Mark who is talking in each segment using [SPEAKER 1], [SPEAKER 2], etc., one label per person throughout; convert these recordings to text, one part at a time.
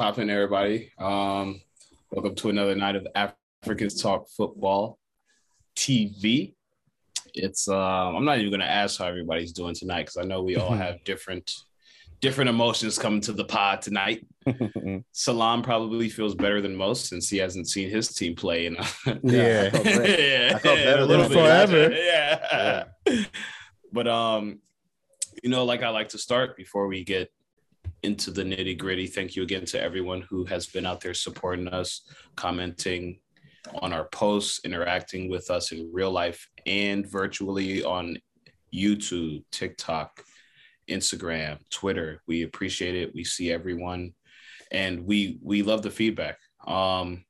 [SPEAKER 1] popping, everybody? Um, welcome to another night of Africans Talk Football TV. It's uh, I'm not even gonna ask how everybody's doing tonight because I know we all have different different emotions coming to the pod tonight. Salam probably feels better than most since he hasn't seen his team play in a,
[SPEAKER 2] Yeah.
[SPEAKER 3] I
[SPEAKER 1] yeah,
[SPEAKER 3] I felt better
[SPEAKER 1] a
[SPEAKER 3] than
[SPEAKER 1] little
[SPEAKER 3] I
[SPEAKER 1] bit.
[SPEAKER 2] forever.
[SPEAKER 1] Yeah. But um, you know, like I like to start before we get into the nitty gritty. Thank you again to everyone who has been out there supporting us, commenting on our posts, interacting with us in real life and virtually on YouTube, TikTok, Instagram, Twitter. We appreciate it. We see everyone, and we we love the feedback. Um,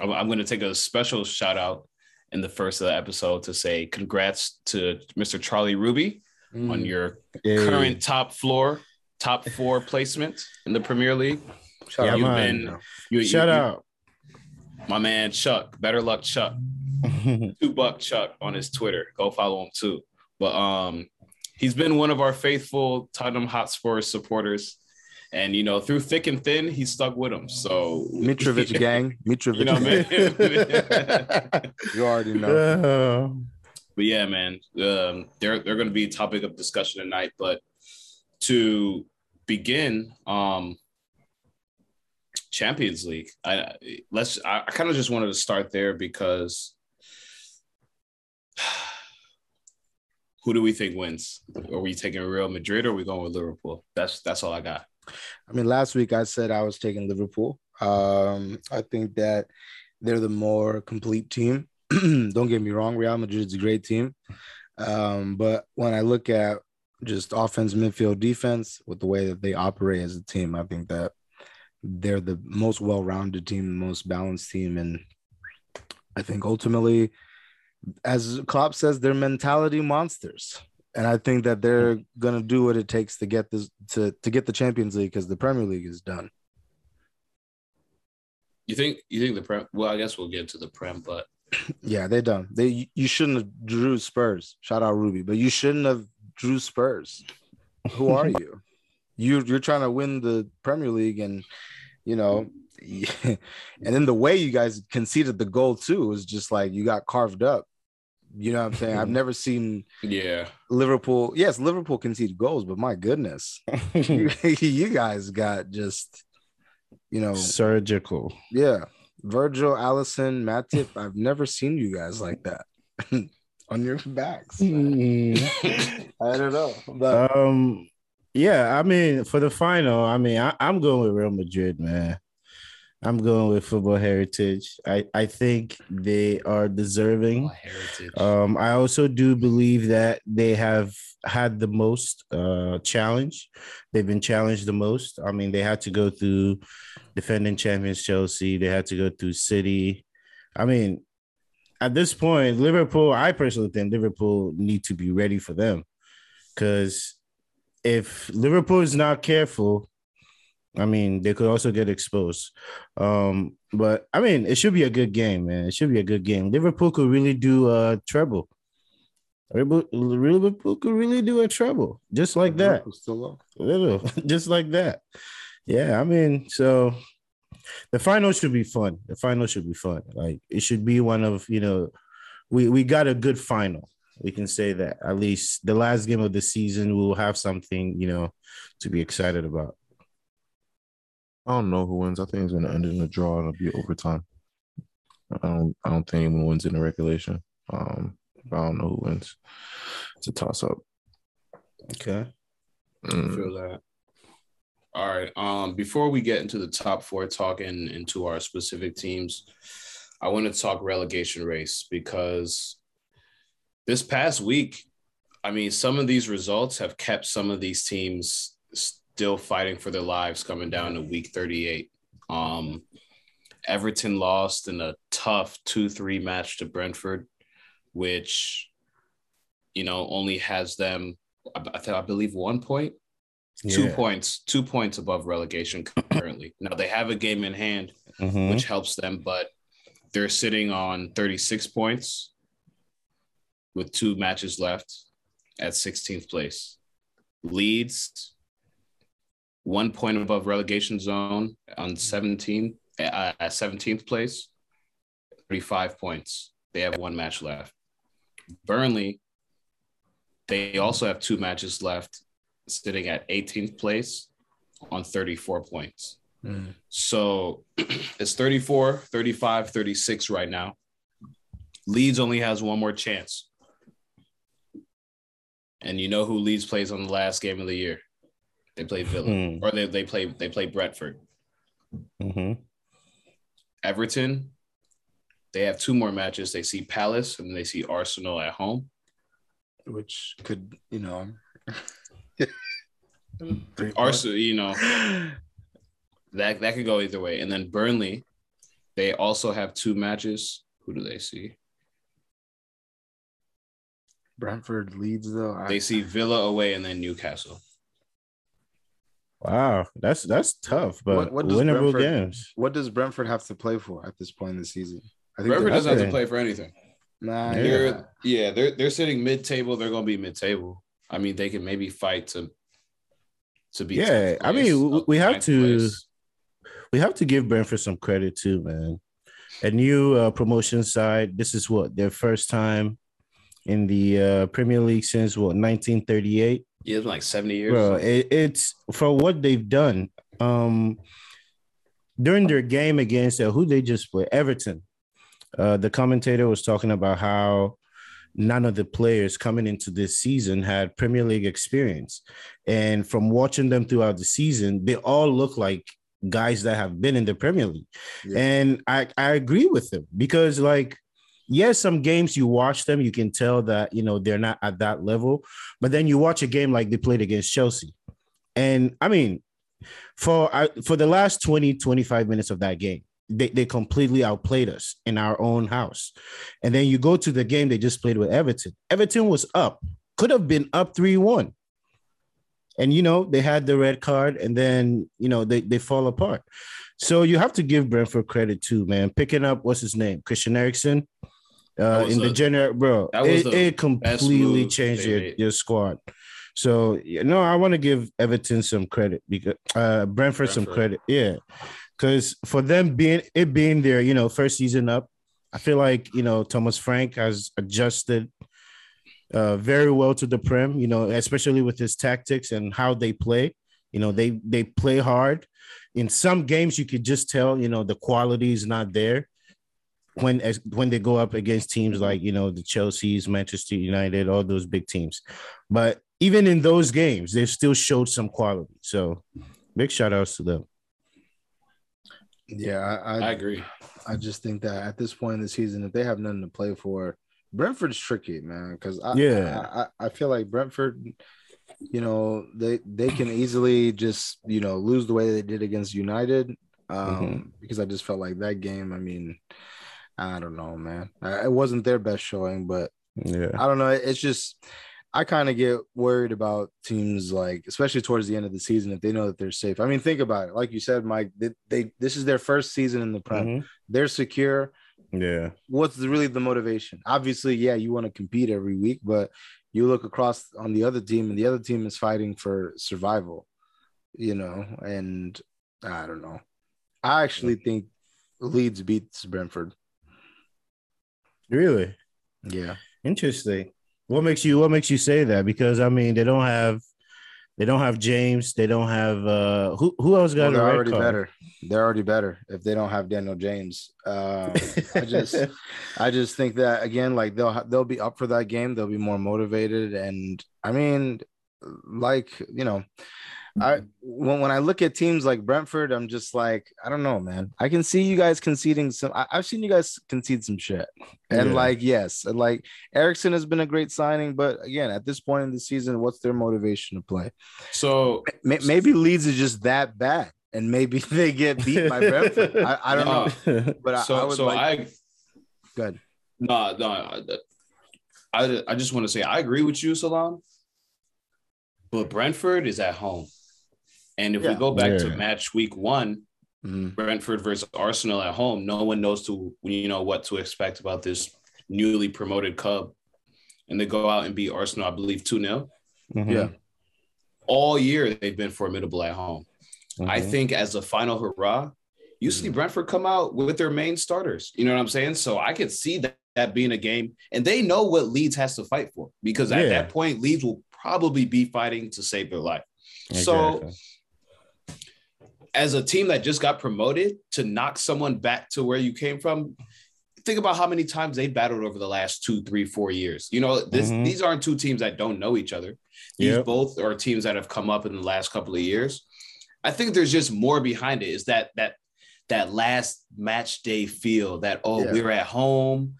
[SPEAKER 1] I'm, going to take a special shout out in the first of the episode to say congrats to Mr. Charlie Ruby
[SPEAKER 3] Mm.
[SPEAKER 1] on your
[SPEAKER 2] Hey.
[SPEAKER 1] current top floor, top four placement in the Premier League.
[SPEAKER 3] Shout
[SPEAKER 2] Yeah,
[SPEAKER 3] out.
[SPEAKER 1] You've been, you,
[SPEAKER 2] Shout
[SPEAKER 1] you-
[SPEAKER 2] out.
[SPEAKER 1] my man Chuck. Better luck, Chuck. Two buck Chuck on his Twitter. Go follow him too. But um, he's been one of our faithful Tottenham Hotspur supporters, and you know through thick and thin, he stuck with him. So
[SPEAKER 3] Mitrovic gang. Mitrovic
[SPEAKER 1] you know, man.
[SPEAKER 3] You already know.
[SPEAKER 1] But yeah, man, um, they're they're going to be a topic of discussion tonight. But to begin, um, Champions League. I let's. I, kind of just wanted to start there because who do we think wins? Are we taking Real Madrid or are we going with Liverpool? That's that's all I got.
[SPEAKER 3] I mean, last week I said I was taking Liverpool. Um, I think that they're the more complete team. Don't get me wrong, Real Madrid's a great team. Um, but when I look at just offense, midfield, defense, with the way that they operate as a team, I think that they're the most well-rounded team, the most balanced team, and I think ultimately, as Klopp says, they're mentality monsters and I think that they're gonna do what it takes to get this to to get the Champions League because the Premier League is done.
[SPEAKER 1] You think you think the prem? Well, I guess we'll get to the prem, but
[SPEAKER 3] Yeah, they're done. They you shouldn't have drew Spurs. Shout out Ruby, but you shouldn't have drew Spurs. Who are you? You you're trying to win the Premier League, and you know, and then the way you guys conceded the goal too was just like you got carved up. You know what I'm saying? I've never seen
[SPEAKER 1] yeah,
[SPEAKER 3] Liverpool. Yes, Liverpool conceded goals, but my goodness, you, you guys got just you know
[SPEAKER 2] surgical.
[SPEAKER 3] Yeah. Virgil, Alisson, Matip. I've never seen you guys like that on your backs.
[SPEAKER 2] Mm.
[SPEAKER 3] I don't know. But
[SPEAKER 2] um, yeah, I mean, for the final, I mean, I, I'm going with Real Madrid, man. I'm going with football heritage. I, I think they are deserving. Um, I also do believe that they have had the most uh, challenge. They've been challenged the most. I mean, they had to go through defending champions Chelsea. They had to go through City. I mean, at this point, Liverpool. I personally think Liverpool need to be ready for them because if Liverpool is not careful, I mean, they could also get exposed. Um, but I mean, it should be a good game, man. It should be a good game. Liverpool could really do a treble. Liverpool could really do a treble, just like that. Little, just like that. Yeah, I mean, so the final should be fun. The final should be fun. Like it should be one of you know, we we got a good final. We can say that at least the last game of the season we'll have something you know to be excited about.
[SPEAKER 4] I don't know who wins. I think it's gonna end in a draw. And it'll be overtime. I don't. I don't think anyone wins in the regulation. Um, I don't know who wins. It's a toss up.
[SPEAKER 2] Okay.
[SPEAKER 1] I
[SPEAKER 4] Mm.
[SPEAKER 1] feel that. All right. Um, before we get into the top four, talking into our specific teams, I want to talk relegation race because this past week, I mean, some of these results have kept some of these teams still fighting for their lives coming down to week 38. Um, Everton lost in a tough 2 3 match to Brentford, which, you know, only has them, I, th- I believe, one point two
[SPEAKER 2] Yeah.
[SPEAKER 1] points, two points above relegation currently. Now they have a game in hand,
[SPEAKER 2] Mhm.
[SPEAKER 1] which helps them, but they're sitting on 36 points with two matches left at 16th place. Leeds one point above relegation zone on 17 uh, at 17th place, 35 points. They have one match left. Burnley, they also have two matches left, sitting at 18th place on 34 points.
[SPEAKER 3] Mm.
[SPEAKER 1] So it's 34, 35, 36 right now. Leeds only has one more chance. And you know who Leeds plays on the last game of the year? They play Villa.
[SPEAKER 2] Hmm.
[SPEAKER 1] Or they, they play they play Brentford.
[SPEAKER 2] hmm
[SPEAKER 1] Everton, they have two more matches. They see Palace and they see Arsenal at home.
[SPEAKER 3] which could you know. Three
[SPEAKER 1] Arsenal, you know, that that could go either way. And then Burnley, they also have two matches. Who do they see?
[SPEAKER 3] Brentford Leeds though. I,
[SPEAKER 1] They see Villa away and then Newcastle.
[SPEAKER 2] Wow, that's that's tough, but
[SPEAKER 3] What- what does
[SPEAKER 2] winnable
[SPEAKER 3] Brentford-
[SPEAKER 2] games.
[SPEAKER 3] what does Brentford have to play for at this point in the season? I think
[SPEAKER 1] Brentford doesn't have to play for anything.
[SPEAKER 3] Nah,
[SPEAKER 2] Yeah.
[SPEAKER 3] yeah.
[SPEAKER 1] They're yeah, they're they're sitting mid table. They're gonna be mid table. I mean, they can maybe fight to to be.
[SPEAKER 2] Yeah,
[SPEAKER 1] 10th
[SPEAKER 2] I mean, we- we have to-
[SPEAKER 1] place.
[SPEAKER 2] We have to give Brentford some credit too, man. A new uh, promotion side. This is what their first time in the uh, Premier League since what 1938.
[SPEAKER 1] Yeah, it's like seventy years.
[SPEAKER 2] Bro, it, it's for what they've done. Um, during their game against uh, who they just played, Everton, uh, the commentator was talking about how none of the players coming into this season had Premier League experience, and from watching them throughout the season, they all look like guys that have been in the Premier League,
[SPEAKER 3] Yeah.
[SPEAKER 2] and I I agree with them because like. Yes, some games you watch them, you can tell that you know they're not at that level. But then you watch a game like they played against Chelsea. And I mean, for I for the last 20, 25 minutes of that game, they, they completely outplayed us in our own house. And then you go to the game they just played with Everton. Everton was up, could have been up 3-1. And you know, they had the red card and then you know they, they fall apart. So you have to give Brentford credit too, man. Picking up what's his name? Christian Eriksen. Uh, in the
[SPEAKER 1] the-
[SPEAKER 2] general, bro, it, it completely changed your,
[SPEAKER 1] made.
[SPEAKER 2] your squad. So you know, I want to give Everton some credit because uh Brentford, some credit. Yeah. Because for them being it being their, you know, first season up, I feel like you know Thomas Frank has adjusted uh very well to the Prem, you know, especially with his tactics and how they play. You know, they they play hard. In some games, you could just tell, you know, the quality is not there when as when they go up against teams like you know the Chelsea's, Manchester United, all those big teams. But even in those games, they still showed some quality. So big shout outs to them.
[SPEAKER 3] Yeah, I,
[SPEAKER 1] I
[SPEAKER 3] I,
[SPEAKER 1] agree.
[SPEAKER 3] I just think that at this point in the season, if they have nothing to play for, Brentford's tricky, man. Because I,
[SPEAKER 2] Yeah.
[SPEAKER 3] I, I, I feel like Brentford, you know, they they can easily just you know lose the way they did against United. Um, because I just felt like that game. I mean, I don't know, man. It wasn't their best showing, but
[SPEAKER 2] Yeah.
[SPEAKER 3] I don't know. It's just I kind of get worried about teams like, especially towards the end of the season, if they know that they're safe. I mean, think about it. Like you said, Mike, they, they this is their first season in the Prem.
[SPEAKER 2] Mhm.
[SPEAKER 3] They're secure.
[SPEAKER 2] Yeah.
[SPEAKER 3] What's the, really the motivation? Obviously, yeah, you want to compete every week, but you look across on the other team, and the other team is fighting for survival. You know, and I don't know. I actually think Leeds beats Brentford.
[SPEAKER 2] Really
[SPEAKER 3] Yeah.
[SPEAKER 2] interesting. What makes you what makes you say that? Because I mean they don't have they don't have James. They don't have uh who who else got
[SPEAKER 3] Well, they're already
[SPEAKER 2] card?
[SPEAKER 3] better. They're already better if they don't have Daniel James. Uh, I just, I just think that again, like they'll they'll be up for that game. They'll be more motivated, and I mean, like you know, I when when I look at teams like Brentford, I'm just like, I don't know, man. I can see you guys conceding some. I, I've seen you guys concede some shit, and
[SPEAKER 2] Yeah.
[SPEAKER 3] like yes, like Eriksen has been a great signing, but again, at this point in the season, what's their motivation to play?
[SPEAKER 1] So
[SPEAKER 3] May- maybe Leeds is just that bad, and maybe they get beat by Brentford. I, I don't know, but I,
[SPEAKER 1] so
[SPEAKER 3] I would
[SPEAKER 1] so
[SPEAKER 3] like.
[SPEAKER 1] I
[SPEAKER 3] Good.
[SPEAKER 1] no no I, I I just want to say I agree with you, Salam. But Brentford is at home, and if we go back to match week one,
[SPEAKER 3] Mhm.
[SPEAKER 1] Brentford versus Arsenal at home, no one knows to you know what to expect about this newly promoted club, and they go out and beat Arsenal, I believe two 0
[SPEAKER 2] Mhm.
[SPEAKER 3] Yeah.
[SPEAKER 1] All year they've been formidable at home. I
[SPEAKER 2] Mhm.
[SPEAKER 1] think as a final hurrah, you see Brentford come out with their main starters. You know what I'm saying? So I could see that, that being a game, and they know what Leeds has to fight for because at
[SPEAKER 2] Yeah.
[SPEAKER 1] that point, Leeds will probably be fighting to save their life. So
[SPEAKER 2] Exactly.
[SPEAKER 1] As a team that just got promoted to knock someone back to where you came from, think about how many times they battled over the last two, three, four years. You know, this
[SPEAKER 2] Mhm.
[SPEAKER 1] these aren't two teams that don't know each other. These
[SPEAKER 2] Yep.
[SPEAKER 1] both are teams that have come up in the last couple of years. I think there's just more behind it. Is that that that last match day feel that oh
[SPEAKER 3] Yeah.
[SPEAKER 1] we're at home.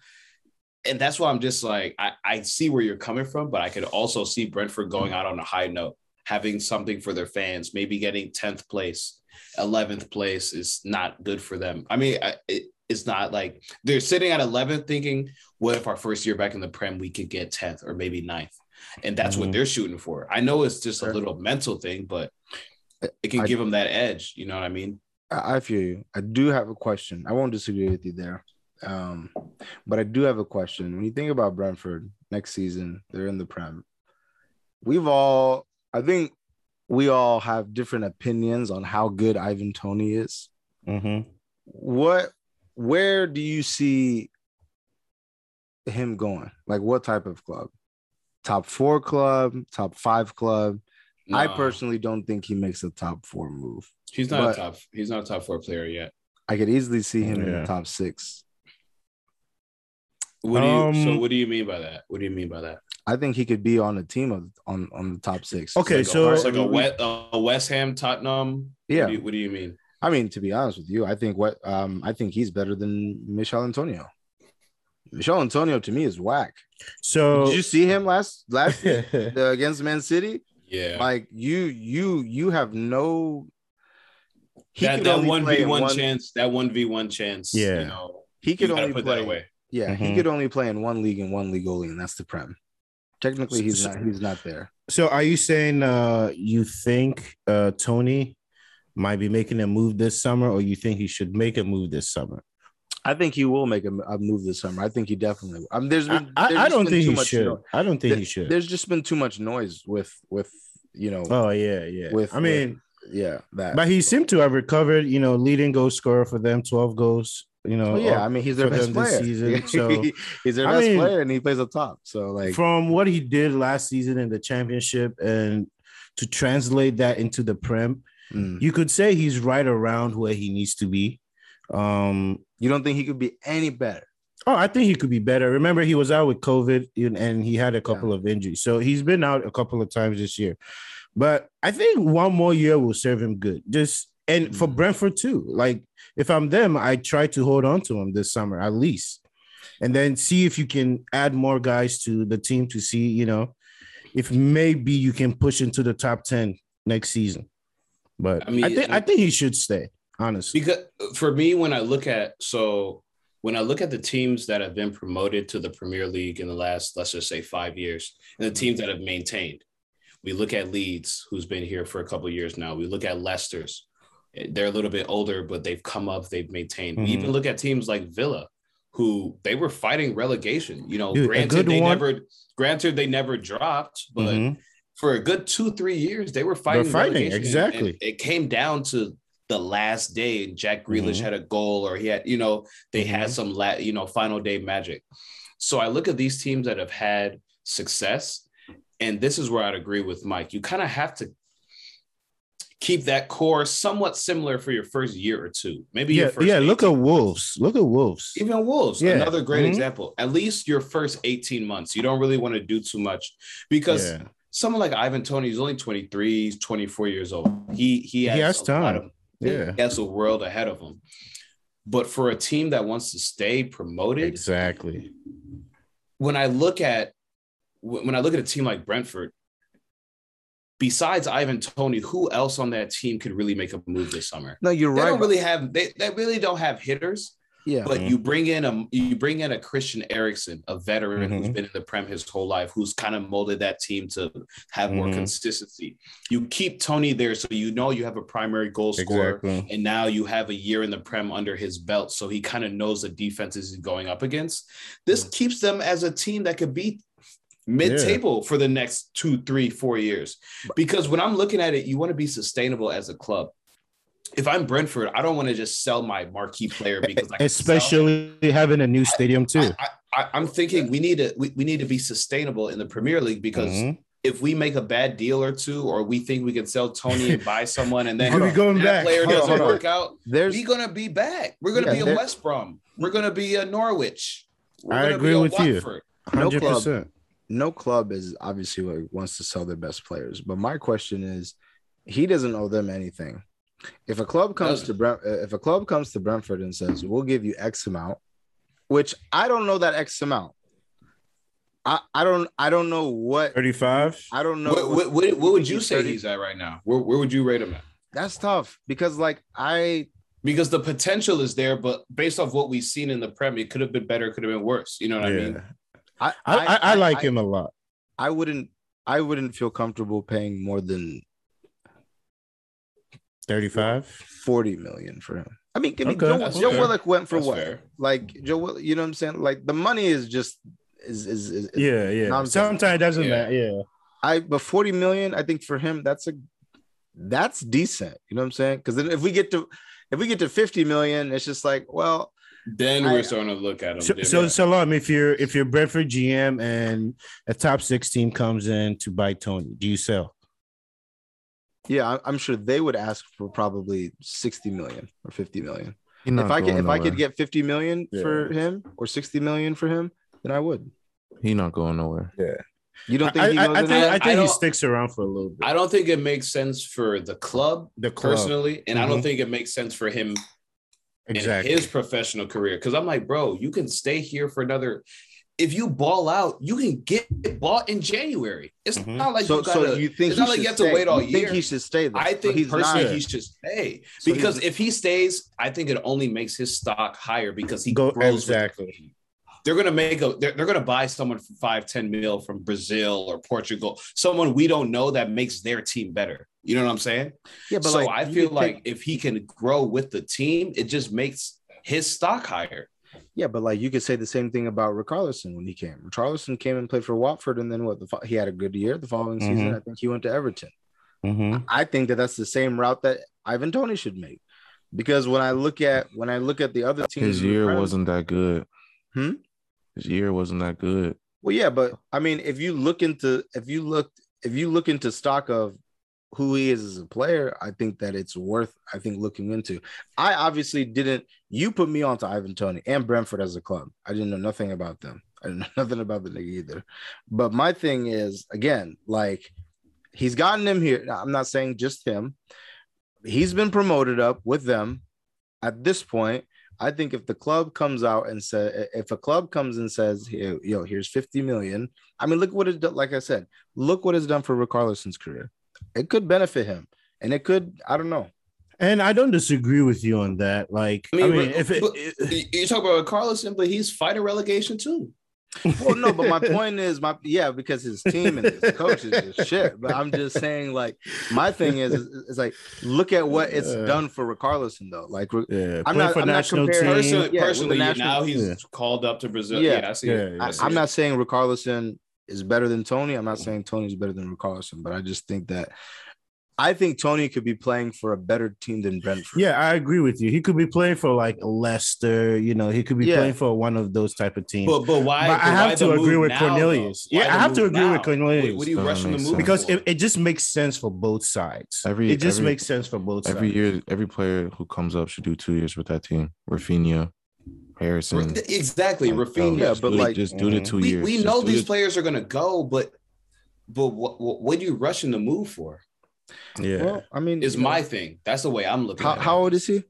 [SPEAKER 1] And that's why I'm just like, I, I see where you're coming from, but I could also see Brentford going out on a high note, having something for their fans, maybe getting 10th place, 11th place is not good for them. I mean, it, it's not like they're sitting at 11th thinking, what if our first year back in the Prem, we could get 10th or maybe 9th? And that's what
[SPEAKER 2] Mhm.
[SPEAKER 1] they're shooting for. I know it's just a little mental thing, but it can
[SPEAKER 3] I-
[SPEAKER 1] give them that edge. You know what I mean?
[SPEAKER 3] I, I feel you. I do have a question. I won't disagree with you there. Um, but I do have a question. When you think about Brentford next season, they're in the Prem. We've all, I think we all have different opinions on how good Ivan Toney is.
[SPEAKER 2] Mhm.
[SPEAKER 3] What, where do you see him going? Like what type of club? Top four club, top five club. I personally don't think he makes a top four move.
[SPEAKER 1] he's not a top. He's not a top four player yet.
[SPEAKER 3] I could easily see him in the top six.
[SPEAKER 1] What do you? so
[SPEAKER 2] Um,
[SPEAKER 1] what do you mean by that? What do you mean by that?
[SPEAKER 3] I think he could be on a team of on on the top six.
[SPEAKER 2] Okay,
[SPEAKER 1] Like
[SPEAKER 2] so-
[SPEAKER 1] it's like a West, a West Ham, Tottenham.
[SPEAKER 3] Yeah.
[SPEAKER 1] What do, you, what do you mean?
[SPEAKER 3] I mean, to be honest with you, I think what um I think he's better than Michail Antonio. Michail Antonio to me is whack.
[SPEAKER 2] So
[SPEAKER 3] Did you see him last last the, against Man City?
[SPEAKER 1] Yeah.
[SPEAKER 3] Like you you you have no. He
[SPEAKER 1] that that one v one chance. That one v one chance.
[SPEAKER 2] Yeah.
[SPEAKER 1] You know,
[SPEAKER 3] He could only
[SPEAKER 1] put
[SPEAKER 3] play.
[SPEAKER 1] that away.
[SPEAKER 3] Yeah, he
[SPEAKER 2] Mhm.
[SPEAKER 3] could only play in one league and one league only, and that's the Prem. Technically, he's
[SPEAKER 2] So-
[SPEAKER 3] not. He's not there.
[SPEAKER 2] So are you saying uh you think uh Toney might be making a move this summer, or you think he should make a move this summer?
[SPEAKER 3] I think he will make a, a move this summer. I think he definitely. Will. I mean, there's
[SPEAKER 2] I,
[SPEAKER 3] been. There's
[SPEAKER 2] I
[SPEAKER 3] just
[SPEAKER 2] don't
[SPEAKER 3] been
[SPEAKER 2] think
[SPEAKER 3] too
[SPEAKER 2] he
[SPEAKER 3] much
[SPEAKER 2] should.
[SPEAKER 3] no-
[SPEAKER 2] I don't think he should.
[SPEAKER 3] There's just been too much noise with with you know
[SPEAKER 2] Oh yeah, yeah.
[SPEAKER 3] With-
[SPEAKER 2] I mean,
[SPEAKER 3] yeah that.
[SPEAKER 2] but he seemed to have recovered. You know, leading goal scorer for them, twelve goals. You know,
[SPEAKER 3] Oh, yeah, I mean he's their best player.
[SPEAKER 2] season, so-
[SPEAKER 3] he's their
[SPEAKER 2] I
[SPEAKER 3] best
[SPEAKER 2] mean,
[SPEAKER 3] player, and he plays up top. So like,
[SPEAKER 2] from what he did last season in the championship, and to translate that into the Prem,
[SPEAKER 3] mm.
[SPEAKER 2] you could say he's right around where he needs to be. Um,
[SPEAKER 3] you don't think he could be any better?
[SPEAKER 2] Oh, I think he could be better. Remember, he was out with COVID and- and he had a couple of injuries. So he's been out a couple of times this year. But I think one more year will serve him good. Just and for
[SPEAKER 3] Mhm.
[SPEAKER 2] Brentford too. Like if I'm them, I try to hold on to him this summer at least. And then see if you can add more guys to the team to see, you know, if maybe you can push into the top 10 next season. But
[SPEAKER 1] I
[SPEAKER 2] I
[SPEAKER 1] mean,
[SPEAKER 2] think I think he should stay, honestly.
[SPEAKER 1] Because for me, when I look at so when I look at the teams that have been promoted to the Premier League in the last, let's just say five years, and the teams that have maintained, we look at Leeds, who's been here for a couple of years now. We look at Leicester's. They're a little bit older, but they've come up, they've maintained. We
[SPEAKER 2] Mhm.
[SPEAKER 1] even look at teams like Villa, who they were fighting relegation. You know,
[SPEAKER 2] Dude,
[SPEAKER 1] granted they
[SPEAKER 2] one-
[SPEAKER 1] never granted they never dropped, but
[SPEAKER 2] Mhm.
[SPEAKER 1] for a good two, three years, they were fighting.
[SPEAKER 2] fighting, exactly.
[SPEAKER 1] and it came down to the last day, and Jack Grealish
[SPEAKER 2] Mhm.
[SPEAKER 1] had a goal, or he had, you know, they had
[SPEAKER 2] Mhm.
[SPEAKER 1] some, la- you know, final day magic. So I look at these teams that have had success, and this is where I'd agree with Mike. You kind of have to keep that core somewhat similar for your first year or two, maybe. your
[SPEAKER 2] Yeah,
[SPEAKER 1] first
[SPEAKER 2] yeah. Look at Wolves. Look at Wolves.
[SPEAKER 1] even Wolves,
[SPEAKER 2] Yeah.
[SPEAKER 1] another great
[SPEAKER 2] Mhm.
[SPEAKER 1] example. At least your first 18 months, you don't really want to do too much because
[SPEAKER 2] Yeah.
[SPEAKER 1] someone like Ivan Toney is only 23, he's 24 years old. He he has,
[SPEAKER 2] has time.
[SPEAKER 1] of-
[SPEAKER 2] Yeah.
[SPEAKER 1] he has a world ahead of him. But for a team that wants to stay promoted,
[SPEAKER 2] Exactly.
[SPEAKER 1] when I look at when I look at a team like Brentford, besides Ivan Toney, who else on that team could really make a move this summer?
[SPEAKER 3] No, you're
[SPEAKER 1] They
[SPEAKER 3] right.
[SPEAKER 1] They don't really have they, they really don't have hitters.
[SPEAKER 3] yeah,
[SPEAKER 1] But
[SPEAKER 2] Mhm.
[SPEAKER 1] you bring in a you bring in a Christian Eriksen, a veteran who's
[SPEAKER 2] Mhm.
[SPEAKER 1] been in the Prem his whole life, who's kind of molded that team to have more
[SPEAKER 2] Mhm.
[SPEAKER 1] consistency. You keep Toney there, so you know you have a primary goal scorer,
[SPEAKER 2] Exactly.
[SPEAKER 1] and now you have a year in the Prem under his belt, so he kind of knows the defenses he's going up against. This keeps them as a team that could beat mid-table for the next two, three, four years. Because when I'm looking at it, you want to be sustainable as a club. if I'm Brentford, I don't want to just sell my marquee player because I can sell
[SPEAKER 2] especially having a new stadium too.
[SPEAKER 1] I, I, I'm thinking we need to we, we need to be sustainable in the Premier League because
[SPEAKER 2] Mhm.
[SPEAKER 1] if we make a bad deal or two, or we think we can sell Toney and buy someone, and then
[SPEAKER 2] Here we going
[SPEAKER 1] that
[SPEAKER 2] back.
[SPEAKER 1] player
[SPEAKER 3] Hold
[SPEAKER 1] doesn't
[SPEAKER 3] on.
[SPEAKER 1] work out,
[SPEAKER 3] There's
[SPEAKER 1] we're gonna be back. We're gonna
[SPEAKER 3] Yeah,
[SPEAKER 1] be a West Brom. We're gonna be a Norwich. We're
[SPEAKER 2] I agree
[SPEAKER 1] be a
[SPEAKER 2] with you.
[SPEAKER 1] Watford.
[SPEAKER 3] No
[SPEAKER 2] Hundred
[SPEAKER 3] club.
[SPEAKER 2] percent.
[SPEAKER 3] No club is obviously like wants to sell their best players. But my question is, he doesn't owe them anything. If a club comes to Brent, if a club comes to Brentford and says we'll give you X amount, which I don't know that X amount. I, I don't I don't know what
[SPEAKER 2] Thirty-five.
[SPEAKER 3] I don't know.
[SPEAKER 1] What, what, what, what would you say
[SPEAKER 3] 30.
[SPEAKER 1] he's at right now? Where, where would you rate him at?
[SPEAKER 3] That's tough because like I
[SPEAKER 1] Because the potential is there, but based off what we've seen in the Premier, it could have been better, could have been worse. You know what I mean?
[SPEAKER 3] I
[SPEAKER 2] I, I, I like him a lot.
[SPEAKER 3] I wouldn't I wouldn't feel comfortable paying more than
[SPEAKER 2] 35.
[SPEAKER 3] 40 million for him. I mean, give me
[SPEAKER 2] Okay,
[SPEAKER 3] Joe,
[SPEAKER 1] that's
[SPEAKER 3] Joe. Willock went for
[SPEAKER 1] That's
[SPEAKER 3] what?
[SPEAKER 1] fair.
[SPEAKER 3] Like Joe, Will- you know what I'm saying? Like the money is just is is, is is-
[SPEAKER 2] Yeah, yeah.
[SPEAKER 3] nonsense.
[SPEAKER 2] Sometimes doesn't
[SPEAKER 1] Yeah.
[SPEAKER 2] matter. Yeah.
[SPEAKER 3] I but 40 million, I think for him that's a that's decent. You know what I'm saying? Because then if we get to if we get to 50 million, it's just like, well,
[SPEAKER 1] Then we're starting to look at him.
[SPEAKER 2] So, so
[SPEAKER 1] different.
[SPEAKER 2] Salam, if you're if you're Brentford GM and a top six team comes in to buy Toney, do you sell?
[SPEAKER 3] yeah, I- I'm sure they would ask for probably 60 million or 50 million. If I could
[SPEAKER 4] going
[SPEAKER 3] if I could get 50 million for him or 60 million for him, then I would.
[SPEAKER 4] he not going nowhere. Yeah.
[SPEAKER 3] You don't think
[SPEAKER 2] I,
[SPEAKER 3] he
[SPEAKER 2] I, I think I
[SPEAKER 1] I
[SPEAKER 2] think he sticks around for a little bit.
[SPEAKER 1] I don't think it makes sense for the club
[SPEAKER 2] the club.
[SPEAKER 1] personally, and I don't
[SPEAKER 2] Mhm.
[SPEAKER 1] think it makes sense for him
[SPEAKER 2] exactly.
[SPEAKER 1] in his professional career. Because I'm like, bro, you can stay here for another. If you ball out, you can get bought in January. It's
[SPEAKER 2] Mhm.
[SPEAKER 1] not like
[SPEAKER 3] so,
[SPEAKER 1] you gotta.
[SPEAKER 3] so you think
[SPEAKER 1] it's not like you have to wait all
[SPEAKER 3] You think he should stay there?
[SPEAKER 1] I think
[SPEAKER 3] he's
[SPEAKER 1] personally
[SPEAKER 3] not-
[SPEAKER 1] he should stay
[SPEAKER 3] So
[SPEAKER 1] because if he stays, I think it only makes his stock higher because he
[SPEAKER 2] Go-
[SPEAKER 1] grows
[SPEAKER 2] exactly.
[SPEAKER 1] They're gonna make a. They're, they're gonna buy someone for five, ten mil from Brazil or Portugal. Someone we don't know that makes their team better. You know what I'm saying?
[SPEAKER 3] yeah, but
[SPEAKER 1] so
[SPEAKER 3] like,
[SPEAKER 1] I feel like
[SPEAKER 3] take-
[SPEAKER 1] if he can grow with the team, it just makes his stock higher.
[SPEAKER 3] yeah, but like you could say the same thing about Richarlison when he came. Richarlison came and played for Watford, and then what? The fo- he had a good year. The following season,
[SPEAKER 2] Mhm.
[SPEAKER 3] I think he went to Everton.
[SPEAKER 2] Mhm.
[SPEAKER 3] I think that that's the same route that Ivan Tony should make, because when I look at when I look at the other teams,
[SPEAKER 4] His year
[SPEAKER 3] Prem-
[SPEAKER 4] wasn't that good.
[SPEAKER 3] Hmm?
[SPEAKER 4] His year wasn't that good.
[SPEAKER 3] Well, yeah, but I mean, if you look into if you look if you look into stock of who he is as a player, I think that it's worth I think looking into. I obviously didn't. You put me onto Ivan Tony and Brentford as a club. I didn't know nothing about them. I didn't know nothing about the nigga either. But my thing is again, like he's gotten him here. I'm not saying just him. He's been promoted up with them. At this point, I think if the club comes out and say, if a club comes and says, "Here, yo, here's 50 million. I mean, look what it. Like I said, look what it's done for Richarlison's career. It could benefit him, and it could. I don't know.
[SPEAKER 2] And I don't disagree with you on that. Like, I mean,
[SPEAKER 1] but-
[SPEAKER 2] if it,
[SPEAKER 1] but you talk about Carlson, but he's fighting relegation too.
[SPEAKER 3] Well, no, but my point is, my yeah, because his team and his coach is just shit. But I'm just saying, like, my thing is, is, is like, look at what it's
[SPEAKER 2] Yeah.
[SPEAKER 3] done for Richarlison, though. Like,
[SPEAKER 2] yeah,
[SPEAKER 3] I'm not-
[SPEAKER 2] for
[SPEAKER 3] I'm not
[SPEAKER 2] national
[SPEAKER 3] comparing-
[SPEAKER 2] team.
[SPEAKER 1] Personally,
[SPEAKER 3] Yeah,
[SPEAKER 1] personally
[SPEAKER 3] national-
[SPEAKER 1] now he's
[SPEAKER 2] Yeah.
[SPEAKER 1] called up to Brazil.
[SPEAKER 3] Yeah.
[SPEAKER 1] Yeah, I see.
[SPEAKER 2] Yeah,
[SPEAKER 1] it.
[SPEAKER 2] yeah.
[SPEAKER 1] I
[SPEAKER 3] I,
[SPEAKER 1] see
[SPEAKER 3] I'm not saying Richarlison is better than Toney. I'm not saying Toney's better than Richarlison, but I just think that I think Toney could be playing for a better team than Brentford.
[SPEAKER 2] Yeah, I agree with you. He could be playing for like Leicester. You know, he could be
[SPEAKER 3] Yeah.
[SPEAKER 2] playing for one of those type of teams.
[SPEAKER 1] But but why?
[SPEAKER 2] But I have to agree with
[SPEAKER 1] now,
[SPEAKER 2] Cornelius.
[SPEAKER 1] though?
[SPEAKER 2] Yeah,
[SPEAKER 1] the
[SPEAKER 2] I have to
[SPEAKER 1] move
[SPEAKER 2] agree with? Cornelius.
[SPEAKER 1] What, what are you
[SPEAKER 4] Doesn't
[SPEAKER 1] rushing the
[SPEAKER 4] make
[SPEAKER 1] move
[SPEAKER 2] because it, it just makes sense for both sides.
[SPEAKER 4] Every-
[SPEAKER 2] it just
[SPEAKER 4] every-
[SPEAKER 2] makes sense for both
[SPEAKER 4] Every
[SPEAKER 2] sides.
[SPEAKER 4] year, every player who comes up should do two years with that team. Raphinha, Harrison.
[SPEAKER 1] exactly,
[SPEAKER 4] like,
[SPEAKER 1] Raphinha.
[SPEAKER 3] Oh,
[SPEAKER 4] yeah,
[SPEAKER 3] but like-
[SPEAKER 4] just do the two
[SPEAKER 1] we,
[SPEAKER 4] years.
[SPEAKER 1] we
[SPEAKER 4] Just
[SPEAKER 1] know these
[SPEAKER 4] the-
[SPEAKER 1] players are gonna go, but but what what, what are you rushing the move for?
[SPEAKER 2] Yeah,
[SPEAKER 3] Well, I mean,
[SPEAKER 1] it's
[SPEAKER 3] you know,
[SPEAKER 1] my thing. That's the way I'm looking
[SPEAKER 3] how,
[SPEAKER 1] at it.
[SPEAKER 3] how old is he?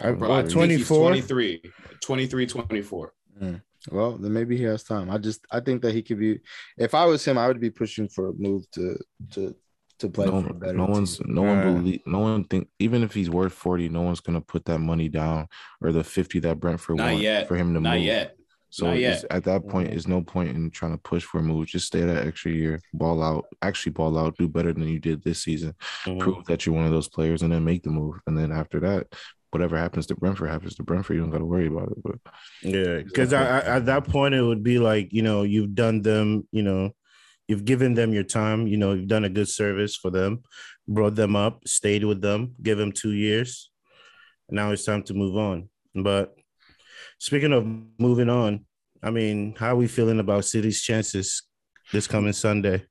[SPEAKER 2] I,
[SPEAKER 1] Bro, I he's
[SPEAKER 2] 24.
[SPEAKER 1] 23, 23, 24. Hmm.
[SPEAKER 3] Well, then maybe he has time. I just I think that he could be. If I was him, I would be pushing for a move to to to play
[SPEAKER 4] no,
[SPEAKER 3] for a better.
[SPEAKER 4] no
[SPEAKER 3] team.
[SPEAKER 4] one's no one
[SPEAKER 2] Uh,
[SPEAKER 4] believe no one think even if he's worth 40 no one's gonna put that money down or the 50 that brentford
[SPEAKER 1] Not
[SPEAKER 4] want
[SPEAKER 1] yet.
[SPEAKER 4] for him to
[SPEAKER 1] Not
[SPEAKER 4] move
[SPEAKER 1] yet.
[SPEAKER 4] so
[SPEAKER 1] Not yet.
[SPEAKER 4] at that point
[SPEAKER 2] Mhm.
[SPEAKER 4] there's no point in trying to push for a move just stay that extra year ball out actually ball out do better than you did this season
[SPEAKER 2] Mhm.
[SPEAKER 4] prove that you're one of those players and then make the move and then after that whatever happens to brentford happens to brentford you don't got to worry about it but
[SPEAKER 2] Yeah, because I, I, at that point it would be like you know you've done them you know you've given them your time. You know, you've done a good service for them, brought them up, stayed with them, give them two years. Now it's time to move on. But speaking of moving on, I mean, how are we feeling about City's chances this coming Sunday?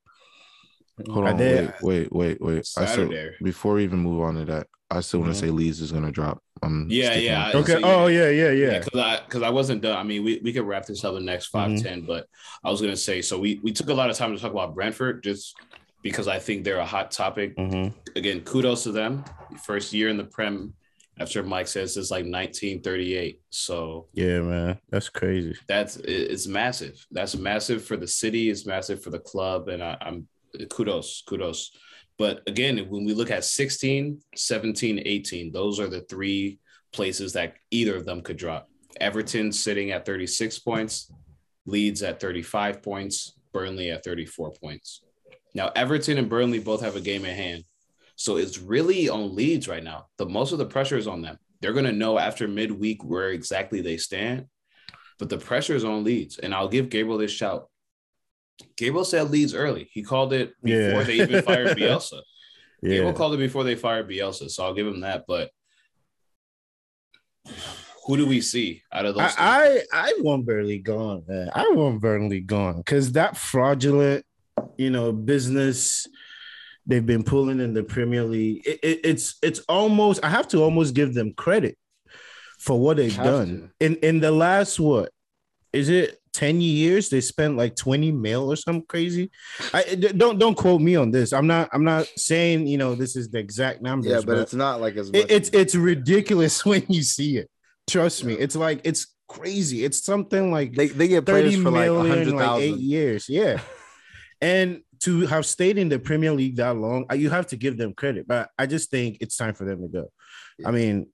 [SPEAKER 4] Hold on,
[SPEAKER 2] they-
[SPEAKER 4] wait, wait, wait, wait. I still, before we even move on to that, I still want to say Leeds is gonna drop. I'm
[SPEAKER 1] Yeah, yeah,
[SPEAKER 4] with
[SPEAKER 1] I-
[SPEAKER 4] that.
[SPEAKER 2] Okay.
[SPEAKER 1] so, yeah.
[SPEAKER 2] Oh yeah, yeah, yeah.
[SPEAKER 1] Yeah, because I because I wasn't done. I mean, we, we could wrap this up in the next 5
[SPEAKER 2] Mhm.
[SPEAKER 1] 10, but I was gonna say so we we took a lot of time to talk about Brentford just because I think they're a hot topic.
[SPEAKER 2] Mhm.
[SPEAKER 1] Again, kudos to them. First year in the Prem after Mike says it's like 1938. So
[SPEAKER 2] Yeah, man, that's crazy.
[SPEAKER 1] that's it's massive. That's massive for the city. It's massive for the club, and I, I'm kudos, kudos. But again, when we look at 16, 17, 18, those are the three places that either of them could drop. Everton sitting at 36 points, Leeds at 35 points, Burnley at 34 points. Now, Everton and Burnley both have a game in hand. So it's really on Leeds right now. The most of the pressure is on them. They're going to know after midweek where exactly they stand but the pressure is on Leeds. And I'll give Gabriel this shout. Gabriel said Leeds early. He called it before
[SPEAKER 2] Yeah.
[SPEAKER 1] they even fired Bielsa. Gabriel
[SPEAKER 2] Yeah,
[SPEAKER 1] called it before they fired Bielsa, so I'll give him that. But who do we see out of those?
[SPEAKER 2] I, I I want Burnley gone, man. I want Burnley gone because that fraudulent, you know, business they've been pulling in the Premier League. It, it, it's it's almost I have to almost give them credit for what they've done in in the last what is it 10 years they spent like 20 mil or something crazy i don't don't quote me on this i'm not i'm not saying you know this is the exact numbers
[SPEAKER 3] Yeah, but it's not like as
[SPEAKER 2] it, it's it's ridiculous when you see it. Trust me, it's like it's crazy. It's something like
[SPEAKER 3] they, they get players
[SPEAKER 2] thirty
[SPEAKER 3] for like a
[SPEAKER 2] million,
[SPEAKER 3] hundred
[SPEAKER 2] like eight years. Yeah, and to have stayed in the Premier League that long, uh, you have to give them credit. But I just think it's time for them to go. I mean,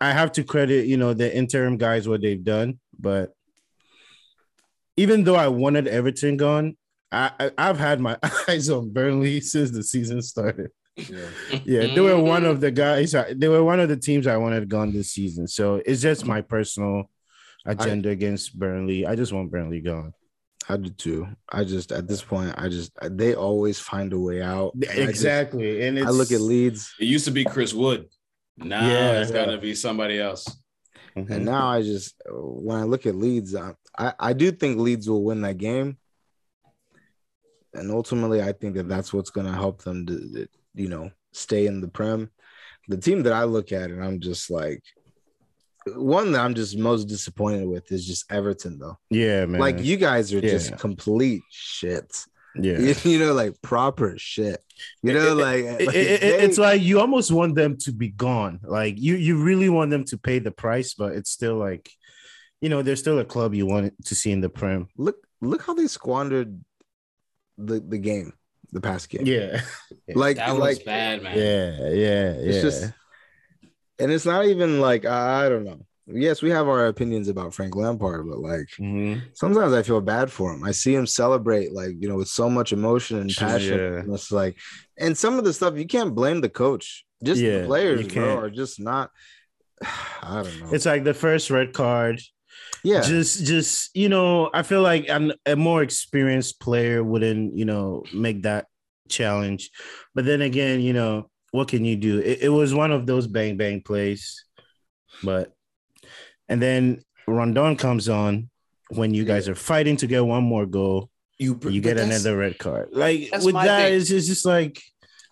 [SPEAKER 2] I have to credit you know the interim guys what they've done, but even though I wanted Everton gone, I, I I've had my eyes on Burnley since the season started.
[SPEAKER 3] Yeah.
[SPEAKER 2] Yeah, they were one of the mm-hmm. guys. They were one of the teams I wanted gone this season. So it's just my personal agenda against Burnley. I just want Burnley gone.
[SPEAKER 3] I do too. I just at this point, I just they always find a way out. And I just-
[SPEAKER 2] Exactly, and it's,
[SPEAKER 3] I look at Leeds,
[SPEAKER 1] it used to be Chris Wood. Now
[SPEAKER 2] Yeah.
[SPEAKER 1] it's got to be somebody else.
[SPEAKER 2] Mhm.
[SPEAKER 3] and now I just when I look at Leeds, I, I I do think Leeds will win that game, and ultimately, I think that that's what's going to help them to you know stay in the Prem. The team that I look at, and I'm just like. One that I'm just most disappointed with is just Everton, though.
[SPEAKER 2] yeah, man.
[SPEAKER 3] Like you guys are
[SPEAKER 2] Yeah.
[SPEAKER 3] just complete shit.
[SPEAKER 2] Yeah.
[SPEAKER 3] You, you know, like proper shit. You know, like,
[SPEAKER 2] It-
[SPEAKER 3] like
[SPEAKER 2] it- it-
[SPEAKER 3] they-
[SPEAKER 2] it's like you almost want them to be gone. Like you, you really want them to pay the price, but it's still like, you know, there's still a club you want to see in the Prem.
[SPEAKER 3] look look how they squandered the the game, the past game.
[SPEAKER 2] Yeah,
[SPEAKER 3] Like
[SPEAKER 1] That was
[SPEAKER 3] like
[SPEAKER 1] bad, man.
[SPEAKER 2] yeah, yeah, yeah.
[SPEAKER 3] it's just and it's not even like I, I don't know. Yes, we have our opinions about Frank Lampard, but like
[SPEAKER 2] Mhm.
[SPEAKER 3] sometimes I feel bad for him. I see him celebrate like you know with so much emotion and passion.
[SPEAKER 2] Yeah.
[SPEAKER 3] And it's like, and some of the stuff you can't blame the coach. Just
[SPEAKER 2] Yeah,
[SPEAKER 3] the players, bro, are just not. I don't know.
[SPEAKER 2] It's like the first red card.
[SPEAKER 3] yeah,
[SPEAKER 2] just just you know i feel like an, a more experienced player wouldn't you know make that challenge but then again you know what can you do it, it was one of those bang bang plays but and then rondon comes on when you guys are fighting to get one more goal
[SPEAKER 1] You
[SPEAKER 2] you get another red card like with that
[SPEAKER 1] thing.
[SPEAKER 2] it's, it's just like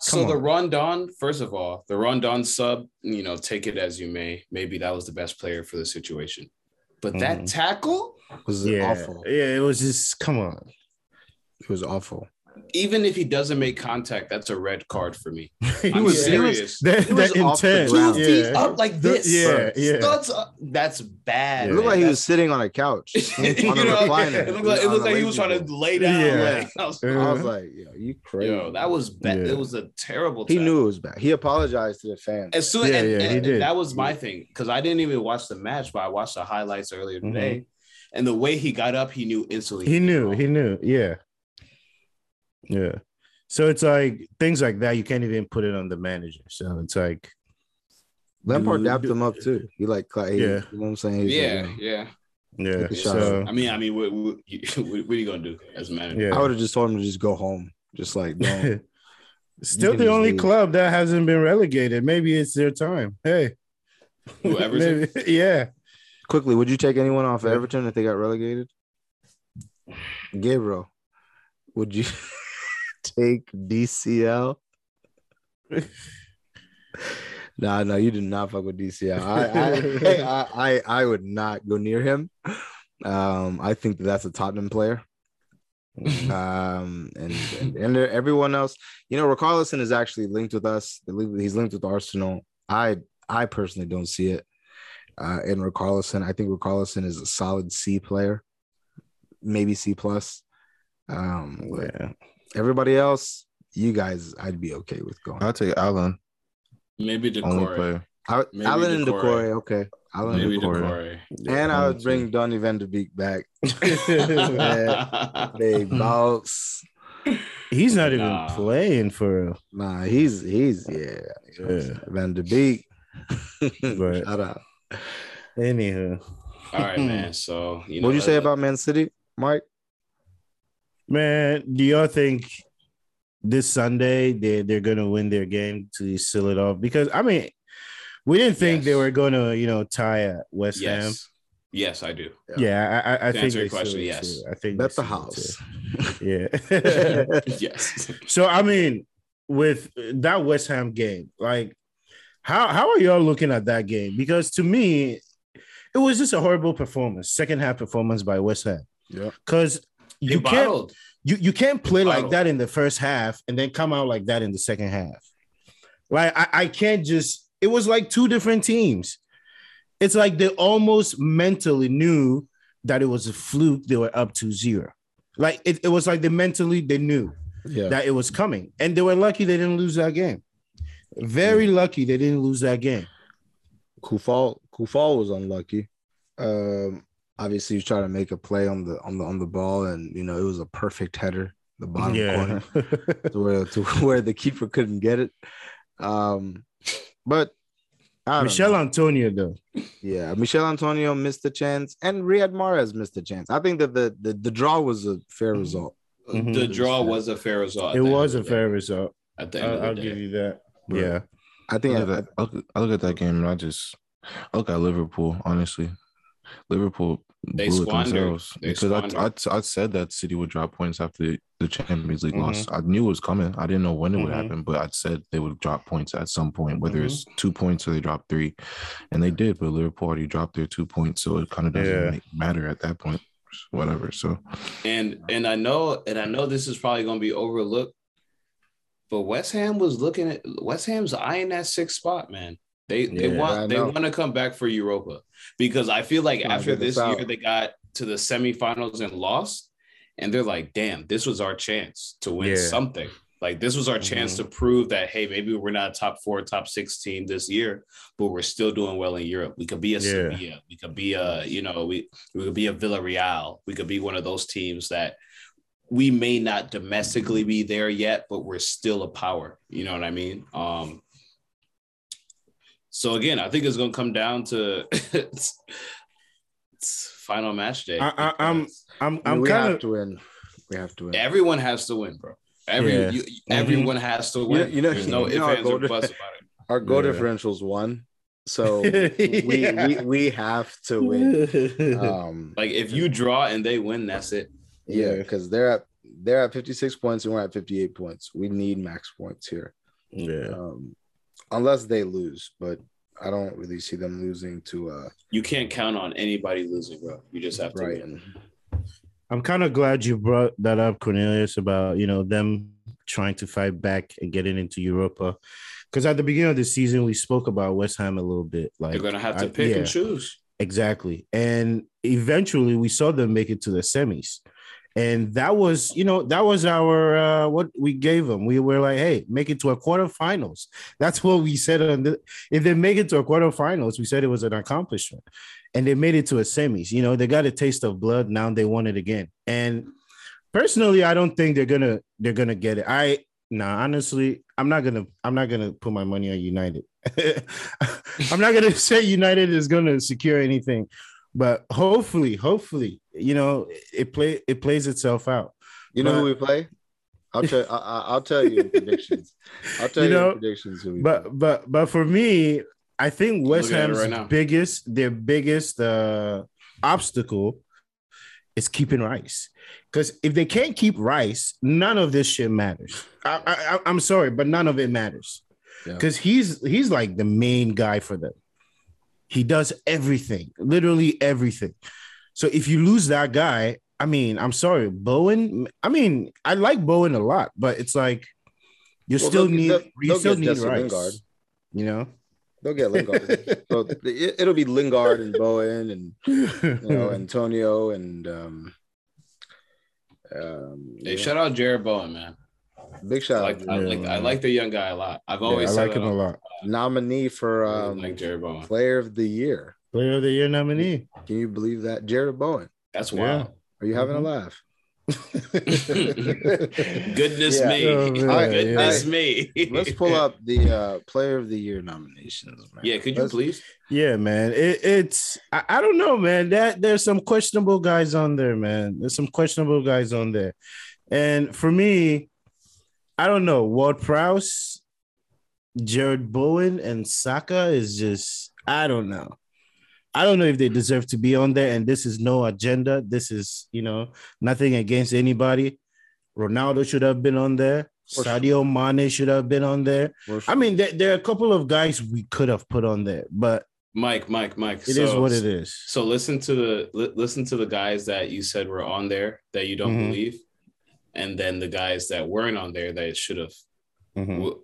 [SPEAKER 1] So
[SPEAKER 2] Come
[SPEAKER 1] the. Rondon, first of all, the Rondon sub, you know, take it as you may. Maybe that was the best player for the situation. But that
[SPEAKER 2] Mhm.
[SPEAKER 1] tackle,
[SPEAKER 3] was
[SPEAKER 2] yeah
[SPEAKER 3] awful.
[SPEAKER 2] yeah it was just come on
[SPEAKER 3] It was awful.
[SPEAKER 1] Even if he doesn't make contact, that's a red card for me.
[SPEAKER 2] He
[SPEAKER 1] I'm
[SPEAKER 3] was- he was-
[SPEAKER 1] serious.
[SPEAKER 2] that,
[SPEAKER 3] It was
[SPEAKER 2] that
[SPEAKER 3] off the
[SPEAKER 2] intent.
[SPEAKER 1] Two
[SPEAKER 2] yeah.
[SPEAKER 1] feet up like
[SPEAKER 2] The-
[SPEAKER 1] this.
[SPEAKER 2] yeah yeah
[SPEAKER 1] Studs up. That's bad.
[SPEAKER 3] It looked
[SPEAKER 1] man.
[SPEAKER 3] like he was sitting on a couch on a
[SPEAKER 1] You know,
[SPEAKER 3] recliner.
[SPEAKER 1] It looked like, it looked like he was trying to lay down.
[SPEAKER 2] Yeah.
[SPEAKER 1] Like, I was-
[SPEAKER 3] I was
[SPEAKER 2] Uh-huh.
[SPEAKER 3] like, yo, you crazy.
[SPEAKER 1] yo, that was bad.
[SPEAKER 2] Yeah.
[SPEAKER 1] It was a terrible.
[SPEAKER 3] Thing.
[SPEAKER 1] He
[SPEAKER 3] knew it was bad. He apologized to the fans.
[SPEAKER 1] As soon
[SPEAKER 2] Yeah,
[SPEAKER 1] and,
[SPEAKER 2] yeah, he did.
[SPEAKER 1] that was my thing because I didn't even watch the match, but I watched the highlights earlier today. And the way he got up, he knew instantly.
[SPEAKER 2] he knew he knew yeah yeah so it's like things like that you can't even put it on the manager so it's like
[SPEAKER 3] Lampard
[SPEAKER 2] do-
[SPEAKER 3] dapped him up too. He like, he,
[SPEAKER 2] Yeah.
[SPEAKER 3] you know what I'm saying? He's like,
[SPEAKER 1] Yeah,
[SPEAKER 3] you know,
[SPEAKER 1] yeah.
[SPEAKER 2] Yeah.
[SPEAKER 3] Take a shot.
[SPEAKER 2] So
[SPEAKER 1] I mean, I mean, what, what, what are you gonna do as a manager?
[SPEAKER 2] yeah.
[SPEAKER 3] I would have just told him to just go home. Just like don't.
[SPEAKER 2] Still the only
[SPEAKER 3] leave.
[SPEAKER 2] club that hasn't been relegated. Maybe it's their time. Hey.
[SPEAKER 1] Who,
[SPEAKER 2] Maybe- yeah.
[SPEAKER 3] Quickly, would you take anyone off Everton if they got relegated? Gabriel, would you take DCL? nah, no, you did not fuck with DCL. I, I, I, I, I would not go near him. Um, I think that that's a Tottenham player. Um, and, and and everyone else, you know, Richarlison is actually linked with us. He's linked with Arsenal. I I personally don't see it uh, in Richarlison. I think Richarlison is a solid C player, maybe C plus. Um,
[SPEAKER 2] Yeah.
[SPEAKER 3] Everybody else, you guys, I'd be okay with going.
[SPEAKER 4] I'll take Allen,
[SPEAKER 1] Maybe
[SPEAKER 4] only
[SPEAKER 1] Doucouré.
[SPEAKER 4] player.
[SPEAKER 3] I,
[SPEAKER 1] maybe
[SPEAKER 3] Alan and
[SPEAKER 1] Doucouré.
[SPEAKER 3] Doucouré, okay. Alan
[SPEAKER 1] Maybe
[SPEAKER 3] and
[SPEAKER 4] Doucouré.
[SPEAKER 1] Doucouré.
[SPEAKER 3] and I would
[SPEAKER 4] Honestly.
[SPEAKER 3] bring Donny Van de Beek back. Big boss.
[SPEAKER 2] He's not even
[SPEAKER 1] Nah.
[SPEAKER 2] playing for
[SPEAKER 3] Nah, he's he's yeah.
[SPEAKER 2] Yeah.
[SPEAKER 3] Van de Beek.
[SPEAKER 2] But-
[SPEAKER 3] Shout out.
[SPEAKER 2] anywho.
[SPEAKER 1] All right, man. So you know,
[SPEAKER 3] What'd you say
[SPEAKER 1] that-
[SPEAKER 3] about Man City, Mike?
[SPEAKER 2] Man, do y'all think this Sunday they they're gonna win their game to seal it off? Because I mean, we didn't think they were gonna, you know, tie at West Ham.
[SPEAKER 1] Yes, yes, I do.
[SPEAKER 2] Yeah, I, I, I
[SPEAKER 1] To
[SPEAKER 2] think
[SPEAKER 1] answer your question,
[SPEAKER 2] seal
[SPEAKER 1] yes.
[SPEAKER 2] too. I think that's
[SPEAKER 3] the house.
[SPEAKER 2] Yeah.
[SPEAKER 1] Yes.
[SPEAKER 2] so I mean, with that West Ham game, like, how how are y'all looking at that game? Because to me, it was just a horrible performance, second half performance by West Ham.
[SPEAKER 3] Yeah.
[SPEAKER 2] Because
[SPEAKER 1] They
[SPEAKER 2] you can't
[SPEAKER 1] bottled.
[SPEAKER 2] you you can't play like that in the first half and then come out like that in the second half. Like I, I can't just it was like two different teams. It's like they almost mentally knew that it was a fluke, they were up to zero. Like it, it was like they mentally they knew
[SPEAKER 3] Yeah.
[SPEAKER 2] that it was coming. And they were lucky they didn't lose that game. Very lucky they didn't lose that game.
[SPEAKER 3] Coufal Coufal was unlucky. Um, obviously, he was trying to make a play on the on the on the ball, and you know it was a perfect header, the bottom corner, to where to where the keeper couldn't get it. Um, but I
[SPEAKER 2] Michelle
[SPEAKER 3] know.
[SPEAKER 2] Antonio though.
[SPEAKER 3] yeah, Michail Antonio missed the chance, and Riyad Mahrez missed the chance. I think that the the, the draw was a fair result.
[SPEAKER 2] Mhm.
[SPEAKER 1] The draw was a fair result.
[SPEAKER 2] It was a
[SPEAKER 1] the
[SPEAKER 2] fair result.
[SPEAKER 1] At the end
[SPEAKER 2] I'll, I'll
[SPEAKER 1] of
[SPEAKER 2] give you that.
[SPEAKER 4] Right.
[SPEAKER 2] Yeah.
[SPEAKER 3] I
[SPEAKER 4] I
[SPEAKER 3] think
[SPEAKER 4] look, at that, I, look, I look at that game and I just I look at Liverpool, honestly. Liverpool
[SPEAKER 1] They
[SPEAKER 4] blew it themselves
[SPEAKER 1] They
[SPEAKER 4] because I. I I said that City would drop points after the Champions League
[SPEAKER 2] Mhm.
[SPEAKER 4] loss. I knew it was coming. I didn't know when it would
[SPEAKER 2] Mhm.
[SPEAKER 4] happen, but I said they would drop points at some point, whether
[SPEAKER 2] Mhm.
[SPEAKER 4] it's two points or they drop three, and they did. But Liverpool already dropped their two points, so it kind of doesn't
[SPEAKER 2] Yeah.
[SPEAKER 4] make, matter at that point. Whatever. So
[SPEAKER 1] And and I know and I know this is probably going to be overlooked, but West Ham was looking at West Ham's eyeing that sixth spot, man. They they
[SPEAKER 2] Yeah,
[SPEAKER 1] want they want to come back for Europa because I feel like after this
[SPEAKER 3] out.
[SPEAKER 1] year they got to the semifinals and lost, and they're like, damn, this was our chance to win
[SPEAKER 2] Yeah.
[SPEAKER 1] something. Like this was our chance to prove that hey, maybe we're not a top four, top six team this year, but we're still doing well in Europe. We could be a
[SPEAKER 2] Yeah.
[SPEAKER 1] Sevilla, we could be a you know we we could be a Villarreal, we could be one of those teams that we may not domestically be there yet, but we're still a power. You know what I mean? Um, so again, I think it's going to come down to it's, it's final match day.
[SPEAKER 2] I- I- I'm- I'm
[SPEAKER 3] I mean,
[SPEAKER 2] I'm
[SPEAKER 3] we
[SPEAKER 2] kind
[SPEAKER 3] have to win. We have to win.
[SPEAKER 1] everyone has to win, bro. Every
[SPEAKER 2] Yeah.
[SPEAKER 1] you, everyone has to win.
[SPEAKER 3] you know-
[SPEAKER 1] There's no ifs,
[SPEAKER 3] our
[SPEAKER 1] ands, or
[SPEAKER 3] goal-
[SPEAKER 1] buts about it.
[SPEAKER 3] Our goal
[SPEAKER 2] Yeah.
[SPEAKER 3] differential's one, so we,
[SPEAKER 2] Yeah.
[SPEAKER 3] we we have to win. Um,
[SPEAKER 1] Like if you draw and they win, that's it.
[SPEAKER 3] yeah,
[SPEAKER 2] Yeah.
[SPEAKER 3] because they're at they're at 56 points and we're at 58 points. We need max points here,
[SPEAKER 2] yeah.
[SPEAKER 3] um, unless they lose. But I don't really see them losing to uh,
[SPEAKER 1] You can't count on anybody losing, bro. You just have to win.
[SPEAKER 2] I'm kind of glad you brought that up, Cornelius, about you know them trying to fight back and getting into Europa. Because at the beginning of the season, we spoke about West Ham a little bit. Like
[SPEAKER 1] They're gonna have to
[SPEAKER 2] I-
[SPEAKER 1] pick
[SPEAKER 2] yeah.
[SPEAKER 1] and choose.
[SPEAKER 2] Exactly. And eventually we saw them make it to the semis. And that was, you know, that was our uh what we gave them. We were like, hey, make it to a quarterfinals. That's what we said on the if they make it to a quarterfinals, we said it was an accomplishment. And they made it to a semis. You know, they got a taste of blood. Now they want it again. And personally, I don't think they're gonna they're gonna get it. I nah, honestly, I'm not gonna I'm not gonna put my money on United. I'm not gonna say United is gonna secure anything, But hopefully, hopefully, you know, it play it plays itself out.
[SPEAKER 3] You know who we play? I'll tell. I, I- I'll tell you predictions. I'll tell
[SPEAKER 2] You
[SPEAKER 3] you,
[SPEAKER 2] know,
[SPEAKER 3] predictions. Who we play.
[SPEAKER 2] But but but for me, I think West
[SPEAKER 1] Looking at it
[SPEAKER 2] Ham's
[SPEAKER 1] right
[SPEAKER 2] biggest their biggest uh obstacle is keeping Rice. Because if they can't keep Rice, none of this shit matters. I, I, I'm sorry, but none of it matters.
[SPEAKER 3] Yeah.
[SPEAKER 2] Because he's he's like the main guy for them. He does everything, literally everything. So if you lose that guy, I mean, I'm sorry, Bowen. I mean, I like Bowen a lot, but it's like you
[SPEAKER 3] Well,
[SPEAKER 2] still need
[SPEAKER 3] they'll-
[SPEAKER 2] you
[SPEAKER 3] they'll
[SPEAKER 2] still need
[SPEAKER 3] Jesse
[SPEAKER 2] Rice.
[SPEAKER 3] Lingard.
[SPEAKER 2] You know,
[SPEAKER 3] They'll get Lingard. so it, it'll be Lingard and Bowen and you know Antonio and um, um
[SPEAKER 1] Hey,
[SPEAKER 3] yeah.
[SPEAKER 1] shout out Jarrod Bowen, man.
[SPEAKER 3] Big
[SPEAKER 1] I
[SPEAKER 3] shout
[SPEAKER 1] like,
[SPEAKER 3] out.
[SPEAKER 1] I
[SPEAKER 2] Yeah,
[SPEAKER 1] like, I like the young guy a lot. I've
[SPEAKER 2] Yeah,
[SPEAKER 1] always
[SPEAKER 2] I like him a lot.
[SPEAKER 3] Nominee for
[SPEAKER 1] I
[SPEAKER 3] um,
[SPEAKER 1] like Jarrod Bowen.
[SPEAKER 3] Player of the Year.
[SPEAKER 2] Player of the year nominee.
[SPEAKER 3] Can you believe that? Jarrod Bowen.
[SPEAKER 1] That's
[SPEAKER 2] Yeah.
[SPEAKER 3] Are you having
[SPEAKER 2] Mhm.
[SPEAKER 3] a laugh?
[SPEAKER 1] Goodness
[SPEAKER 3] Yeah.
[SPEAKER 1] me.
[SPEAKER 2] Oh, man,
[SPEAKER 1] Goodness
[SPEAKER 3] I-
[SPEAKER 1] me.
[SPEAKER 3] Let's pull up the uh, Player of the Year nominations, man.
[SPEAKER 1] Yeah, could you
[SPEAKER 3] Let's-
[SPEAKER 1] please?
[SPEAKER 2] Yeah, man. It, it's I, I don't know, man. That there's some questionable guys on there, man. There's some questionable guys on there, and for me, I don't know. Ward Prowse, Jarrod Bowen, and Saka is just I don't know. I don't know if they deserve to be on there. And this is no agenda. This is you know nothing against anybody. Ronaldo should have been on there.
[SPEAKER 3] For sure.
[SPEAKER 2] Sadio Mane should have been on there.
[SPEAKER 3] We're-
[SPEAKER 2] I mean, there, there are a couple of guys we could have put on there, but
[SPEAKER 1] Mike, Mike, Mike.
[SPEAKER 2] it is what it is.
[SPEAKER 1] So listen to the li- listen to the guys that you said were on there that you don't
[SPEAKER 2] Mhm.
[SPEAKER 1] believe, and then the guys that weren't on there that should have.
[SPEAKER 2] Mhm.
[SPEAKER 1] W-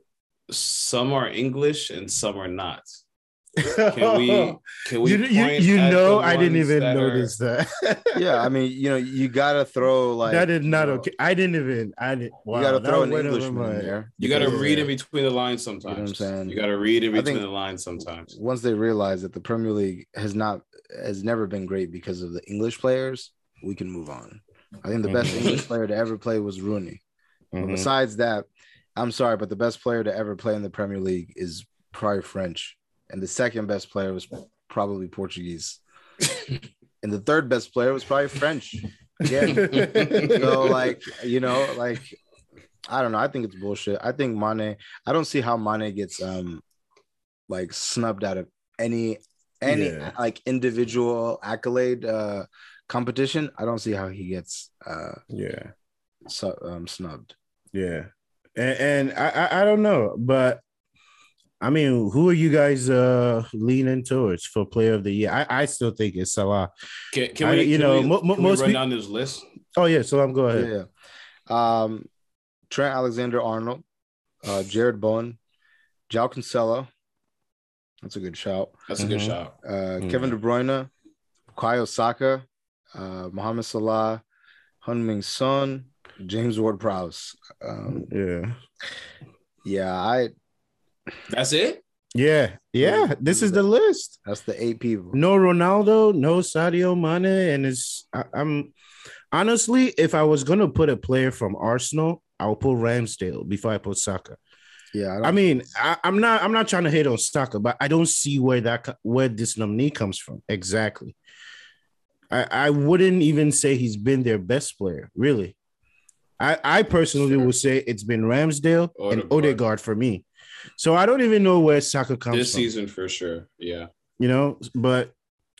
[SPEAKER 1] Some are English and some are not. Can we? Can we?
[SPEAKER 2] you you,
[SPEAKER 1] point
[SPEAKER 2] you
[SPEAKER 1] at
[SPEAKER 2] know
[SPEAKER 1] the
[SPEAKER 2] I didn't even
[SPEAKER 1] that are-
[SPEAKER 2] notice that.
[SPEAKER 3] yeah, I mean, you know, you gotta throw like
[SPEAKER 2] that is not
[SPEAKER 3] you know,
[SPEAKER 2] okay. I didn't even. I didn't. Wow,
[SPEAKER 3] you gotta throw an
[SPEAKER 2] went over
[SPEAKER 3] Englishman in there.
[SPEAKER 1] You got to
[SPEAKER 3] because
[SPEAKER 1] read in between the lines sometimes.
[SPEAKER 3] saying?
[SPEAKER 1] You got to read in between the lines sometimes.
[SPEAKER 3] Once they realize that the Premier League has not has never been great because of the English players, we can move on. I think the best
[SPEAKER 2] Mhm.
[SPEAKER 3] English player to ever play was Rooney. But
[SPEAKER 2] Mhm.
[SPEAKER 3] besides that, I'm sorry, but the best player to ever play in the Premier League is probably French, and the second best player was probably Portuguese, and the third best player was probably French. Again, so like you know, like I don't know. I think it's bullshit. I think Mane. I don't see how Mane gets um like snubbed out of any any
[SPEAKER 2] Yeah.
[SPEAKER 3] like individual accolade uh competition. I don't see how he gets uh
[SPEAKER 2] Yeah,
[SPEAKER 3] su- um, snubbed.
[SPEAKER 2] yeah, and, and I, I I don't know, but I mean, who are you guys uh leaning towards for Player of the Year? I, I still think it's Salah.
[SPEAKER 1] Can, can
[SPEAKER 2] I-
[SPEAKER 1] we?
[SPEAKER 2] you
[SPEAKER 1] can
[SPEAKER 2] know,
[SPEAKER 1] we,
[SPEAKER 2] mo- mo-
[SPEAKER 1] can we
[SPEAKER 2] most
[SPEAKER 1] run
[SPEAKER 2] peop-
[SPEAKER 1] down this list?
[SPEAKER 2] Oh yeah, Salam, go ahead.
[SPEAKER 3] Yeah. Um, Trent Alexander Arnold, uh, Jarrod Bowen, João Cancelo. That's a good shout.
[SPEAKER 1] That's a good
[SPEAKER 2] Mhm.
[SPEAKER 1] shout.
[SPEAKER 3] Uh,
[SPEAKER 2] Mm.
[SPEAKER 3] Kevin De Bruyne, Bukayo Saka, uh, Mohamed Salah, Heung-min Son, James Ward Prowse. Um,
[SPEAKER 2] Yeah,
[SPEAKER 3] yeah, I
[SPEAKER 1] That's it.
[SPEAKER 2] yeah, yeah. This is the list.
[SPEAKER 3] that's the eight people.
[SPEAKER 2] No Ronaldo, no Sadio Mane, and it's I, I'm honestly, if I was gonna put a player from Arsenal, I'll put Ramsdale before I put Saka.
[SPEAKER 3] Yeah, I,
[SPEAKER 2] I mean, I, I'm not I'm not trying to hate on Saka, but I don't see where that where this nominee comes from exactly. I I wouldn't even say he's been their best player, really. I I personally
[SPEAKER 1] Sure.
[SPEAKER 2] would say it's been Ramsdale and
[SPEAKER 1] Odegaard.
[SPEAKER 2] Odegaard for me. So I don't even know where Saka comes
[SPEAKER 1] This
[SPEAKER 2] from
[SPEAKER 1] season for sure. Yeah.
[SPEAKER 2] you know, but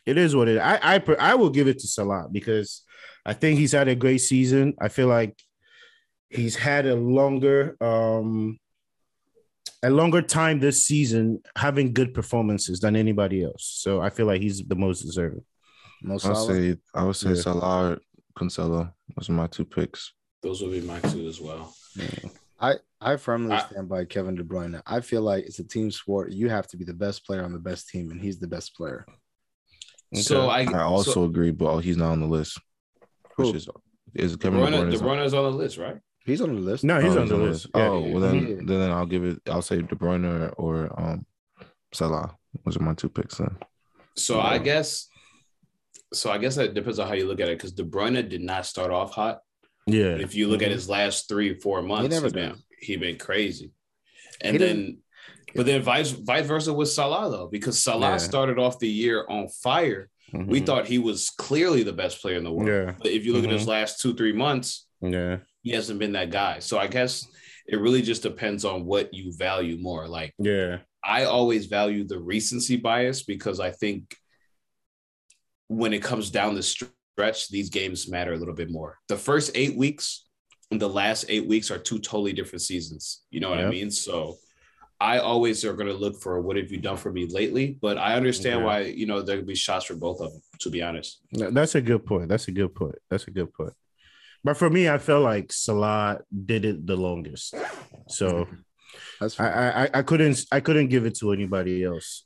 [SPEAKER 2] it is what it is. I I I will give it to Salah because I think he's had a great season. I feel like he's had a longer um a longer time this season having good performances than anybody else. So I feel like he's the most deserving.
[SPEAKER 3] Mo
[SPEAKER 4] I would say I would say
[SPEAKER 2] Yeah.
[SPEAKER 4] Salah, Cancelo. Those are my two picks.
[SPEAKER 1] Those will be my two as well.
[SPEAKER 3] I I firmly
[SPEAKER 1] I-
[SPEAKER 3] stand by Kevin De Bruyne. I feel like it's a team sport. You have to be the best player on the best team, and he's the best player.
[SPEAKER 1] So I,
[SPEAKER 4] I also
[SPEAKER 1] so
[SPEAKER 4] agree, but he's not on the list. Which
[SPEAKER 3] Who?
[SPEAKER 4] is is
[SPEAKER 1] De
[SPEAKER 4] Kevin De
[SPEAKER 1] Bruyne,
[SPEAKER 4] Bruyne
[SPEAKER 1] De
[SPEAKER 4] is on-
[SPEAKER 1] Bruyne is on the list, right?
[SPEAKER 3] He's on the list.
[SPEAKER 2] No, he's
[SPEAKER 4] Oh,
[SPEAKER 2] on the list. Yeah,
[SPEAKER 4] oh,
[SPEAKER 2] yeah,
[SPEAKER 4] well
[SPEAKER 2] yeah.
[SPEAKER 4] then then I'll give it. I'll say De Bruyne or, or um Salah. Those are my two picks. Then
[SPEAKER 1] So I guess, so I guess that depends on how you look at it because De Bruyne did not start off hot.
[SPEAKER 2] yeah.
[SPEAKER 1] But if you look at his last three, four months,
[SPEAKER 3] never
[SPEAKER 1] he been, he been crazy. And
[SPEAKER 3] He
[SPEAKER 1] then, but then vice vice versa with Salah though, because Salah
[SPEAKER 2] Yeah.
[SPEAKER 1] started off the year on fire, we
[SPEAKER 2] Mhm.
[SPEAKER 1] thought he was clearly the best player in the world.
[SPEAKER 2] Yeah.
[SPEAKER 1] But if you look at his
[SPEAKER 2] Mhm.
[SPEAKER 1] last two, three months,
[SPEAKER 2] Yeah.
[SPEAKER 1] he hasn't been that guy. So I guess it really just depends on what you value more. Like
[SPEAKER 2] Yeah.
[SPEAKER 1] I always value the recency bias because I think when it comes down the stretch, these games matter a little bit more. The first eight weeks and the last eight weeks are two totally different seasons. You know what I mean? So I always are going to look for what have you done for me lately, but I understand
[SPEAKER 2] Yeah.
[SPEAKER 1] why, you know, there could be shots for both of them, to be honest.
[SPEAKER 2] No, That's a good point. That's a good point. That's a good point. But for me, I felt like Salah did it the longest. So
[SPEAKER 3] That's
[SPEAKER 2] I, I I couldn't I couldn't give it to anybody else.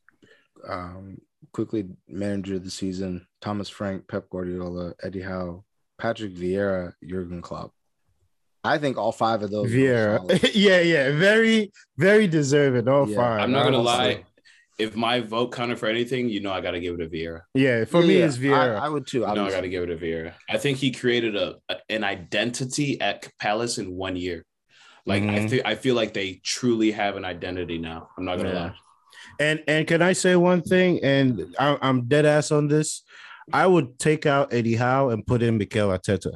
[SPEAKER 3] um, quickly manager of the season: Thomas Frank, Pep Guardiola, Eddie Howe, Patrick Vieira, Jurgen Klopp. I think all five of those.
[SPEAKER 2] Vieira. yeah, yeah. Very, very deserving. All
[SPEAKER 3] Yeah.
[SPEAKER 2] five.
[SPEAKER 1] I'm not going to
[SPEAKER 2] honestly.
[SPEAKER 1] lie. If my vote counted for anything, you know, I got to give it to Vieira.
[SPEAKER 2] Yeah, for
[SPEAKER 3] Yeah,
[SPEAKER 2] me
[SPEAKER 3] yeah,
[SPEAKER 2] it's Vieira.
[SPEAKER 3] I, I would too.
[SPEAKER 1] No, I got to give it to Vieira. I think he created a, a- an identity at Palace in one year. Like I
[SPEAKER 2] Mhm.
[SPEAKER 1] think I feel like they truly have an identity now. I'm not gonna
[SPEAKER 2] Yeah.
[SPEAKER 1] lie.
[SPEAKER 2] And and can I say one thing? And I, I'm dead ass on this. I would take out Eddie Howe and put in Mikel Arteta.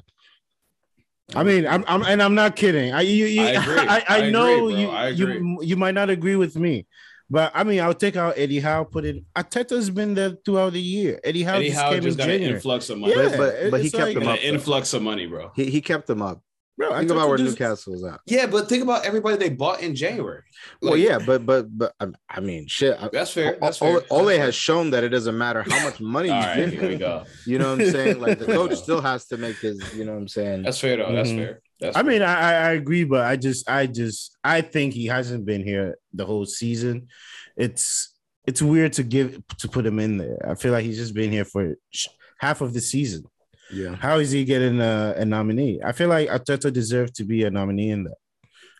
[SPEAKER 2] I mean, I'm, I'm and I'm not kidding. I you, you
[SPEAKER 1] I agree.
[SPEAKER 2] I, I,
[SPEAKER 1] I
[SPEAKER 2] know
[SPEAKER 1] bro.
[SPEAKER 2] you
[SPEAKER 1] I
[SPEAKER 2] you you might not agree with me, but I mean, I'll take out Eddie Howe. Put in Arteta's been there throughout the year. Eddie Howe
[SPEAKER 1] Eddie
[SPEAKER 2] just
[SPEAKER 1] Howe
[SPEAKER 2] came
[SPEAKER 1] just
[SPEAKER 2] in
[SPEAKER 1] got an influx of money.
[SPEAKER 2] Yeah,
[SPEAKER 3] But- but- but he kept
[SPEAKER 2] like-
[SPEAKER 3] them
[SPEAKER 1] An
[SPEAKER 3] up, though.
[SPEAKER 1] influx of money, bro.
[SPEAKER 3] He, he kept them up.
[SPEAKER 2] Bro,
[SPEAKER 3] Think
[SPEAKER 2] Arteta
[SPEAKER 3] about where
[SPEAKER 2] just-
[SPEAKER 3] Newcastle's at.
[SPEAKER 1] Yeah, but think about everybody they bought in January.
[SPEAKER 3] well, yeah, but but but I, I mean, shit.
[SPEAKER 1] That's fair. That's
[SPEAKER 3] Ole,
[SPEAKER 1] fair.
[SPEAKER 3] Ole
[SPEAKER 1] That's
[SPEAKER 3] has shown that it doesn't matter how much money
[SPEAKER 1] fair.
[SPEAKER 3] you
[SPEAKER 1] All right,
[SPEAKER 3] give
[SPEAKER 1] here we
[SPEAKER 3] him.
[SPEAKER 1] go.
[SPEAKER 3] You know what I'm saying? Like the coach still has to make his. You know what I'm saying?
[SPEAKER 1] That's fair though. That's
[SPEAKER 2] Mhm.
[SPEAKER 1] fair. That's
[SPEAKER 2] I
[SPEAKER 1] fair.
[SPEAKER 2] mean, I, I I agree, but I just, I just, I think he hasn't been here the whole season. It's, it's weird to give to put him in there. I feel like he's just been here for sh- half of the season.
[SPEAKER 3] Yeah.
[SPEAKER 2] How is he getting a, a nominee? I feel like Arteta deserved to be a nominee in that.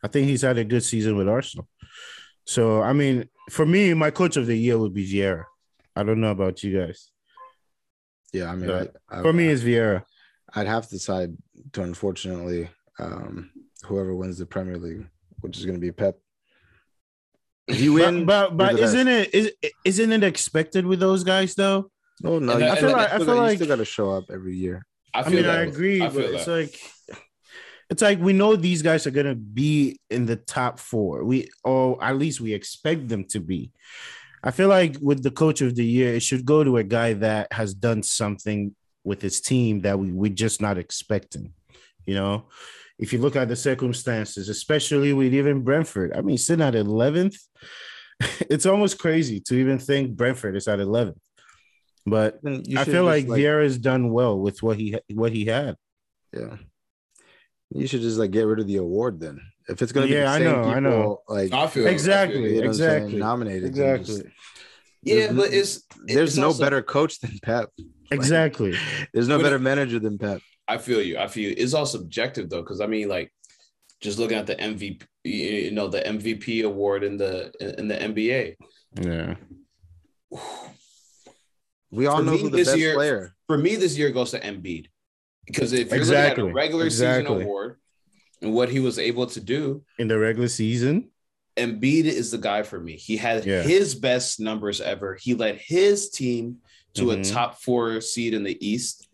[SPEAKER 2] I think he's had a good season with Arsenal. So, I mean, for me, my coach of the year would be Vieira. I don't know about you guys.
[SPEAKER 3] Yeah. I mean, I, I,
[SPEAKER 2] For me, it's Vieira.
[SPEAKER 3] I'd have to decide to unfortunately um, whoever wins the Premier League, which is going to be Pep. If you win,
[SPEAKER 2] but but, but isn't it is isn't it expected with those guys though?
[SPEAKER 3] Oh no,
[SPEAKER 1] And I feel
[SPEAKER 3] got-
[SPEAKER 2] like- I
[SPEAKER 3] you still
[SPEAKER 2] feel
[SPEAKER 3] got- you
[SPEAKER 2] like-
[SPEAKER 3] still got to show up every year.
[SPEAKER 1] I
[SPEAKER 2] I mean,
[SPEAKER 1] that.
[SPEAKER 2] I agree,
[SPEAKER 1] I
[SPEAKER 2] but
[SPEAKER 1] feel
[SPEAKER 2] it's like it's like we know these guys are gonna be in the top four. We or at least we expect them to be. I feel like with the coach of the year, it should go to a guy that has done something with his team that we we're just not expecting. You know, if you look at the circumstances, especially with even Brentford, I mean, sitting at 11th, it's almost crazy to even think Brentford is at 11th. But
[SPEAKER 3] you
[SPEAKER 2] I feel
[SPEAKER 3] just,
[SPEAKER 2] like Vieira's done well with what he what he had.
[SPEAKER 3] yeah, you should just like get rid of the award then. If it's going to
[SPEAKER 2] Yeah, I
[SPEAKER 3] be the same
[SPEAKER 2] know, I know.
[SPEAKER 3] like
[SPEAKER 1] I feel I feel
[SPEAKER 2] Exactly.
[SPEAKER 1] you.
[SPEAKER 3] you know what saying,
[SPEAKER 2] exactly.
[SPEAKER 3] nominated, then just-
[SPEAKER 2] Exactly.
[SPEAKER 1] Yeah, but it's
[SPEAKER 3] there's
[SPEAKER 1] it's
[SPEAKER 3] no
[SPEAKER 1] also-
[SPEAKER 3] better coach than Pep.
[SPEAKER 2] Exactly.
[SPEAKER 3] There's no
[SPEAKER 1] But
[SPEAKER 3] better
[SPEAKER 1] it-
[SPEAKER 3] manager than Pep.
[SPEAKER 1] I feel you. I feel you. It's all subjective though, because I mean, like, just looking at the MVP, you know, the MVP award in the in the NBA.
[SPEAKER 2] Yeah.
[SPEAKER 3] We all
[SPEAKER 1] For
[SPEAKER 3] know
[SPEAKER 1] me,
[SPEAKER 3] who the
[SPEAKER 1] this
[SPEAKER 3] best
[SPEAKER 1] year-
[SPEAKER 3] player.
[SPEAKER 1] For me, this year goes to Embiid, because if you're
[SPEAKER 2] Exactly.
[SPEAKER 1] looking at a regular
[SPEAKER 2] Exactly.
[SPEAKER 1] season award and what he was able to do,
[SPEAKER 2] In the regular season.
[SPEAKER 1] Embiid is the guy for me. He had
[SPEAKER 2] Yeah.
[SPEAKER 1] his best numbers ever. He led his team to a
[SPEAKER 2] Mhm.
[SPEAKER 1] top four seed in the East.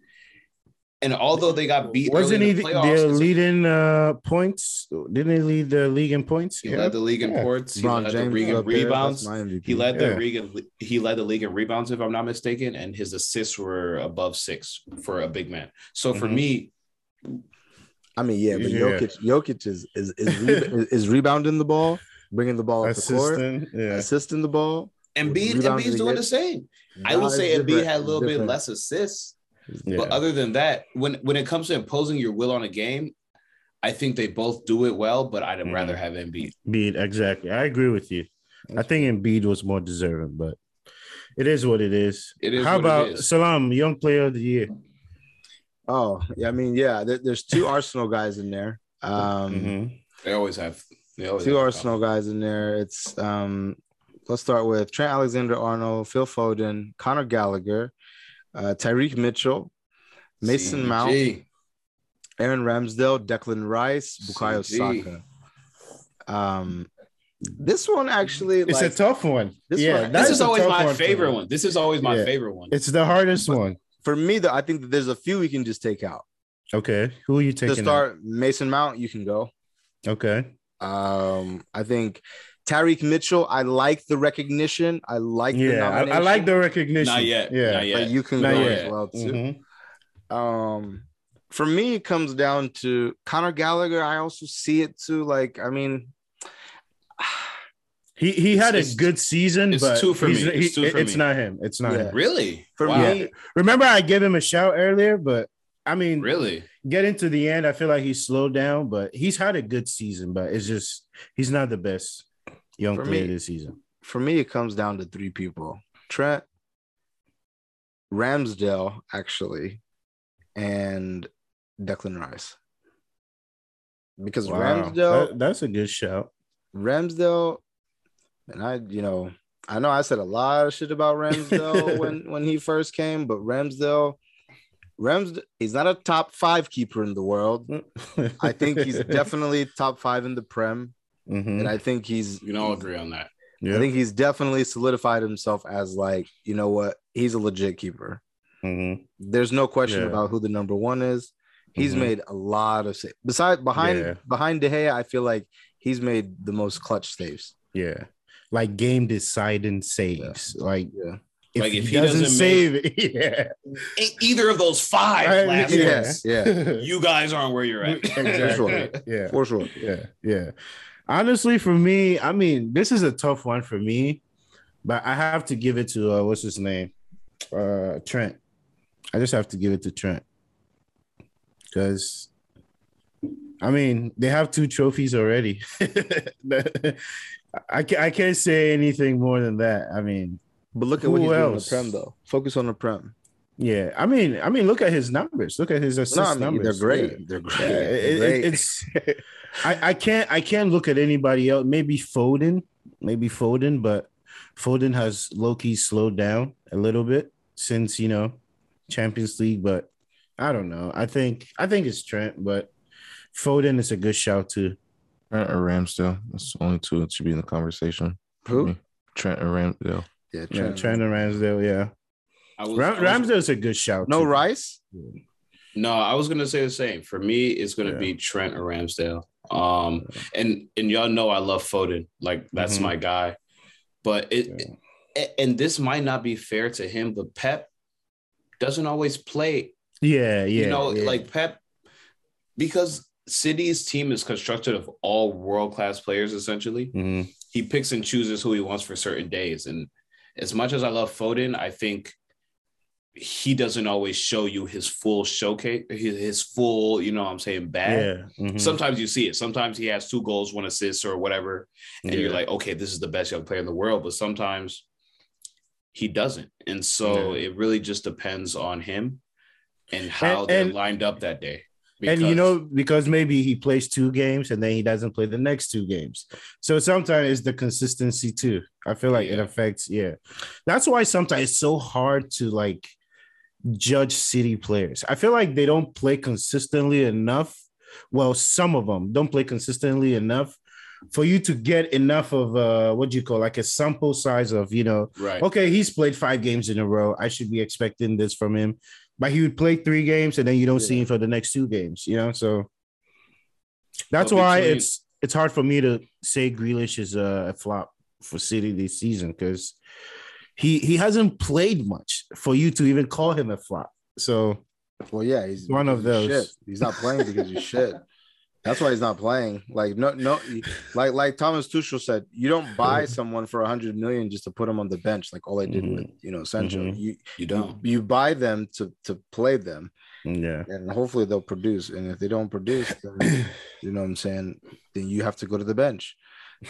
[SPEAKER 1] And although they got beat,
[SPEAKER 2] Wasn't
[SPEAKER 1] early
[SPEAKER 2] he
[SPEAKER 1] in
[SPEAKER 2] the,
[SPEAKER 1] the playoffs,
[SPEAKER 2] the leading uh points? Didn't he lead the league in points?
[SPEAKER 1] he led the league in
[SPEAKER 2] Yeah.
[SPEAKER 1] ports. He led
[SPEAKER 3] James
[SPEAKER 1] the league in
[SPEAKER 3] up there.
[SPEAKER 1] Rebounds. He led
[SPEAKER 2] Yeah.
[SPEAKER 1] the league. In, he led the league in rebounds, if I'm not mistaken, and his assists were above six for a big man. So for
[SPEAKER 2] Mhm.
[SPEAKER 1] me,
[SPEAKER 3] I mean, yeah, but
[SPEAKER 2] Yeah.
[SPEAKER 3] Jokic, Jokic is is is, reba- is rebounding the ball, bringing the ball up the court,
[SPEAKER 2] Yeah.
[SPEAKER 3] assisting the ball.
[SPEAKER 1] Embiid,
[SPEAKER 3] Rebounds
[SPEAKER 1] Embiid's
[SPEAKER 3] he
[SPEAKER 1] doing the
[SPEAKER 3] gets.
[SPEAKER 1] same. I
[SPEAKER 3] Nah,
[SPEAKER 1] would say
[SPEAKER 3] it's
[SPEAKER 1] Embiid
[SPEAKER 3] different.
[SPEAKER 1] had a
[SPEAKER 3] It's
[SPEAKER 1] little bit less assists.
[SPEAKER 2] Yeah.
[SPEAKER 1] But other than that, when when it comes to imposing your will on a game, I think they both do it well. But I'd
[SPEAKER 2] Mhm.
[SPEAKER 1] rather have Embiid.
[SPEAKER 2] Embiid, exactly. I agree with you. I think Embiid was more deserving, but it is what it is.
[SPEAKER 1] It is
[SPEAKER 2] How about
[SPEAKER 1] is.
[SPEAKER 2] Salam, young player of the year?
[SPEAKER 3] Oh, yeah, I mean, yeah, there, there's two Arsenal guys in there. Um,
[SPEAKER 2] Mhm.
[SPEAKER 1] They always have. They always
[SPEAKER 3] two
[SPEAKER 1] have
[SPEAKER 3] Arsenal guys in there. It's um, let's start with Trent Alexander Arnold, Phil Foden, Conor Gallagher, uh, Tyrick Mitchell, Mason Mount, Aaron Ramsdale, Declan Rice, Bukayo
[SPEAKER 1] CG.
[SPEAKER 3] Saka. Um, This one actually,
[SPEAKER 2] It's
[SPEAKER 3] like,
[SPEAKER 2] a tough one.
[SPEAKER 3] this
[SPEAKER 2] yeah,
[SPEAKER 3] one-
[SPEAKER 1] This is
[SPEAKER 2] a
[SPEAKER 1] always my
[SPEAKER 2] for
[SPEAKER 1] favorite
[SPEAKER 2] me.
[SPEAKER 1] one. This is always my
[SPEAKER 2] Yeah.
[SPEAKER 1] favorite one.
[SPEAKER 2] It's the hardest one.
[SPEAKER 3] for me, though, I think that there's a few we can just take out.
[SPEAKER 2] Okay, who are you taking?
[SPEAKER 3] to start, Mason Mount, you can go.
[SPEAKER 2] Okay,
[SPEAKER 3] Um, I think Tyrick Mitchell. I like the recognition. I like the
[SPEAKER 2] yeah, I, I like the recognition.
[SPEAKER 1] Not yet.
[SPEAKER 2] Yeah,
[SPEAKER 1] Not yet.
[SPEAKER 3] But you can
[SPEAKER 2] Not
[SPEAKER 3] go
[SPEAKER 2] yet.
[SPEAKER 3] as well too.
[SPEAKER 2] Mhm.
[SPEAKER 3] Um, for me, it comes down to Conor Gallagher. I also see it too. Like, I mean,
[SPEAKER 2] He he had
[SPEAKER 1] It's-
[SPEAKER 2] a good season,
[SPEAKER 1] it's
[SPEAKER 2] but
[SPEAKER 1] two for
[SPEAKER 2] he's-
[SPEAKER 1] me. It's
[SPEAKER 2] he-
[SPEAKER 1] two for
[SPEAKER 2] it's
[SPEAKER 1] me.
[SPEAKER 2] not him. It's not
[SPEAKER 3] Yeah.
[SPEAKER 2] him.
[SPEAKER 1] Really?
[SPEAKER 3] for
[SPEAKER 1] Wow.
[SPEAKER 3] me,
[SPEAKER 2] Remember, I gave him a shout earlier, but I mean,
[SPEAKER 1] Really?
[SPEAKER 2] getting to the end, I feel like he's slowed down, but he's had a good season. But it's just he's not the best young
[SPEAKER 3] For
[SPEAKER 2] player
[SPEAKER 3] me-
[SPEAKER 2] this season.
[SPEAKER 3] for me, it comes down to three people: Trent, Ramsdale, actually, and Declan Rice. Because
[SPEAKER 2] Wow,
[SPEAKER 3] Ramsdale,
[SPEAKER 2] that- that's a good shout.
[SPEAKER 3] Ramsdale, and I, you know, I know I said a lot of shit about Ramsdale when when he first came, but Ramsdale, Rams, he's not a top five keeper in the world. I think he's definitely top five in the Prem,
[SPEAKER 2] Mhm.
[SPEAKER 3] and I think he's
[SPEAKER 1] We can all agree on that.
[SPEAKER 2] Yeah.
[SPEAKER 3] I think he's definitely solidified himself as like, you know what, he's a legit keeper.
[SPEAKER 2] Mhm.
[SPEAKER 3] There's no question
[SPEAKER 2] Yeah.
[SPEAKER 3] about who the number one is. He's
[SPEAKER 2] Mhm.
[SPEAKER 3] made a lot of saves. Besides behind
[SPEAKER 2] Yeah.
[SPEAKER 3] behind De Gea, I feel like he's made the most clutch saves.
[SPEAKER 2] Yeah. Like game deciding saves. Like
[SPEAKER 3] Yeah.
[SPEAKER 2] if,
[SPEAKER 1] Like,
[SPEAKER 2] he,
[SPEAKER 1] if he
[SPEAKER 2] doesn't,
[SPEAKER 1] doesn't
[SPEAKER 2] save it, yeah.
[SPEAKER 1] Either of those five
[SPEAKER 2] Right,
[SPEAKER 1] last
[SPEAKER 2] yeah.
[SPEAKER 1] weeks,
[SPEAKER 3] Yeah.
[SPEAKER 1] you guys aren't where you're at.
[SPEAKER 2] exactly. Yeah.
[SPEAKER 3] For sure.
[SPEAKER 2] Yeah. Yeah. Honestly, for me, I mean, this is a tough one for me, but I have to give it to uh, what's his name? Uh Trent. I just have to give it to Trent. Because I mean, they have two trophies already. I, ca- I can't say anything more than that. I mean,
[SPEAKER 3] But look at what he's doing in the
[SPEAKER 2] else?
[SPEAKER 3] Prem though. Focus on the Prem.
[SPEAKER 2] Yeah. I mean, I mean, look at his numbers. Look at his assist
[SPEAKER 3] No, I mean
[SPEAKER 2] numbers.
[SPEAKER 3] they're great.
[SPEAKER 2] Yeah.
[SPEAKER 3] They're great.
[SPEAKER 2] Yeah,
[SPEAKER 3] They're
[SPEAKER 2] it- it- it's I, I can't I can't look at anybody else. Maybe Foden, maybe Foden, but Foden has low key slowed down a little bit since you know Champions League. But I don't know. I think I think it's Trent, but Foden is a good shout too.
[SPEAKER 4] Trent or Ramsdale. That's the only two that should be in the conversation.
[SPEAKER 3] Who?
[SPEAKER 4] Me. Trent or Ramsdale.
[SPEAKER 3] Yeah,
[SPEAKER 2] Yeah,
[SPEAKER 3] Trent.
[SPEAKER 2] Trent and Ramsdale. Yeah,
[SPEAKER 1] I was,
[SPEAKER 2] Ram,
[SPEAKER 1] I was-
[SPEAKER 2] Ramsdale's a good shout.
[SPEAKER 3] No
[SPEAKER 2] too.
[SPEAKER 3] Rice?
[SPEAKER 1] No, I was gonna say the same. For me, it's gonna
[SPEAKER 2] Yeah.
[SPEAKER 1] be Trent or Ramsdale. Um, and and y'all know I love Foden. Like that's
[SPEAKER 2] Mhm.
[SPEAKER 1] my guy. But it, it- and this might not be fair to him, but Pep doesn't always play.
[SPEAKER 2] Yeah, yeah.
[SPEAKER 1] you know,
[SPEAKER 2] yeah.
[SPEAKER 1] like Pep, because City's team is constructed of all world class players. Essentially,
[SPEAKER 2] Mhm.
[SPEAKER 1] he picks and chooses who he wants for certain days. And as much as I love Foden, I think he doesn't always show you his full showcase, his, his full, you know what I'm saying, bad.
[SPEAKER 2] yeah. mhm.
[SPEAKER 1] Sometimes you see it. Sometimes he has two goals, one assist, or whatever. And you're like, okay, this is the best young player in the world. But sometimes he doesn't. And so
[SPEAKER 2] Yeah.
[SPEAKER 1] it really just depends on him and how
[SPEAKER 2] And-
[SPEAKER 1] they're
[SPEAKER 2] and-
[SPEAKER 1] lined up that day.
[SPEAKER 2] and you know because maybe he plays two games and then he doesn't play the next two games so sometimes it's the consistency too i feel like it affects yeah that's why sometimes it's so hard to like judge city players i feel like they don't play consistently enough well some of them don't play consistently enough for you to get enough of uh what do you call like a sample size of you know
[SPEAKER 1] right.
[SPEAKER 2] okay, he's played five games in a row. I should be expecting this from him. But he would play three games and then you don't see him for the next two games, you know? So that's why
[SPEAKER 1] between-
[SPEAKER 2] it's it's hard for me to say Grealish is a, a flop for City this season because he he hasn't played much for you to even call him a flop. So
[SPEAKER 3] Well, yeah, he's
[SPEAKER 2] One of those.
[SPEAKER 3] Shit. He's not playing because he's shit. That's why he's not playing. Like no, no, like like Thomas Tuchel said, you don't buy someone for a hundred million just to put them on the bench, like all I did with you know Sancho.
[SPEAKER 2] Mhm.
[SPEAKER 3] You
[SPEAKER 1] You don't.
[SPEAKER 3] you buy them to to play them,
[SPEAKER 2] yeah.
[SPEAKER 3] and hopefully they'll produce. And if they don't produce, then you know what I'm saying, then you have to go to the bench,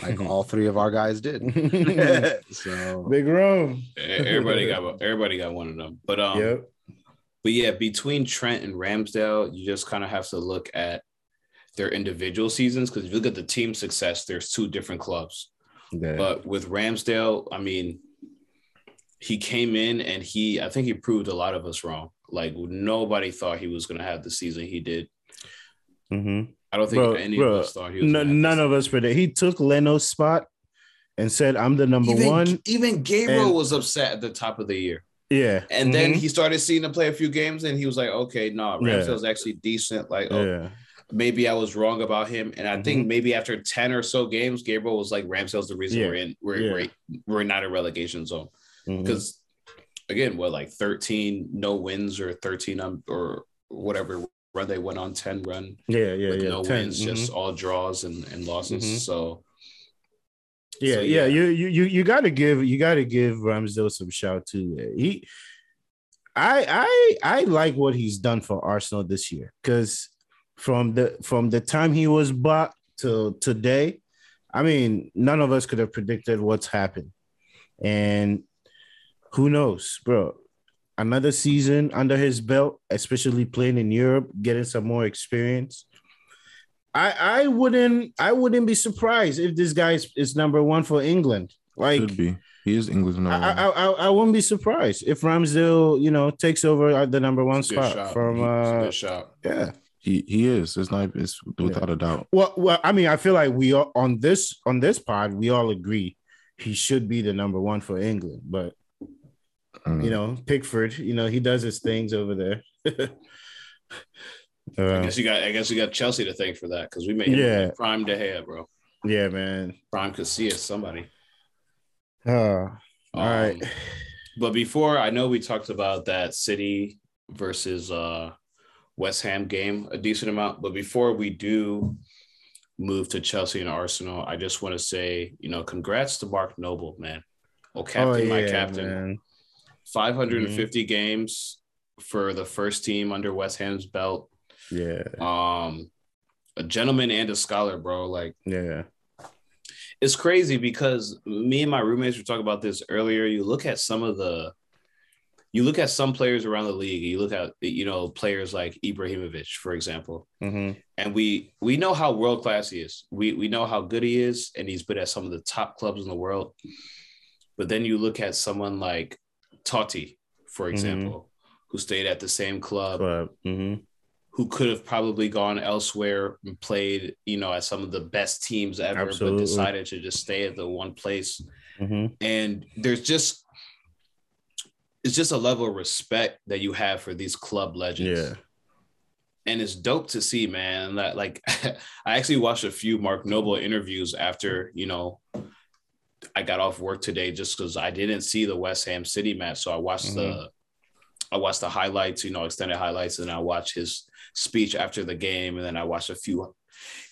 [SPEAKER 3] like all three of our guys did. so
[SPEAKER 2] Big room.
[SPEAKER 1] Everybody got everybody got one of them. But um
[SPEAKER 2] Yep.
[SPEAKER 1] but yeah, between Trent and Ramsdale, you just kind of have to look at their individual seasons because if you look at the team success, there's two different clubs.
[SPEAKER 2] Yeah.
[SPEAKER 1] But with Ramsdale, I mean, he came in and he, I think he proved a lot of us wrong. Like nobody thought he was going to have the season he did.
[SPEAKER 2] Mhm.
[SPEAKER 1] I don't think
[SPEAKER 2] Bro,
[SPEAKER 1] any
[SPEAKER 2] bro,
[SPEAKER 1] of us thought he was.
[SPEAKER 2] No,
[SPEAKER 1] have
[SPEAKER 2] none
[SPEAKER 1] this-
[SPEAKER 2] of us predict. He took Leno's spot and said, "I'm the number
[SPEAKER 1] even,
[SPEAKER 2] one."
[SPEAKER 1] Even Gabriel
[SPEAKER 2] and-
[SPEAKER 1] was upset at the top of the year.
[SPEAKER 2] Yeah,
[SPEAKER 1] And then
[SPEAKER 2] Mhm.
[SPEAKER 1] he started seeing him play a few games, and he was like, "Okay, no,
[SPEAKER 2] Yeah.
[SPEAKER 1] Ramsdale's actually decent. Like, oh,
[SPEAKER 2] yeah,
[SPEAKER 1] maybe I was wrong about him." And I
[SPEAKER 2] Mhm.
[SPEAKER 1] think maybe after ten or so games, Gabriel was like, "Ramsdale's the reason
[SPEAKER 2] Yeah.
[SPEAKER 1] we're in we're,
[SPEAKER 2] Yeah.
[SPEAKER 1] we're we're not a relegation zone." Because again, what like thirteen no wins or thirteen um, or whatever run they went on ten run
[SPEAKER 2] yeah, yeah, yeah.
[SPEAKER 1] no
[SPEAKER 2] 10,
[SPEAKER 1] wins,
[SPEAKER 2] mhm.
[SPEAKER 1] just all draws and, and losses.
[SPEAKER 2] Mhm.
[SPEAKER 1] So
[SPEAKER 2] yeah,
[SPEAKER 1] so,
[SPEAKER 2] yeah,
[SPEAKER 1] yeah.
[SPEAKER 2] You you you you got to give you got to give Ramsdale some shout too. He, I I I like what he's done for Arsenal this year because from the from the time he was bought to today, I mean, none of us could have predicted what's happened, and who knows, bro. Another season under his belt, especially playing in Europe, getting some more experience. I I wouldn't I wouldn't be surprised if this guy is, is number one for England. Like
[SPEAKER 4] Should be. He is England's number
[SPEAKER 2] I,
[SPEAKER 4] one.
[SPEAKER 2] I I I wouldn't be surprised if Ramsdale you know takes over at the number one
[SPEAKER 1] it's a good
[SPEAKER 2] spot
[SPEAKER 1] shot.
[SPEAKER 2] from
[SPEAKER 1] It's
[SPEAKER 2] uh
[SPEAKER 1] good shot.
[SPEAKER 2] yeah.
[SPEAKER 4] He he is. It's not. It's without a doubt.
[SPEAKER 2] Well, well, I mean, I feel like we all on this on this pod we all agree he should be the number one for England, but
[SPEAKER 4] Mm.
[SPEAKER 2] you know Pickford, you know he does his things over there.
[SPEAKER 1] I
[SPEAKER 2] Uh,
[SPEAKER 1] guess you got I guess you got Chelsea to thank for that because we made
[SPEAKER 2] Yeah.
[SPEAKER 1] prime De Gea, bro.
[SPEAKER 2] yeah, man.
[SPEAKER 1] Prime Casillas, somebody.
[SPEAKER 2] Uh, all right.
[SPEAKER 1] Um, But before I know we talked about that City versus uh West Ham game a decent amount, but before we do move to Chelsea and Arsenal, I just want to say, you know, congrats to Mark Noble, man. Oh, captain, my captain.
[SPEAKER 2] man.
[SPEAKER 1] 550 games for the first team under West Ham's belt.
[SPEAKER 2] Yeah,
[SPEAKER 1] Um a gentleman and a scholar, bro. Like
[SPEAKER 2] yeah,
[SPEAKER 1] it's crazy because me and my roommates were talking about this earlier. You look at some of the, you look at some players around the league. You look at you know players like Ibrahimovic, for example,
[SPEAKER 2] hmm
[SPEAKER 1] and we we know how world class he is. We we know how good he is, and he's been at some of the top clubs in the world. But then you look at someone like Totti, for example, who stayed at the same club,
[SPEAKER 2] but hmm
[SPEAKER 1] who could have probably gone elsewhere and played, you know, at some of the best teams ever,
[SPEAKER 2] Absolutely.
[SPEAKER 1] but decided to just stay at the one place.
[SPEAKER 2] hmm
[SPEAKER 1] And there's just it's just a level of respect that you have for these club legends.
[SPEAKER 2] yeah,
[SPEAKER 1] And it's dope to see, man. That like I actually watched a few Mark Noble interviews after, you know, I got off work today just because I didn't see the West Ham City match. So I watched the mm-hmm. I watched the highlights, you know, extended highlights, and I watched his speech after the game, and then I watched a few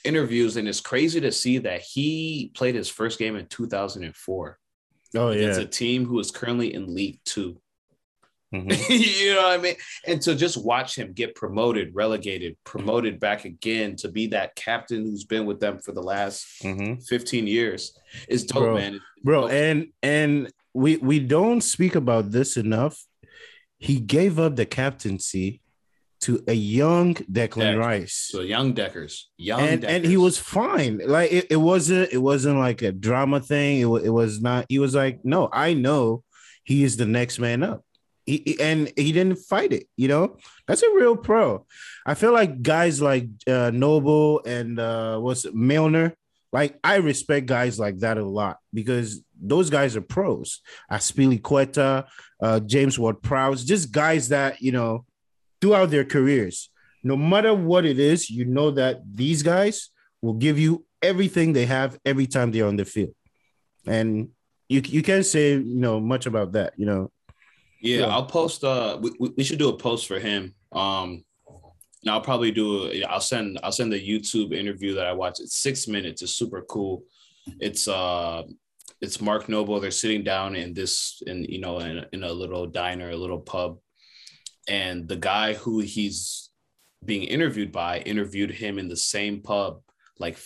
[SPEAKER 1] interviews. And it's crazy to see that he played his first game in 2004
[SPEAKER 2] oh yeah,
[SPEAKER 1] a team who is currently in League Two.
[SPEAKER 2] Mhm.
[SPEAKER 1] you know what I mean? And to just watch him get promoted, relegated, promoted back again to be that captain who's been with them for the last
[SPEAKER 2] Mhm.
[SPEAKER 1] 15 years is dope,
[SPEAKER 2] Bro,
[SPEAKER 1] man. It's
[SPEAKER 2] bro,
[SPEAKER 1] dope.
[SPEAKER 2] and and we we don't speak about this enough. He gave up the captaincy to a young Declan
[SPEAKER 1] Deck.
[SPEAKER 2] Rice.
[SPEAKER 1] so young Deckers, young
[SPEAKER 2] and and he was fine. Like it, it wasn't it wasn't like a drama thing. It, it was not. He was like, no, I know he is the next man up. He, and he didn't fight it. You know, that's a real pro. I feel like guys like uh, Noble and uh, what's it, Milner. Like I respect guys like that a lot because those guys are pros. Azpilicueta, uh, James Ward-Prowse, just guys that you know throughout their careers no matter what it is, you know that these guys will give you everything they have every time they're on the field. And you you can't say you know much about that, you know.
[SPEAKER 1] Yeah,
[SPEAKER 2] Yeah.
[SPEAKER 1] I'll post. Uh, we, we- should do a post for him. Um, and I'll probably do. A, I'll send. I'll send the YouTube interview that I watched. It's six minutes. It's super cool. It's uh, it's Mark Noble. They're sitting down in this, in you know, in, in a little diner, a little pub, and the guy who he's being interviewed by interviewed him in the same pub, like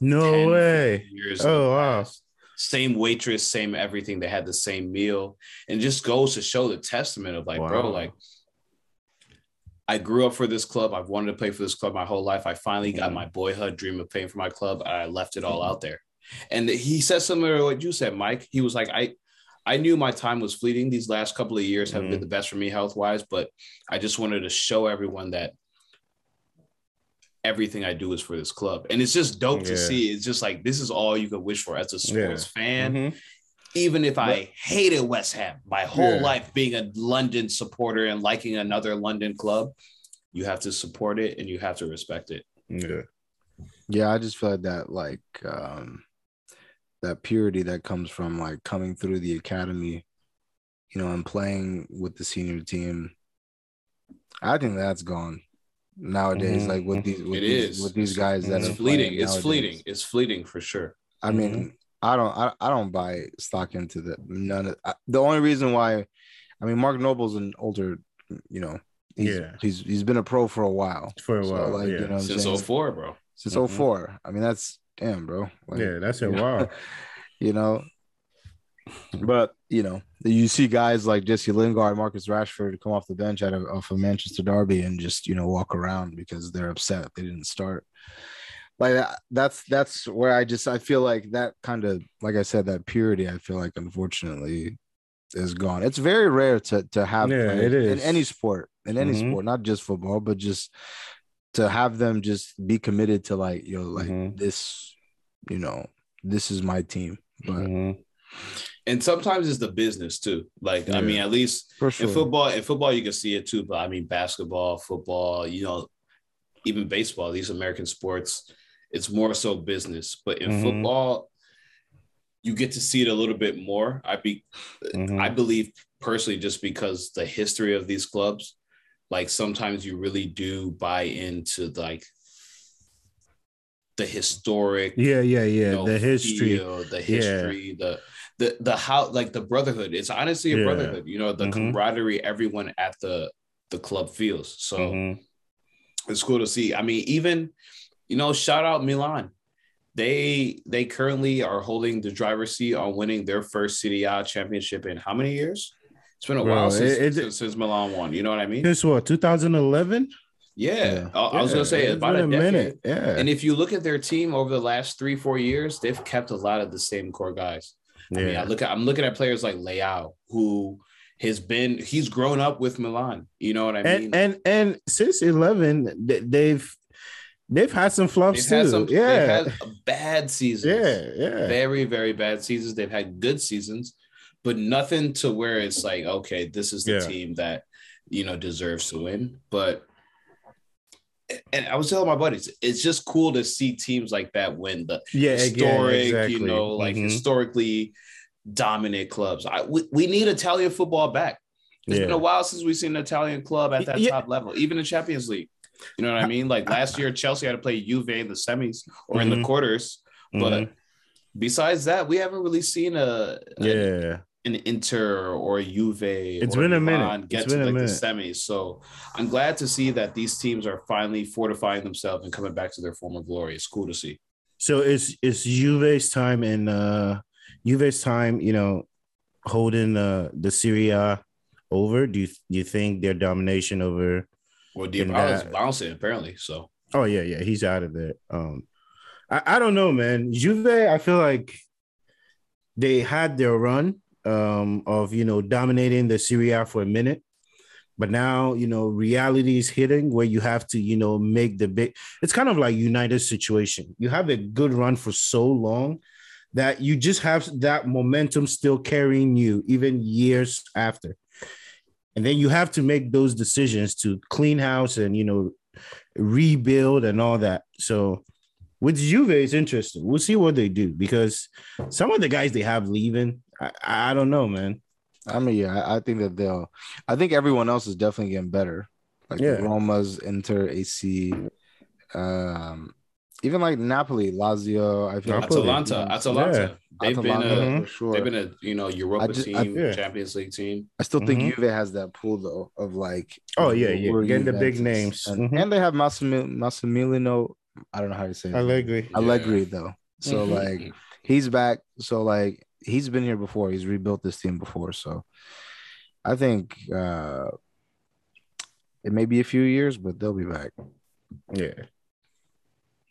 [SPEAKER 2] No
[SPEAKER 1] 10,
[SPEAKER 2] way. Oh, wow.
[SPEAKER 1] past. Same waitress, same everything. They had the same meal, and just goes to show the testament of like, bro, like I grew up for this club. I've wanted to play for this club my whole life. I finally got
[SPEAKER 2] Mhm.
[SPEAKER 1] my boyhood dream of playing for my club. And I left it all out there. And he said similar to what you said, Mike. He was like, I I knew my time was fleeting. These last couple of years have
[SPEAKER 2] Mhm.
[SPEAKER 1] been the best for me health wise, but I just wanted to show everyone that everything I do is for this club. And it's just dope to see. It's just like this is all you could wish for as a sports fan.
[SPEAKER 2] Mhm.
[SPEAKER 1] Even if I hated West Ham my whole
[SPEAKER 2] Yeah.
[SPEAKER 1] life being a London supporter and liking another London club, you have to support it and you have to respect it.
[SPEAKER 2] Yeah.
[SPEAKER 3] Yeah, I just feel like that like um that purity that comes from like coming through the academy, you know, and playing with the senior team. I think that's gone nowadays.
[SPEAKER 2] Mhm.
[SPEAKER 3] Like with these with
[SPEAKER 1] It
[SPEAKER 3] these,
[SPEAKER 1] is.
[SPEAKER 3] with these guys that
[SPEAKER 1] It's
[SPEAKER 3] are
[SPEAKER 1] fleeting. It's
[SPEAKER 3] nowadays.
[SPEAKER 1] fleeting. It's fleeting for sure.
[SPEAKER 3] I mean, I don't I, I don't buy stock into the none of I, the only reason why I mean Mark Noble's an older, you know, he's
[SPEAKER 2] Yeah.
[SPEAKER 3] he's he's been a pro for a while.
[SPEAKER 2] For a
[SPEAKER 3] So,
[SPEAKER 2] while.
[SPEAKER 3] like,
[SPEAKER 2] yeah.
[SPEAKER 3] you know what
[SPEAKER 1] Since
[SPEAKER 3] saying?
[SPEAKER 1] 04, bro.
[SPEAKER 3] Since
[SPEAKER 2] Mhm.
[SPEAKER 3] 04. I mean, that's damn, bro. Like,
[SPEAKER 2] yeah, that's a
[SPEAKER 3] you
[SPEAKER 2] while.
[SPEAKER 3] you know. But you know, you see guys like Jesse Lingard, Marcus Rashford come off the bench out of off of Manchester Derby and just you know walk around because they're upset they didn't start. Like that's that's where I just I feel like that kind of like I said that purity I feel like unfortunately is gone. It's very rare to to have
[SPEAKER 2] Yeah, it
[SPEAKER 3] in any sport in any
[SPEAKER 2] Mhm.
[SPEAKER 3] sport, not just football, but just to have them just be committed to like yo know, like
[SPEAKER 2] Mhm.
[SPEAKER 3] this, you know, this is my team. But
[SPEAKER 2] Mhm.
[SPEAKER 1] And sometimes it's the business too. Like, I mean, at least
[SPEAKER 3] for
[SPEAKER 1] in football, in football, you can see it too. But I mean, basketball, football, you know, even baseball, these American sports, it's more so business. But in
[SPEAKER 2] Mhm.
[SPEAKER 1] football, you get to see it a little bit more. I be,
[SPEAKER 2] Mhm.
[SPEAKER 1] I believe personally, just because the history of these clubs, like sometimes you really do buy into like the historic
[SPEAKER 2] Yeah, yeah, yeah.
[SPEAKER 1] you know,
[SPEAKER 2] the history.
[SPEAKER 1] feel, the history, the the the how like the brotherhood. It's honestly a
[SPEAKER 2] Yeah.
[SPEAKER 1] brotherhood. You know, the
[SPEAKER 2] Mhm.
[SPEAKER 1] camaraderie everyone at the the club feels. So
[SPEAKER 2] Mhm.
[SPEAKER 1] it's cool to see. I mean, even you know, shout out Milan. They they currently are holding the driver's seat on winning their first Serie A championship in how many years? It's been a
[SPEAKER 2] Bro,
[SPEAKER 1] while since,
[SPEAKER 2] it- it-
[SPEAKER 1] since, since Milan won. You know what I mean?
[SPEAKER 2] Since what, 2011?
[SPEAKER 1] Yeah,
[SPEAKER 3] Yeah.
[SPEAKER 1] I, I was gonna say
[SPEAKER 2] it's
[SPEAKER 1] about
[SPEAKER 2] been
[SPEAKER 1] a, decade.
[SPEAKER 2] Yeah.
[SPEAKER 1] And if you look at their team over the last three, four years, they've kept a lot of the same core guys. I mean, I look at I'm looking at players like Leao, who has been he's grown up with Milan. You know what I mean?
[SPEAKER 2] and and and since eleven, they've they've had some flops
[SPEAKER 1] they've had
[SPEAKER 2] too.
[SPEAKER 1] some
[SPEAKER 2] yeah.
[SPEAKER 1] they've had bad seasons.
[SPEAKER 2] yeah, yeah.
[SPEAKER 1] Very, very bad seasons. They've had good seasons, but nothing to where it's like, okay, this is the
[SPEAKER 2] Yeah.
[SPEAKER 1] team that you know deserves to win. But and I was telling my buddies, it's just cool to see teams like that win the
[SPEAKER 2] yeah,
[SPEAKER 1] historic,
[SPEAKER 2] again, exactly.
[SPEAKER 1] you know, like
[SPEAKER 2] Mhm.
[SPEAKER 1] historically dominant clubs. I we, we need Italian football back. It's been a while since we've seen an Italian club at that
[SPEAKER 2] Yeah.
[SPEAKER 1] top level, even in Champions League. You know what I mean? Like last year, Chelsea had to play Juve in the semis or in the
[SPEAKER 2] Mhm.
[SPEAKER 1] quarters. But
[SPEAKER 2] Mhm.
[SPEAKER 1] besides that, we haven't really seen a, a-
[SPEAKER 2] yeah.
[SPEAKER 1] An Inter or a Juve.
[SPEAKER 2] It's
[SPEAKER 1] or
[SPEAKER 2] been a minute.
[SPEAKER 1] Milan get
[SPEAKER 2] It's
[SPEAKER 1] to
[SPEAKER 2] been a
[SPEAKER 1] like the
[SPEAKER 2] minute.
[SPEAKER 1] semis. So I'm glad to see that these teams are finally fortifying themselves and coming back to their former glory. It's cool to see.
[SPEAKER 2] So it's it's Juve's time and uh Juve's time, you know, holding uh the Serie A over. Do you do you think their domination over
[SPEAKER 1] Well, is bouncing apparently. So
[SPEAKER 2] Oh yeah, yeah, he's out of there. Um, I, I don't know, man. Juve, I feel like they had their run um of you know dominating the Serie A for a minute, but now you know reality is hitting where you have to you know make the big. It's kind of like United situation. You have a good run for so long that you just have that momentum still carrying you even years after. And then you have to make those decisions to clean house and you know rebuild and all that. So with Juve, it's interesting. We'll see what they do because some of the guys they have leaving, I, I don't know, man.
[SPEAKER 3] I mean, yeah, I, I think that they'll. I think everyone else is definitely getting better. Like
[SPEAKER 2] Yeah.
[SPEAKER 3] Roma's, Inter, AC, um, even like Napoli, Lazio. I feel like
[SPEAKER 2] Napoli.
[SPEAKER 1] Atalanta, Atalanta, they've
[SPEAKER 3] Atalanta,
[SPEAKER 1] been a
[SPEAKER 3] for sure.
[SPEAKER 1] they've been a you know Europa
[SPEAKER 3] just- I-
[SPEAKER 1] team,
[SPEAKER 2] yeah.
[SPEAKER 1] Champions League team.
[SPEAKER 3] I still think
[SPEAKER 2] Mhm.
[SPEAKER 3] Juve has that pool though of like.
[SPEAKER 2] Oh, yeah, yeah.
[SPEAKER 3] we're
[SPEAKER 2] Getting the big names.
[SPEAKER 3] and,
[SPEAKER 2] Mhm.
[SPEAKER 3] and they have Massimil- Massimiliano. I don't know how to say it.
[SPEAKER 2] Allegri.
[SPEAKER 3] Allegri though. So
[SPEAKER 2] Mhm.
[SPEAKER 3] like he's back. So like he's been here before. He's rebuilt this team before. So I think uh it may be a few years, but they'll be back.
[SPEAKER 2] Yeah.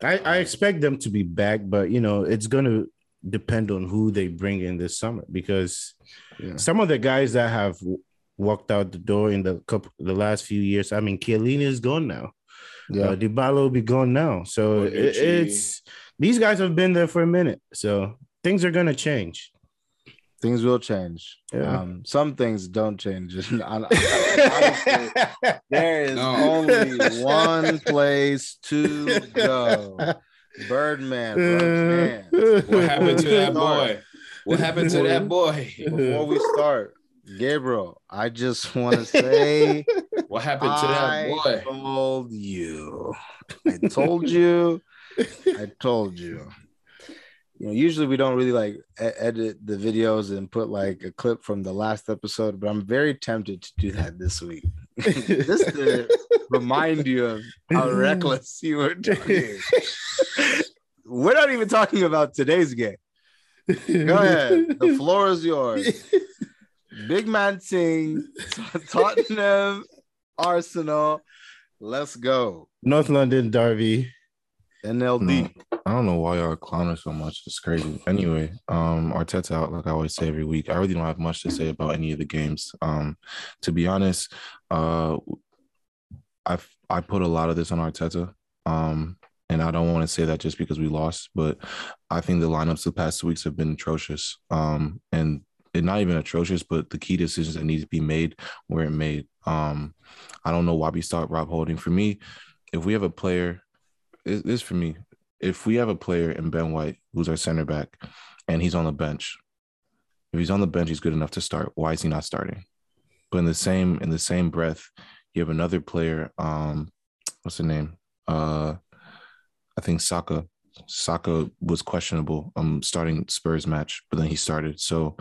[SPEAKER 2] I, I expect them to be back, but you know, it's gonna depend on who they bring in this summer because
[SPEAKER 3] Yeah.
[SPEAKER 2] some of the guys that have walked out the door in the couple the last few years, I mean, Chiellini is gone now.
[SPEAKER 3] Yeah.
[SPEAKER 2] Uh, Dybala will be gone now. So it, it's these guys have been there for a minute. So things are gonna change.
[SPEAKER 3] Things will change.
[SPEAKER 2] Yeah.
[SPEAKER 3] Um, some things don't change. Honestly, there is
[SPEAKER 1] No.
[SPEAKER 3] only one place to go. Birdman, Brooks
[SPEAKER 1] What happened to that boy? What happened to that boy?
[SPEAKER 3] Before we start, Gabriel, I just want to say
[SPEAKER 1] What happened to that boy?
[SPEAKER 3] I told you. I told you. I told you. You know, usually we don't really like edit the videos and put like a clip from the last episode, but I'm very tempted to do that this week. Just to remind you of how reckless you were talking. We're not even talking about today's game. Go ahead. The floor is yours. Big man Ting, Tottenham, Arsenal. Let's go.
[SPEAKER 2] North London Derby.
[SPEAKER 3] NLD.
[SPEAKER 4] I don't know why y'all clowning so much. It's crazy. Anyway, um, Arteta out, like I always say every week. I really don't have much to say about any of the games. Um, to be honest, uh, I I put a lot of this on Arteta. Um, and I don't want to say that just because we lost, but I think the lineups the past two weeks have been atrocious. Um, and not even atrocious, but the key decisions that need to be made weren't made. Um, I don't know why we start Rob Holding. For me, if we have a player, it- this for me, if we have a player in Ben White who's our center back and he's on the bench, if he's on the bench, he's good enough to start. Why is he not starting? But in the same in the same breath, you have another player. Um, what's the name? Uh, I think Saka. Saka was questionable. Um, starting Spurs match, but then he started. So,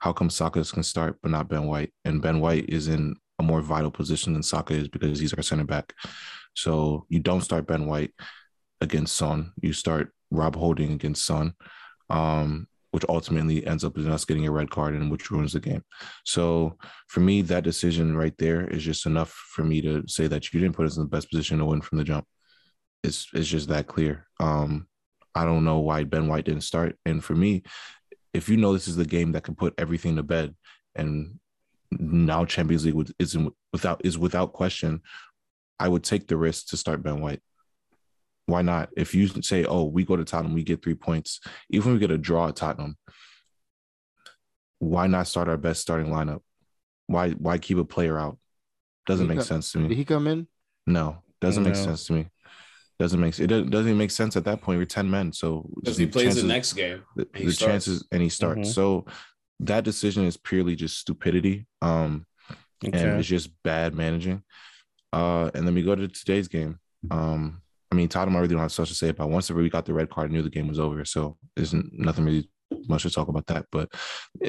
[SPEAKER 4] how come Saka can start but not Ben White? And Ben White is in a more vital position than Saka is because he's our center back. So you don't start Ben White against Son. You start Rob Holding against Son, um, which ultimately ends up in us getting a red card and which ruins the game. So for me, that decision right there is just enough for me to say that you didn't put us in the best position to win from the jump. It's it's just that clear. Um, I don't know why Ben White didn't start. And for me, if you know this is the game that can put everything to bed, and now Champions League is without is without question, I would take the risk to start Ben White. Why not? If you say, "Oh, we go to Tottenham, we get three points," even if we get a draw at Tottenham, why not start our best starting lineup? Why why keep a player out? Doesn't make
[SPEAKER 3] Because-
[SPEAKER 4] sense to me.
[SPEAKER 3] Did he come in?
[SPEAKER 4] No, doesn't make sense to me. Doesn't make it doesn't doesn't even make sense at that point. We're ten men, so
[SPEAKER 1] Because he plays
[SPEAKER 4] chances-
[SPEAKER 1] the next game.
[SPEAKER 4] the, the chances and he starts.
[SPEAKER 2] Mhm.
[SPEAKER 4] So that decision is purely just stupidity. Um, and it's just bad managing. Uh, and then we go to today's game. Um, I mean, Tottenham, I really don't have much to say about. Once we got the red card, I knew the game was over. So there's nothing really much to talk about that. But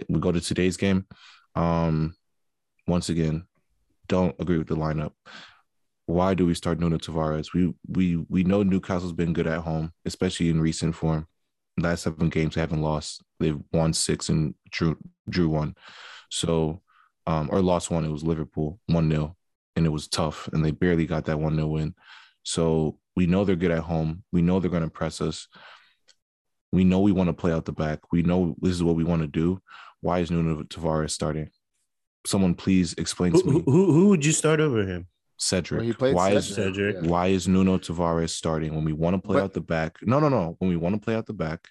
[SPEAKER 4] we go to today's game. Um, once again, don't agree with the lineup. Why do we start Nuno Tavares? We we we know Newcastle's been good at home, especially in recent form. Last seven games they haven't lost. They've won six and drew drew one. So um, or lost one. It was Liverpool, 1 0, and it was tough. And they barely got that 1 0 win. So we know they're good at home. We know they're going to press us. We know we want to play out the back. We know this is what we want to do. Why is Nuno Tavares starting? Someone please explain
[SPEAKER 2] Who,
[SPEAKER 4] to me.
[SPEAKER 2] who, who who would you start over him?
[SPEAKER 4] Cedric.
[SPEAKER 3] When he played
[SPEAKER 4] why is
[SPEAKER 3] Cedric,
[SPEAKER 2] Cedric.
[SPEAKER 3] yeah.
[SPEAKER 4] why is Nuno Tavares starting when we want to play
[SPEAKER 3] But-
[SPEAKER 4] out the back? No, no, no. When we want to play out the back,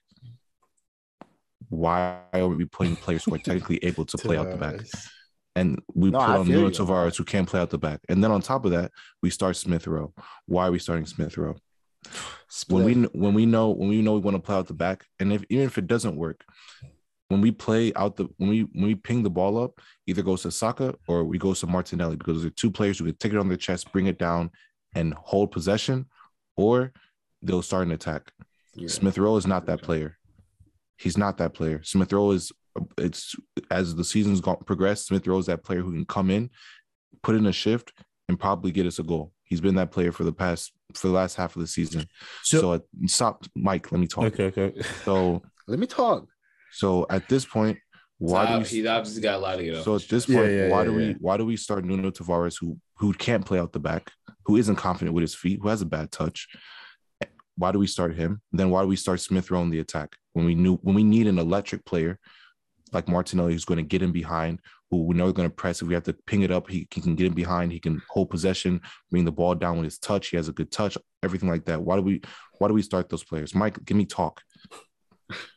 [SPEAKER 4] why are we putting players who are technically able to play out the back? And we
[SPEAKER 3] No,
[SPEAKER 4] put
[SPEAKER 3] I
[SPEAKER 4] on Nuno. Tavares who can't play out the back. And then on top of that, we start Smith Rowe. Why are we starting Smith Rowe? When we when we know when we know we want to play out the back, and if even if it doesn't work, when we play out the when we when we ping the ball up, either goes to Saka or we go to Martinelli because they're two players who can take it on their chest, bring it down, and hold possession, or they'll start an attack.
[SPEAKER 3] Yeah.
[SPEAKER 4] Smith Rowe is not that player. He's not that player. Smith Rowe is it's as the season's gone progressed. Smith Rowe is that player who can come in, put in a shift, and probably get us a goal. He's been that player for the past for the last half of the season.
[SPEAKER 2] So,
[SPEAKER 4] So, uh, stop, Mike. Let me talk.
[SPEAKER 2] okay, okay.
[SPEAKER 4] So
[SPEAKER 3] Let me talk.
[SPEAKER 4] so at this point, why do
[SPEAKER 1] Why
[SPEAKER 4] we?
[SPEAKER 1] he obviously got a lot of get off.
[SPEAKER 4] So at this point,
[SPEAKER 2] Yeah, yeah,
[SPEAKER 4] why
[SPEAKER 2] yeah,
[SPEAKER 4] do we why do we start Nuno Tavares who who can't play out the back, who isn't confident with his feet, who has a bad touch? Why do we start him? Then why do we start Smith Rowe in the attack when we knew when we need an electric player like Martinelli who's going to get in behind, who we know are going to press. If we have to ping it up, he, he can get in behind. He can hold possession, bring the ball down with his touch. He has a good touch, everything like that. Why do we why do we start those players? Mike, give me talk.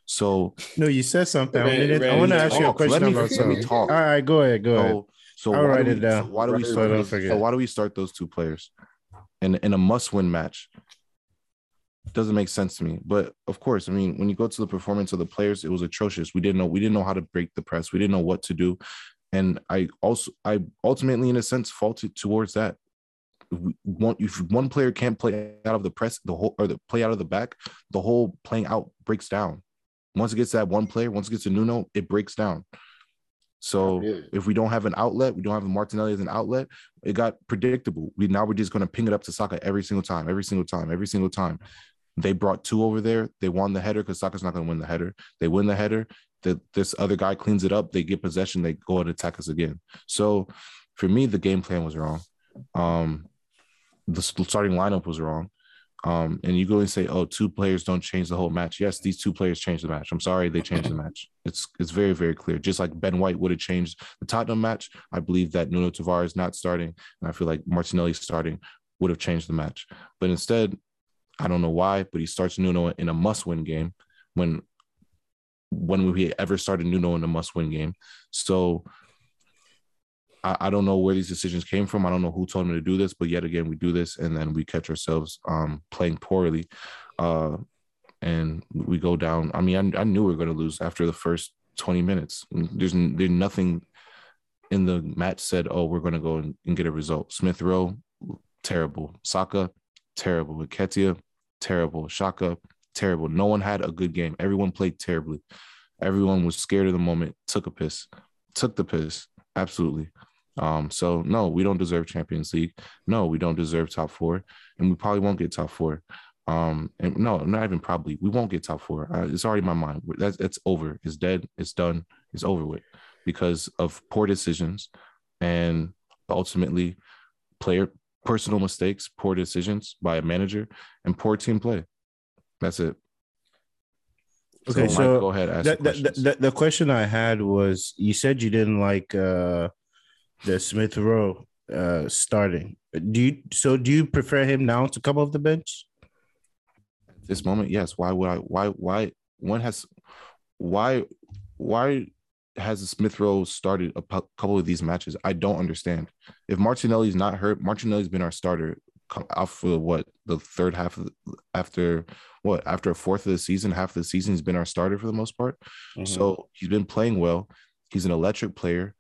[SPEAKER 4] So
[SPEAKER 2] No, you said something. I,
[SPEAKER 1] Ran-
[SPEAKER 2] I want to ask you a
[SPEAKER 4] talk. Let
[SPEAKER 2] question
[SPEAKER 4] me-
[SPEAKER 2] about
[SPEAKER 4] let me
[SPEAKER 2] something.
[SPEAKER 4] talk.
[SPEAKER 2] All right, go ahead. Go ahead.
[SPEAKER 4] so so
[SPEAKER 2] I'll
[SPEAKER 4] why
[SPEAKER 2] write
[SPEAKER 4] do
[SPEAKER 2] it
[SPEAKER 4] we,
[SPEAKER 2] down.
[SPEAKER 4] so why do we start
[SPEAKER 2] don't
[SPEAKER 4] those,
[SPEAKER 2] forget.
[SPEAKER 4] so why do we start those two players in in a must win match? Doesn't make sense to me. But of course, I mean, when you go to the performance of the players, it was atrocious. We didn't know we didn't know how to break the press. We didn't know what to do. And I also I ultimately, in a sense, faulted towards that. One if one player can't play out of the press, the whole or the play out of the back, the whole playing out breaks down. Once it gets that one player, once it gets to Nuno, it breaks down. So
[SPEAKER 3] Yeah.
[SPEAKER 4] if we don't have an outlet, we don't have a Martinelli as an outlet, it got predictable. We now we're just going to ping it up to Saka every single time, every single time, every single time. They brought two over there. They won the header because Saka's not going to win the header. They win the header. The, this other guy cleans it up. They get possession. They go and attack us again. So for me, the game plan was wrong. Um, the starting lineup was wrong. Um, and you go and say, "Oh, two players don't change the whole match." Yes, these two players changed the match. I'm sorry, they changed the match. It's it's very very clear. Just like Ben White would have changed the Tottenham match, I believe that Nuno Tavares not starting, and I feel like Martinelli starting would have changed the match. But instead, I don't know why, but he starts Nuno in a must-win game when when we ever started Nuno in a must-win game. So I, I don't know where these decisions came from. I don't know who told him to do this, but yet again, we do this and then we catch ourselves um, playing poorly. Uh, and we go down. I mean, I, I knew we were going to lose after the first 20 minutes. There's, there's nothing in the match said, oh, we're going to go and, and get a result. Smith Rowe, terrible. Saka, terrible. Nketiah, terrible. Xhaka, terrible. No one had a good game. Everyone played terribly. Everyone was scared of the moment, took a piss, took the piss. Absolutely. Um, so no, we don't deserve Champions League. No, we don't deserve top four, and we probably won't get top four. Um, and no, not even probably. We won't get top four. Uh, it's already in my mind. That's it's over. It's dead. It's done. It's over with because of poor decisions and ultimately player personal mistakes, poor decisions by a manager, and poor team play. That's it.
[SPEAKER 2] Okay,
[SPEAKER 4] Mike,
[SPEAKER 2] so
[SPEAKER 4] go ahead. Ask
[SPEAKER 2] the,
[SPEAKER 4] the,
[SPEAKER 2] the, the, the question I had was you said you didn't like uh the Smith Rowe uh starting. Do you so do you prefer him now to come off the bench?
[SPEAKER 4] At this moment, yes. Why would I? Why? Why? One has. Why? Why has Smith Rowe started a couple of these matches? I don't understand. If Martinelli's not hurt, Martinelli's been our starter out for what the third half of the, after what after a fourth of the season, half of the season, he's been our starter for the most part. Mm-hmm. So he's been playing well. He's an electric player.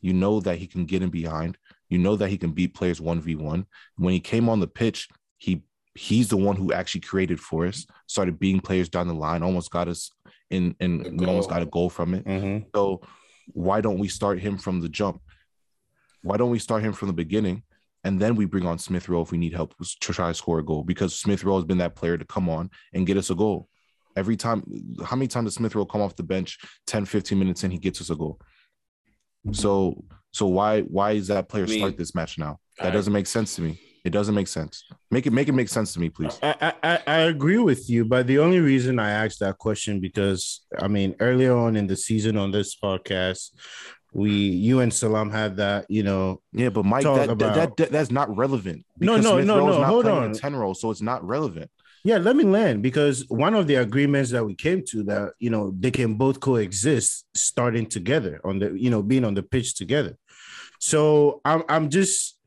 [SPEAKER 4] You know that he can get in behind. You know that he can beat players one v one. When he came on the pitch, he he's the one who actually created for us. Started beating players down the line. Almost got us in,
[SPEAKER 1] A
[SPEAKER 4] and we almost got a goal from it.
[SPEAKER 2] Mhm.
[SPEAKER 4] So why don't we start him from the jump? Why don't we start him from the beginning? And then we bring on Smith Rowe if we need help to try to score a goal because Smith Rowe has been that player to come on and get us a goal. Every time, how many times does Smith Rowe come off the bench 10, 15 minutes and he gets us a goal? So, so why why is that player
[SPEAKER 1] I mean,
[SPEAKER 4] start this match now? That
[SPEAKER 1] I-
[SPEAKER 4] doesn't make sense to me. It doesn't make sense. Make it make it make sense to me, please.
[SPEAKER 2] I, I I agree with you, but the only reason I asked that question because I mean earlier on in the season on this podcast, we you and Salam had that you know
[SPEAKER 4] Yeah, but Mike, that, that,
[SPEAKER 2] about-
[SPEAKER 4] that that's not relevant.
[SPEAKER 2] No, no,
[SPEAKER 4] Smith
[SPEAKER 2] no,
[SPEAKER 4] Rowe
[SPEAKER 2] no, hold on.
[SPEAKER 4] ten role, so it's not relevant.
[SPEAKER 2] Yeah, let me land because one of the agreements that we came to that you know they can both coexist starting together on the you know being on the pitch together. So I'm I'm just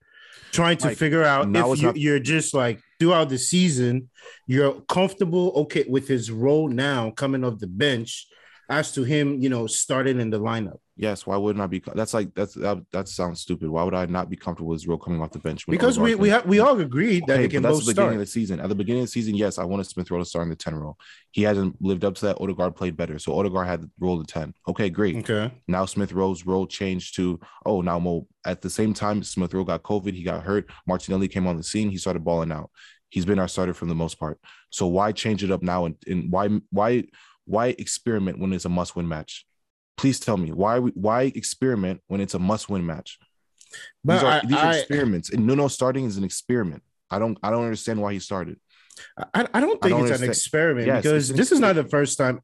[SPEAKER 2] trying to
[SPEAKER 4] Like,
[SPEAKER 2] figure out if you,
[SPEAKER 4] not-
[SPEAKER 2] you're just like throughout the season you're comfortable okay with his role now coming off the bench as to him you know starting in the lineup
[SPEAKER 4] Yes, why wouldn't I be? That's like that's that, that sounds stupid. Why would I not be comfortable with his role coming off the bench?
[SPEAKER 2] because we we we all agreed that
[SPEAKER 4] Okay, but
[SPEAKER 2] can
[SPEAKER 4] that's the beginning
[SPEAKER 2] start.
[SPEAKER 4] of the season. At the beginning of the season, yes, I wanted Smith Rowe to start in the 10 role. He hasn't lived up to that. Odegaard played better. So Odegaard had the role of 10. Okay, great.
[SPEAKER 2] Okay.
[SPEAKER 4] Now Smith Rowe's role changed to, oh, now Mo. At the same time, Smith Rowe got COVID. He got hurt. Martinelli came on the scene. He started balling out. He's been our starter for the most part. So why change it up now? And, and why why why experiment when it's a must win match? Please tell me why why experiment when it's a must win match?
[SPEAKER 2] But
[SPEAKER 4] these are,
[SPEAKER 2] I,
[SPEAKER 4] these are
[SPEAKER 2] I-
[SPEAKER 4] experiments, and Nuno starting is an experiment. I don't I don't understand why he started.
[SPEAKER 2] I, I don't think
[SPEAKER 4] don't
[SPEAKER 2] it's an experiment
[SPEAKER 4] Yes,
[SPEAKER 2] because
[SPEAKER 4] it's-
[SPEAKER 2] this is not the first time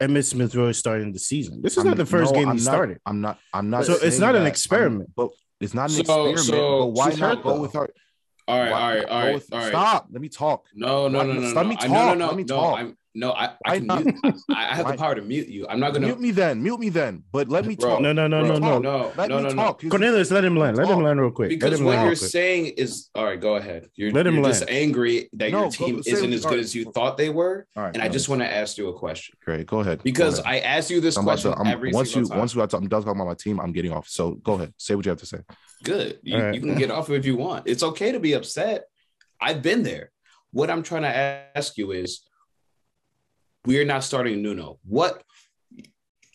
[SPEAKER 2] Emmett Smith Rowe is starting the season. This is
[SPEAKER 4] I'm-
[SPEAKER 2] not the first
[SPEAKER 4] no,
[SPEAKER 2] game
[SPEAKER 4] I'm
[SPEAKER 2] he
[SPEAKER 4] not-
[SPEAKER 2] started.
[SPEAKER 4] I'm not. I'm not.
[SPEAKER 2] So it's
[SPEAKER 4] saying
[SPEAKER 2] not an
[SPEAKER 4] that. I'm-
[SPEAKER 2] experiment.
[SPEAKER 4] but it's not an
[SPEAKER 1] So-
[SPEAKER 4] experiment.
[SPEAKER 1] so
[SPEAKER 4] but why not go
[SPEAKER 1] though.
[SPEAKER 4] with our?
[SPEAKER 1] All right,
[SPEAKER 4] why
[SPEAKER 1] all right,
[SPEAKER 4] not
[SPEAKER 1] all
[SPEAKER 4] go
[SPEAKER 1] right,
[SPEAKER 4] with-
[SPEAKER 1] all right.
[SPEAKER 4] Stop. Let me talk.
[SPEAKER 1] No, no,
[SPEAKER 4] Why-
[SPEAKER 1] no, no,
[SPEAKER 4] let
[SPEAKER 1] no.
[SPEAKER 4] me
[SPEAKER 1] I,
[SPEAKER 4] talk.
[SPEAKER 1] no, no, no,
[SPEAKER 4] Let me
[SPEAKER 1] no.
[SPEAKER 4] talk.
[SPEAKER 1] I'm no. I, I can mute. I, I have
[SPEAKER 4] Why-
[SPEAKER 1] the power to mute you. I'm not gonna.
[SPEAKER 4] Mute me then. Mute me then. But let me
[SPEAKER 1] Bro,
[SPEAKER 4] talk.
[SPEAKER 2] No, no, no,
[SPEAKER 1] Bro,
[SPEAKER 2] no, no.
[SPEAKER 1] no,
[SPEAKER 4] Let
[SPEAKER 1] no,
[SPEAKER 4] me
[SPEAKER 1] no, no.
[SPEAKER 4] talk.
[SPEAKER 2] Cornelius, let him land. Let him
[SPEAKER 4] Talk.
[SPEAKER 2] land real quick.
[SPEAKER 1] Because what you're saying is all right. Go ahead. You're,
[SPEAKER 2] Let him
[SPEAKER 1] you're just angry that
[SPEAKER 4] No,
[SPEAKER 1] your team
[SPEAKER 4] say
[SPEAKER 1] isn't as good
[SPEAKER 4] right.
[SPEAKER 1] as you thought they were.
[SPEAKER 4] All right.
[SPEAKER 1] And I just want to ask you a question
[SPEAKER 4] Great. Go ahead. Go
[SPEAKER 1] because
[SPEAKER 4] ahead.
[SPEAKER 1] I asked you this
[SPEAKER 4] I'm
[SPEAKER 1] question
[SPEAKER 4] to, I'm,
[SPEAKER 1] every
[SPEAKER 4] once you
[SPEAKER 1] single time.
[SPEAKER 4] once we are I'm done talking about my team, I'm getting off. So go ahead. Say what you have to say.
[SPEAKER 1] Good. You,
[SPEAKER 2] All right.
[SPEAKER 1] you can get off if you want. It's okay to be upset. I've been there. What I'm trying to ask you is we're not starting Nuno. What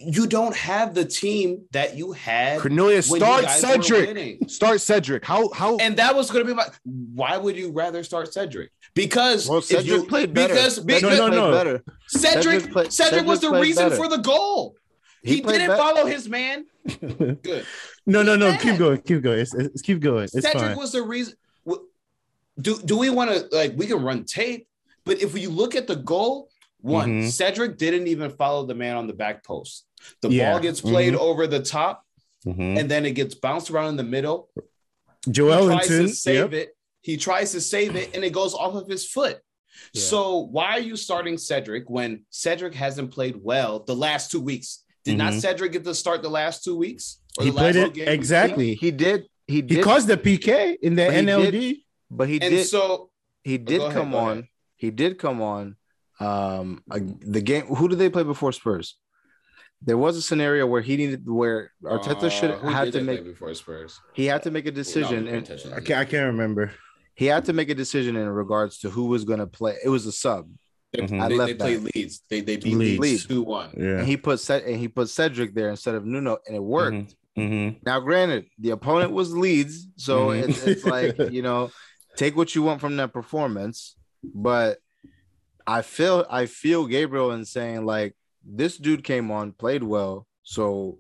[SPEAKER 1] you don't have the team that you had
[SPEAKER 4] Cornelius,
[SPEAKER 1] when you
[SPEAKER 4] start
[SPEAKER 1] guys
[SPEAKER 4] Cedric.
[SPEAKER 1] winning.
[SPEAKER 4] Start Cedric. How how
[SPEAKER 1] And that was going to be my. Why would you rather start Cedric? Because
[SPEAKER 3] Well, Cedric
[SPEAKER 1] you,
[SPEAKER 3] played better.
[SPEAKER 1] Because, because
[SPEAKER 2] No, no, no.
[SPEAKER 3] better.
[SPEAKER 1] Cedric,
[SPEAKER 3] Cedric play-
[SPEAKER 1] Cedric was the reason
[SPEAKER 3] better.
[SPEAKER 1] for the goal. He,
[SPEAKER 3] He
[SPEAKER 1] didn't
[SPEAKER 3] bet-
[SPEAKER 1] follow his man. Good.
[SPEAKER 2] No, no, no. Keep going. Keep going. It's, it's, keep going. It's
[SPEAKER 1] Cedric
[SPEAKER 2] fine.
[SPEAKER 1] was the reason. Do do we want to like we can run tape, but if you look at the goal, one
[SPEAKER 2] Mhm.
[SPEAKER 1] Cedric didn't even follow the man on the back post. The
[SPEAKER 2] Yeah.
[SPEAKER 1] ball gets played
[SPEAKER 2] Mhm.
[SPEAKER 1] over the top,
[SPEAKER 2] Mhm.
[SPEAKER 1] and then it gets bounced around in the middle.
[SPEAKER 2] Joel
[SPEAKER 1] he tries to save
[SPEAKER 2] Yep.
[SPEAKER 1] it. He tries to save it, and it goes off of his foot.
[SPEAKER 3] Yeah.
[SPEAKER 1] So why are you starting Cedric when Cedric hasn't played well the last two weeks? Did not
[SPEAKER 2] Mhm.
[SPEAKER 1] Cedric get to start the last two weeks? Or
[SPEAKER 2] He
[SPEAKER 1] the
[SPEAKER 2] played
[SPEAKER 1] last
[SPEAKER 2] it
[SPEAKER 1] two
[SPEAKER 2] exactly.
[SPEAKER 3] He did. He
[SPEAKER 2] He
[SPEAKER 3] did.
[SPEAKER 2] caused the PK in the
[SPEAKER 3] But he
[SPEAKER 2] NLD.
[SPEAKER 3] but he
[SPEAKER 1] And
[SPEAKER 3] did.
[SPEAKER 1] so
[SPEAKER 3] he did
[SPEAKER 1] go ahead,
[SPEAKER 3] come on.
[SPEAKER 1] ahead.
[SPEAKER 3] He did come on. Um, a- the game. Who did they play before Spurs? There was a scenario where he needed where Arteta
[SPEAKER 1] uh,
[SPEAKER 3] should
[SPEAKER 1] have
[SPEAKER 3] had to make.
[SPEAKER 1] before Spurs.
[SPEAKER 3] He had to make a decision, and.
[SPEAKER 2] I can't, I can't remember.
[SPEAKER 3] he had to make a decision in regards to who was going to play. It was a sub,
[SPEAKER 1] They,
[SPEAKER 2] Mhm.
[SPEAKER 3] I
[SPEAKER 1] they,
[SPEAKER 3] left
[SPEAKER 1] they played
[SPEAKER 3] that.
[SPEAKER 1] Leeds. They they beat
[SPEAKER 2] Leeds.
[SPEAKER 1] Leeds two one.
[SPEAKER 2] Yeah.
[SPEAKER 3] and he put Ced- and he put Cedric there instead of Nuno, and it worked.
[SPEAKER 2] Mhm.
[SPEAKER 3] Now, granted, the opponent was Leeds, so
[SPEAKER 2] Mhm.
[SPEAKER 3] it's, it's like you know, take what you want from that performance. But I feel I feel Gabriel in saying like this dude came on, played well, so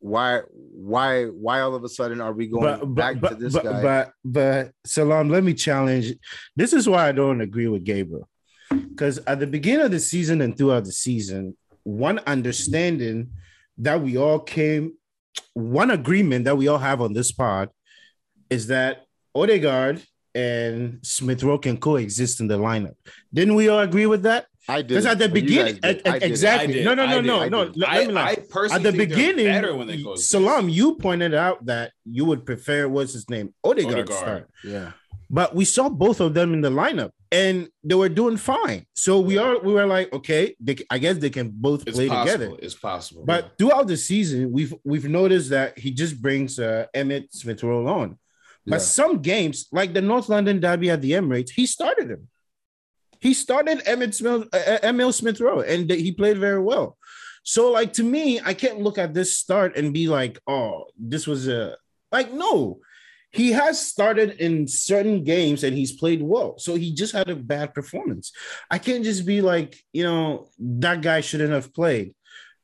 [SPEAKER 3] why why why all of a sudden are we going
[SPEAKER 2] But
[SPEAKER 3] back
[SPEAKER 2] but
[SPEAKER 3] to this
[SPEAKER 2] but,
[SPEAKER 3] guy?
[SPEAKER 2] but but Salam, let me challenge. This is why I don't agree with Gabriel. Because at the beginning of the season and throughout the season, one understanding that we all came, one agreement that we all have on this pod is that Odegaard and Smith Rowe can coexist in the lineup. Didn't we all agree with that?
[SPEAKER 3] I did
[SPEAKER 2] Because at the
[SPEAKER 3] but
[SPEAKER 2] beginning,
[SPEAKER 3] did. I did.
[SPEAKER 2] exactly.
[SPEAKER 1] I did,
[SPEAKER 2] no, no, no, no,
[SPEAKER 3] I
[SPEAKER 2] no. Let,
[SPEAKER 1] I,
[SPEAKER 2] me
[SPEAKER 1] I personally
[SPEAKER 2] At the
[SPEAKER 1] think
[SPEAKER 2] beginning,
[SPEAKER 1] better when they go.
[SPEAKER 2] Salam, you pointed out that you would prefer what's his name, Odegaard,
[SPEAKER 1] Odegaard.
[SPEAKER 2] start.
[SPEAKER 3] Yeah,
[SPEAKER 2] But we saw both of them in the lineup, and they were doing fine. So we are we were like, okay, they, I guess they can both
[SPEAKER 1] It's
[SPEAKER 2] play
[SPEAKER 1] possible.
[SPEAKER 2] together.
[SPEAKER 1] It's possible.
[SPEAKER 2] But throughout the season, we've we've noticed that he just brings uh, Emmett Smith Rowe on. But
[SPEAKER 3] Yeah.
[SPEAKER 2] some games, like the North London Derby at the Emirates, he started him. He started Emmett Smith, uh, Emil Smith Rowe, and he played very well. So, like to me, I can't look at this start and be like, "Oh, this was a like." No, he has started in certain games and he's played well. So he just had a bad performance. I can't just be like, you know, that guy shouldn't have played.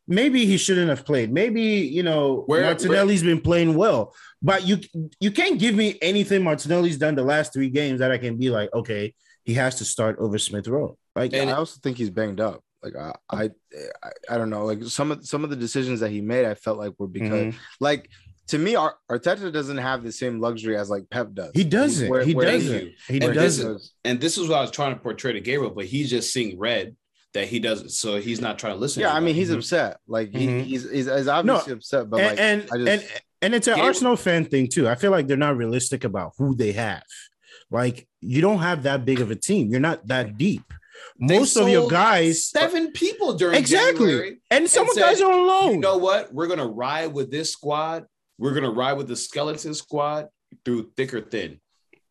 [SPEAKER 2] Maybe he shouldn't have played. Maybe you know
[SPEAKER 1] Where-
[SPEAKER 2] Martinelli's been playing well, but you you can't give me anything Martinelli's done the last three games that I can be like, okay, he has to start over Smith Rowe. Like,
[SPEAKER 1] And-
[SPEAKER 3] I also think he's banged up. Like I, I, I, I don't know. Like some of some of the decisions that he made, I felt like were because,
[SPEAKER 2] Mhm.
[SPEAKER 3] like, to me, Ar- Arteta doesn't have the same luxury as like Pep does.
[SPEAKER 2] he doesn't.
[SPEAKER 3] Where-
[SPEAKER 2] he
[SPEAKER 3] where-
[SPEAKER 2] doesn't.
[SPEAKER 1] you.
[SPEAKER 2] He
[SPEAKER 1] And this
[SPEAKER 2] doesn't.
[SPEAKER 1] is- and this is what I was trying to portray to Gabriel, but he's just seeing red that he doesn't. So he's not trying to listen.
[SPEAKER 3] Yeah,
[SPEAKER 1] to
[SPEAKER 3] I mean, he's
[SPEAKER 1] anybody.
[SPEAKER 3] upset. Like he,
[SPEAKER 2] Mhm.
[SPEAKER 3] he's, he's he's obviously upset, but
[SPEAKER 2] and
[SPEAKER 3] like
[SPEAKER 2] and,
[SPEAKER 3] I just,
[SPEAKER 2] and and it's an
[SPEAKER 1] Gabriel-
[SPEAKER 2] Arsenal fan thing too. I feel like they're not realistic about who they have. Like you don't have that big of a team. You're not that deep. Most of your guys,
[SPEAKER 1] seven people during
[SPEAKER 2] Exactly.
[SPEAKER 1] January.
[SPEAKER 2] and some
[SPEAKER 1] and
[SPEAKER 2] guys
[SPEAKER 1] said,
[SPEAKER 2] are on loan.
[SPEAKER 1] You know what? We're gonna ride with this squad. We're gonna ride with the skeleton squad through thick or thin.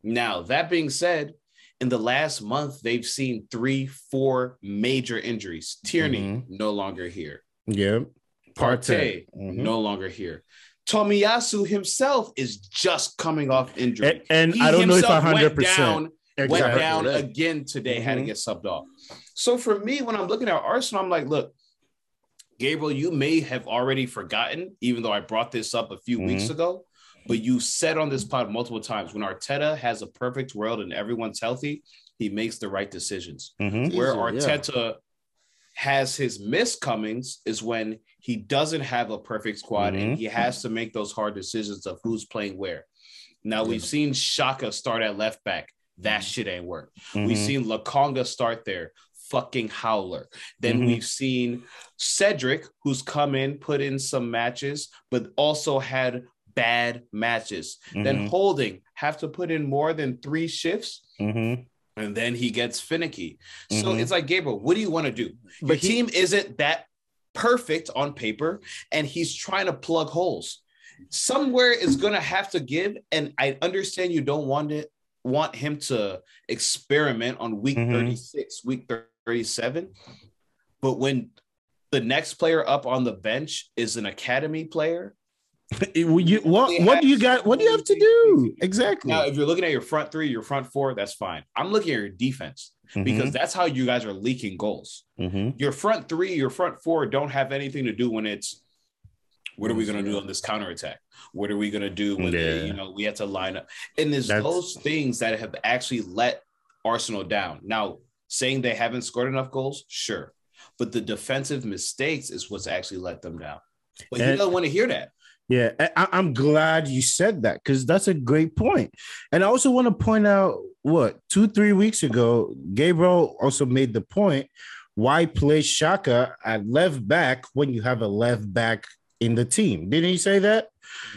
[SPEAKER 1] Now, that being said, in the last month, they've seen three, four major injuries. Tierney
[SPEAKER 2] Mhm.
[SPEAKER 1] no longer here.
[SPEAKER 2] yeah,
[SPEAKER 1] Partey
[SPEAKER 2] Mhm.
[SPEAKER 1] no longer here. Tomiyasu himself is just coming off injury.
[SPEAKER 2] and, and
[SPEAKER 1] He
[SPEAKER 2] I don't know if
[SPEAKER 1] himself
[SPEAKER 2] hundred
[SPEAKER 1] went
[SPEAKER 2] percent.
[SPEAKER 1] down went down again today, had to
[SPEAKER 2] Mhm.
[SPEAKER 1] get subbed off. So for me, when I'm looking at Arsenal, I'm like, look, Gabriel, you may have already forgotten, even though I brought this up a few weeks ago, but you said on this pod multiple times when Arteta has a perfect world and everyone's healthy, he makes the right decisions.
[SPEAKER 2] Mhm.
[SPEAKER 1] Where
[SPEAKER 3] Arteta yeah.
[SPEAKER 1] Has his miscomings is when he doesn't have a perfect squad and
[SPEAKER 2] Mhm.
[SPEAKER 1] he has to make those hard decisions of who's playing where. Now we've seen Xhaka start at left back. That shit ain't work. We've
[SPEAKER 2] Mhm.
[SPEAKER 1] seen Lokonga start there. Fucking howler. Then
[SPEAKER 2] Mhm.
[SPEAKER 1] we've seen Cedric, who's come in, put in some matches, but also had bad matches. Then
[SPEAKER 2] Mhm.
[SPEAKER 1] Holding have to put in more than three shifts
[SPEAKER 2] Mhm.
[SPEAKER 1] And then he gets finicky. So
[SPEAKER 2] Mhm.
[SPEAKER 1] it's like Gabriel, what do you want to do? Your
[SPEAKER 3] But he-
[SPEAKER 1] team isn't that perfect on paper, and he's trying to plug holes. Somewhere is gonna have to give, and I understand you don't want it want him to experiment on week
[SPEAKER 2] Mhm.
[SPEAKER 1] 36, week 37. But when the next player up on the bench is an academy player,
[SPEAKER 2] you- what
[SPEAKER 1] They
[SPEAKER 2] what do you got? What do you have to do? Exactly.
[SPEAKER 1] now if you're looking at your front three, your front four, that's fine. I'm looking at your defense because that's how you guys are leaking goals.
[SPEAKER 2] Mhm.
[SPEAKER 1] your front three, your front four don't have anything to do when it's what are we going to do on this counterattack? What are we going to do when they, you know we have to line up? And there's
[SPEAKER 2] That's-
[SPEAKER 1] those things that have actually let Arsenal down. Now, saying they haven't scored enough goals, sure, but the defensive mistakes is what's actually let them down. But he
[SPEAKER 2] And-
[SPEAKER 1] doesn't want to hear that.
[SPEAKER 2] Yeah, I, I'm glad you said that because that's a great point. And I also want to point out what two, three weeks ago, Gabriel also made the point why play Xhaka at left back when you have a left back in the team. Didn't he say that?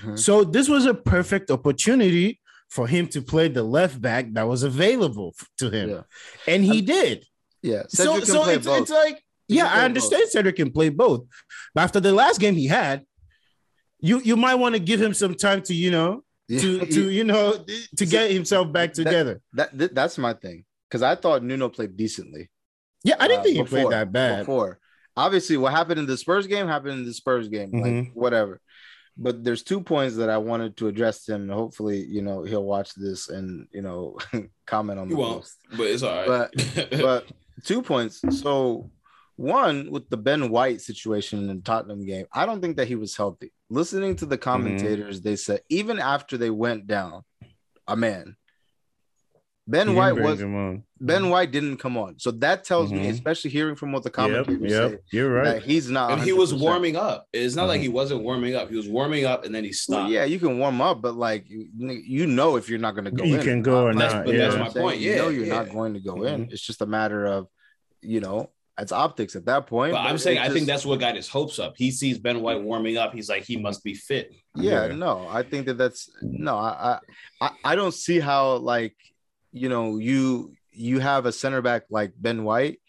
[SPEAKER 3] Mhm.
[SPEAKER 2] So this was a perfect opportunity for him to play the left back that was available to him,
[SPEAKER 3] Yeah.
[SPEAKER 2] and he
[SPEAKER 3] Um,
[SPEAKER 2] did.
[SPEAKER 3] Yeah.
[SPEAKER 2] So,
[SPEAKER 3] Cedric can
[SPEAKER 2] so it's, it's like,
[SPEAKER 3] He
[SPEAKER 2] yeah, I understand Cedric can play both, but after the last game he had, you you might want to give him some time to you know to to you know to get himself back together.
[SPEAKER 3] that, that that's my thing because I thought Nuno played decently.
[SPEAKER 2] Yeah, I didn't
[SPEAKER 3] uh,
[SPEAKER 2] think he
[SPEAKER 3] before-
[SPEAKER 2] played that bad.
[SPEAKER 3] Before, obviously, what happened in the Spurs game happened in the Spurs game, like
[SPEAKER 2] Mhm.
[SPEAKER 3] whatever. But there's two points that I wanted to address to him. Hopefully, you know he'll watch this and you know comment on
[SPEAKER 1] He
[SPEAKER 3] the
[SPEAKER 1] won't,
[SPEAKER 3] post.
[SPEAKER 1] but it's all right.
[SPEAKER 3] But but two points. So one with the Ben White situation in the Tottenham game, I don't think that he was healthy. Listening to the commentators, they said even after they went down, a man. Ben
[SPEAKER 2] He
[SPEAKER 3] White
[SPEAKER 2] didn't
[SPEAKER 3] was
[SPEAKER 2] him on.
[SPEAKER 3] Ben White didn't come on. So that tells me,
[SPEAKER 2] Mhm.
[SPEAKER 3] especially hearing from what the commentators
[SPEAKER 2] yep,
[SPEAKER 3] say,
[SPEAKER 2] you're
[SPEAKER 3] that
[SPEAKER 2] right.
[SPEAKER 3] he's not.
[SPEAKER 1] and he was warming up. It's not like
[SPEAKER 2] Mhm.
[SPEAKER 1] he wasn't warming up. He was warming up and then he
[SPEAKER 3] Well,
[SPEAKER 1] stopped.
[SPEAKER 3] yeah, you can warm up, but like you, you know if you're not going to go
[SPEAKER 2] You
[SPEAKER 3] in.
[SPEAKER 2] can go or
[SPEAKER 1] That's-
[SPEAKER 2] not.
[SPEAKER 1] but
[SPEAKER 2] yeah.
[SPEAKER 1] that's my
[SPEAKER 3] what I'm
[SPEAKER 1] point.
[SPEAKER 3] You know you're not going to go in.
[SPEAKER 2] Mhm.
[SPEAKER 3] It's just a matter of, you know, it's optics at that point.
[SPEAKER 1] But I'm saying
[SPEAKER 3] it
[SPEAKER 1] I think that's what got his hopes up. He sees Ben White warming up. He's like, he must be fit.
[SPEAKER 3] yeah,
[SPEAKER 2] Yeah.
[SPEAKER 3] no, I think that that's no, I, I, I don't see how like, you know, you you have a center back like Ben White,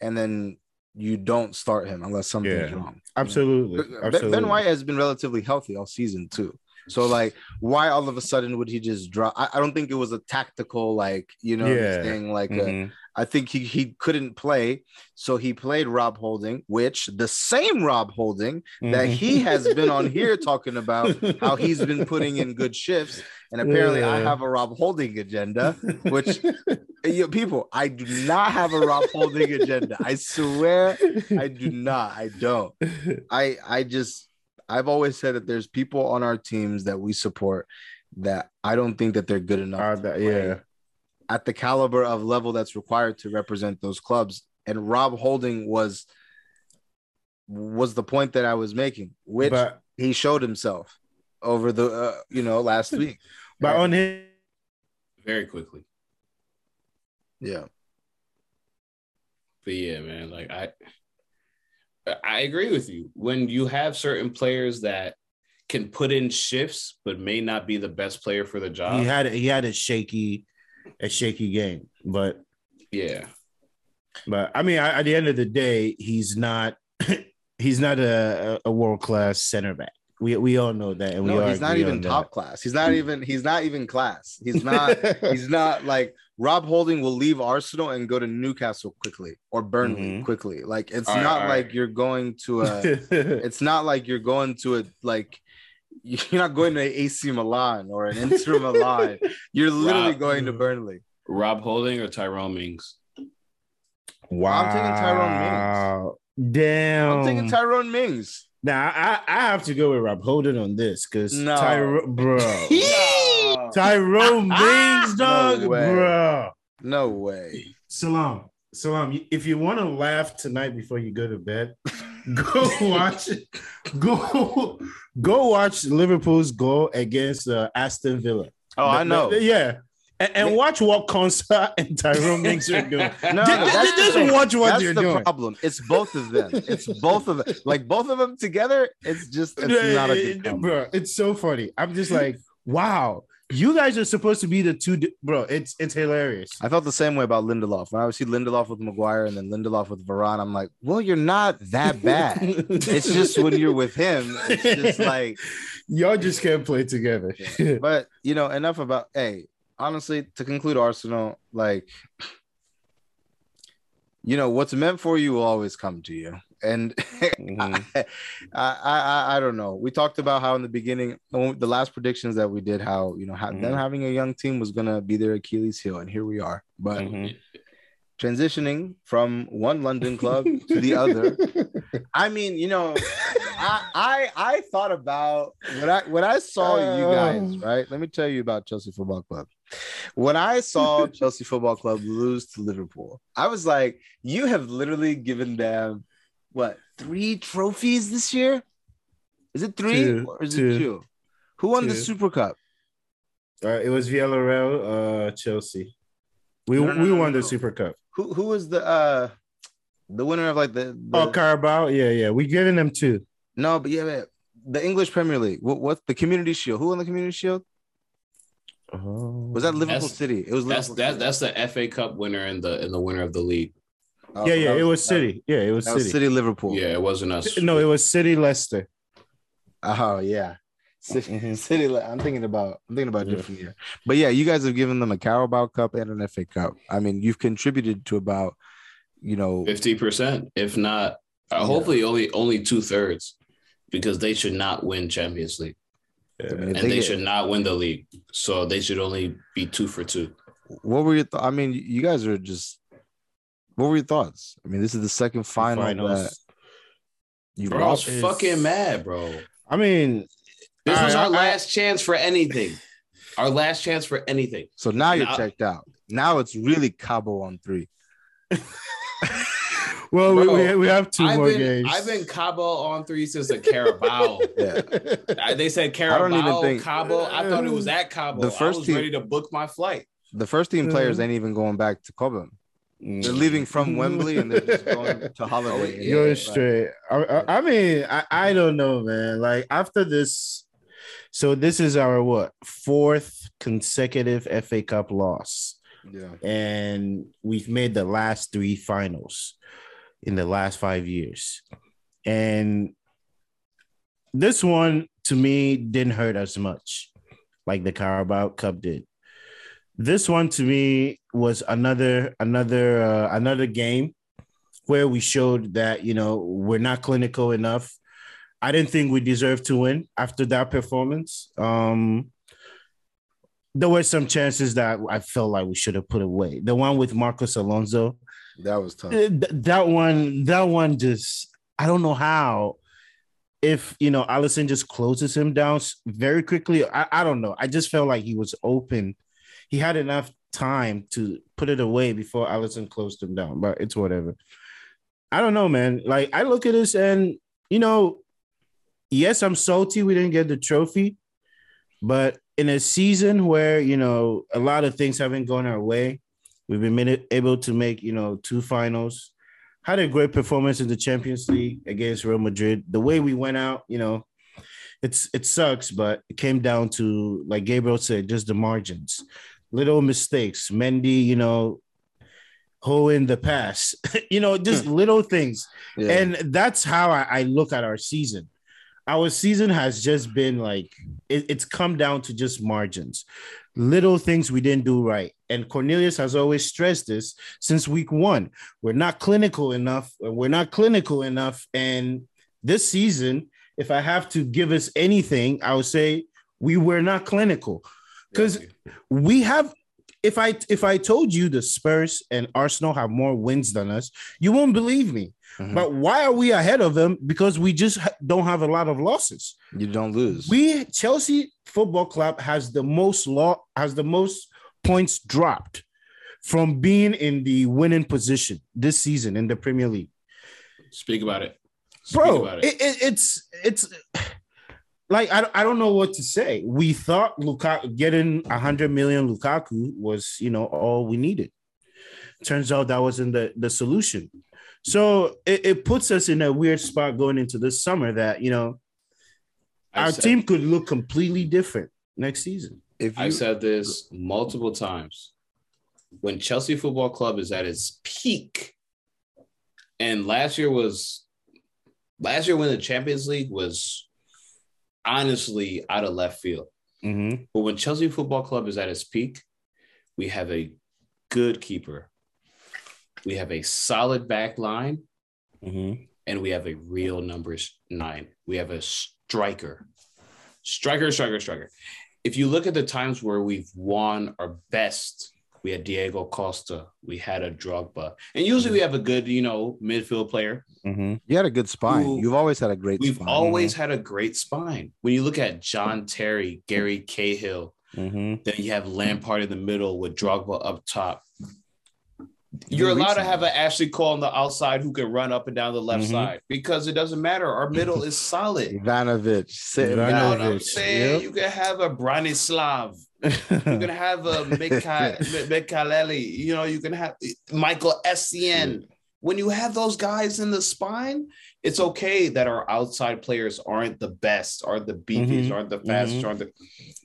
[SPEAKER 3] and then you don't start him unless something's
[SPEAKER 2] Yeah.
[SPEAKER 3] wrong.
[SPEAKER 2] Absolutely.
[SPEAKER 3] Ben-
[SPEAKER 2] Absolutely.
[SPEAKER 3] Ben White has been relatively healthy all season too. So like, why all of a sudden would he just drop? I, I don't think it was a tactical like you know
[SPEAKER 2] Yeah.
[SPEAKER 3] thing. Like a,
[SPEAKER 2] Mhm.
[SPEAKER 3] I think he he couldn't play, so he played Rob Holding, which the same Rob Holding that he has been on here talking about how he's been putting in good shifts, and apparently I have a Rob Holding agenda. Which you people, I do not have a Rob Holding agenda. I swear I do not. I don't. I I just I've always said that there's people on our teams that we support that I don't think that they're good enough.
[SPEAKER 2] Uh, that- yeah.
[SPEAKER 3] At the caliber of level that's required to represent those clubs, and Rob Holding was was the point that I was making, which
[SPEAKER 2] But
[SPEAKER 3] he showed himself over the uh, you know last week.
[SPEAKER 2] but on his
[SPEAKER 1] very quickly.
[SPEAKER 3] Yeah,
[SPEAKER 1] But yeah, man, like I I agree with you. When you have certain players that can put in shifts but may not be the best player for the job.
[SPEAKER 2] he had he had a shaky a shaky game, but
[SPEAKER 1] yeah.
[SPEAKER 2] but I mean at the end of the day, he's not he's not a, a world class center back. We we all know that, and we
[SPEAKER 3] no,
[SPEAKER 2] all
[SPEAKER 3] he's not even
[SPEAKER 2] on that.
[SPEAKER 3] top class. He's not even he's not even class. He's not he's not like Rob Holding will leave Arsenal and go to Newcastle quickly or Burnley
[SPEAKER 2] Mhm.
[SPEAKER 3] quickly. Like it's
[SPEAKER 1] All right,
[SPEAKER 3] not
[SPEAKER 1] all
[SPEAKER 3] like
[SPEAKER 1] right.
[SPEAKER 3] you're going to a it's not like you're going to a like you're not going to AC Milan or an Inter Milan. You're literally
[SPEAKER 1] Rob-
[SPEAKER 3] going to Burnley.
[SPEAKER 1] Rob Holding or Tyrone Mings.
[SPEAKER 2] wow,
[SPEAKER 3] I'm taking Tyrone Mings.
[SPEAKER 2] Damn,
[SPEAKER 3] I'm taking Tyrone Mings.
[SPEAKER 2] Now I, I have to go with Rob Holding on this because
[SPEAKER 3] No.
[SPEAKER 2] Tyrone, bro, Tyrone Mings, dog,
[SPEAKER 3] way.
[SPEAKER 2] bro.
[SPEAKER 3] No way.
[SPEAKER 2] Salam, Salam. If you want to laugh tonight before you go to bed, go watch. Go, go watch Liverpool's goal against uh, Aston Villa.
[SPEAKER 3] Oh, I know.
[SPEAKER 2] the- yeah. And, and watch what Konsa and Tyrone Mings are doing.
[SPEAKER 3] No, no,
[SPEAKER 2] just
[SPEAKER 3] thing.
[SPEAKER 2] watch what
[SPEAKER 3] That's
[SPEAKER 2] you're
[SPEAKER 3] the
[SPEAKER 2] doing.
[SPEAKER 3] problem. It's both of them. It's both of them. Like both of them together. It's just it's not a good combo.
[SPEAKER 2] bro. It's so funny. I'm just like, wow, you guys are supposed to be the two, di- bro. It's it's hilarious.
[SPEAKER 3] I felt the same way about Lindelof. When I would see Lindelof with Maguire and then Lindelof with Varane, I'm like, well, you're not that bad. it's just when you're with him, it's just like.
[SPEAKER 2] y'all just can't play together.
[SPEAKER 3] But you know, enough about. Hey, honestly, to conclude Arsenal, like, you know, what's meant for you will always come to you. And
[SPEAKER 2] Mhm.
[SPEAKER 3] I, I, I, I don't know. We talked about how in the beginning, the last predictions that we did, how you know, how, them
[SPEAKER 2] Mhm.
[SPEAKER 3] having a young team was gonna be their Achilles heel, and here we are. But
[SPEAKER 2] Mhm.
[SPEAKER 3] transitioning from one London club to the other. I mean, you know, I I I thought about when I when I saw you guys,
[SPEAKER 2] Oh.
[SPEAKER 3] right? Let me tell you about Chelsea Football Club. When I saw Chelsea Football Club lose to Liverpool, I was like, you have literally given them what three trophies this year? Is it three
[SPEAKER 2] Two,
[SPEAKER 3] or is
[SPEAKER 2] two,
[SPEAKER 3] it two? Who won the. Super Cup?
[SPEAKER 2] Uh, it was Villarreal, uh, Chelsea. We
[SPEAKER 3] No, no,
[SPEAKER 2] we
[SPEAKER 3] no,
[SPEAKER 2] won
[SPEAKER 3] no.
[SPEAKER 2] the Super Cup.
[SPEAKER 3] Who who was the uh the winner of like the, the
[SPEAKER 2] Oh, Carabao, yeah, yeah. We giving them two.
[SPEAKER 3] No, but yeah, man, the English Premier League. What? What? The Community Shield. Who won the Community Shield?
[SPEAKER 2] Oh.
[SPEAKER 3] Was that Liverpool
[SPEAKER 1] That's-
[SPEAKER 3] City? It was
[SPEAKER 1] That's
[SPEAKER 3] Liverpool
[SPEAKER 1] that's
[SPEAKER 3] City.
[SPEAKER 1] that's the FA Cup winner and the and the winner of the league.
[SPEAKER 3] Oh,
[SPEAKER 2] yeah, yeah.
[SPEAKER 3] that
[SPEAKER 2] It was
[SPEAKER 3] that-
[SPEAKER 2] City. Yeah, it was City.
[SPEAKER 3] was City Liverpool.
[SPEAKER 1] Yeah, it wasn't us.
[SPEAKER 2] No, it was City Leicester.
[SPEAKER 3] Oh yeah. City. City. Li- I'm thinking about. I'm thinking about a
[SPEAKER 2] Yeah.
[SPEAKER 3] different year. But yeah, you guys have given them a Carabao Cup and an FA Cup. I mean, you've contributed to about, you know,
[SPEAKER 1] fifty percent, if not, uh,
[SPEAKER 3] Yeah.
[SPEAKER 1] hopefully only only two thirds, because they should not win Champions League
[SPEAKER 3] I mean, if
[SPEAKER 1] and they
[SPEAKER 3] get-
[SPEAKER 1] should not win the league. So they should only be two for two.
[SPEAKER 3] What were your? Th- I mean, you guys are just. What were your thoughts? I mean, this is the second final
[SPEAKER 2] Finals.
[SPEAKER 3] that you
[SPEAKER 1] Bro, I was
[SPEAKER 3] lost.
[SPEAKER 2] is-
[SPEAKER 1] fucking mad, bro.
[SPEAKER 2] I mean,
[SPEAKER 1] This was
[SPEAKER 2] I-
[SPEAKER 1] our
[SPEAKER 2] I-
[SPEAKER 1] last chance for anything. Our last chance for anything.
[SPEAKER 3] So now you're
[SPEAKER 1] Now-
[SPEAKER 3] checked out. Now it's really Cabo on three.
[SPEAKER 2] well, we,
[SPEAKER 1] Bro,
[SPEAKER 2] we, we have 2
[SPEAKER 1] I've
[SPEAKER 2] more
[SPEAKER 1] been
[SPEAKER 2] games.
[SPEAKER 1] I've been Cabo on three since the Carabao.
[SPEAKER 3] Yeah.
[SPEAKER 1] They said
[SPEAKER 3] don't even
[SPEAKER 1] Carabao,
[SPEAKER 3] think-
[SPEAKER 1] Cabo. I thought it was at Cabo.
[SPEAKER 3] The first
[SPEAKER 1] I was
[SPEAKER 3] team-
[SPEAKER 1] ready to book my flight.
[SPEAKER 3] The first team players ain't even going back to Cobham. They're mm. leaving from Wembley and they're just going to holiday.
[SPEAKER 1] Yeah,
[SPEAKER 2] Going
[SPEAKER 1] right.
[SPEAKER 2] straight. I, I, I mean, I, I don't know, man. Like after this, so this is our what fourth consecutive FA Cup loss,
[SPEAKER 3] Yeah.
[SPEAKER 2] and we've made the last three finals in the last five years, and this one to me didn't hurt as much, like the Carabao Cup did. This one to me was another another uh, another game where we showed that you know we're not clinical enough. I didn't think we deserved to win after that performance. Um, there were some chances that I felt like we should have put away. The one with Marcos Alonso,
[SPEAKER 3] That was tough.
[SPEAKER 2] uh, th- that one, that one just I don't know how. If you know Alisson just closes him down very quickly, I, I don't know. I just felt like he was open. He had enough time to put it away before Alisson closed him down, but it's whatever. I don't know, man. Like I look at this and you know, yes, I'm salty we didn't get the trophy, but in a season where you know a lot of things haven't gone our way, we've been able to make you know two finals. Had a great performance in the Champions League against Real Madrid. The way we went out, you know, it's it sucks, but it came down to like Gabriel said, just the margins, little mistakes. Mendy, you know, in the pass, you know, just hmm. little things.
[SPEAKER 3] Yeah.
[SPEAKER 2] And that's how I, I look at our season. Our season has just been like it- it's come down to just margins, little things we didn't do right. And Cornelius has always stressed this since week one. We're not clinical enough. Uh, we're not clinical enough. And this season, if I have to give us anything, I would say we were not clinical because we have if i if i told you the spurs and arsenal have more wins than us you won't believe me
[SPEAKER 3] Mhm.
[SPEAKER 2] but why are we ahead of them because we just don't have a lot of losses
[SPEAKER 3] you don't lose.
[SPEAKER 2] we chelsea football club has the most law has the most points dropped from being in the winning position this season in the Premier League.
[SPEAKER 1] Speak about it. Speak
[SPEAKER 2] Bro,
[SPEAKER 1] about it.
[SPEAKER 2] it, it, it's it's like I, I don't know what to say. We thought Lukaku getting 100 million Lukaku was, you know, all we needed. Turns out that wasn't the, the solution. So it, it puts us in a weird spot going into this summer that, you know,
[SPEAKER 1] I've
[SPEAKER 2] our
[SPEAKER 1] said-
[SPEAKER 2] team could look completely different next season.
[SPEAKER 3] If you
[SPEAKER 1] I've said this multiple times. When Chelsea Football Club is at its peak, and last year was last year when the Champions League was honestly out of left field.
[SPEAKER 2] Mm-hmm.
[SPEAKER 1] But when Chelsea Football Club is at its peak, we have a good keeper. We have a solid back line,
[SPEAKER 2] Mm-hmm.
[SPEAKER 1] and we have a real numbers nine. We have a striker. Striker, striker, striker. If you look at the times where we've won our best, we had Diego Costa, we had a Drogba, and usually we have a good, you know, midfield player.
[SPEAKER 2] Mm-hmm.
[SPEAKER 3] you had a good spine,
[SPEAKER 1] Ooh.
[SPEAKER 3] you've always had a great
[SPEAKER 1] We've
[SPEAKER 3] spine.
[SPEAKER 1] always had a great spine. When you look at John Terry, Gary Cahill,
[SPEAKER 2] Mm-hmm.
[SPEAKER 1] then you have Lampard in the middle with Drogba up top. You're allowed to have an Ashley Cole on the outside who can run up and down the left
[SPEAKER 2] Mhm.
[SPEAKER 1] side because it doesn't matter. Our middle is solid.
[SPEAKER 3] Ivanovic,
[SPEAKER 2] Ivanovic.
[SPEAKER 1] You know what I'm saying?
[SPEAKER 2] yep.
[SPEAKER 1] You can have a Branislav. You can have a Mikha- Mikhaeli. You know, you can have Michael Essien. When you have those guys in the spine, it's okay that our outside players aren't the best, aren't the beefiest,
[SPEAKER 2] Mhm.
[SPEAKER 1] aren't the fastest,
[SPEAKER 2] Mhm.
[SPEAKER 1] aren't the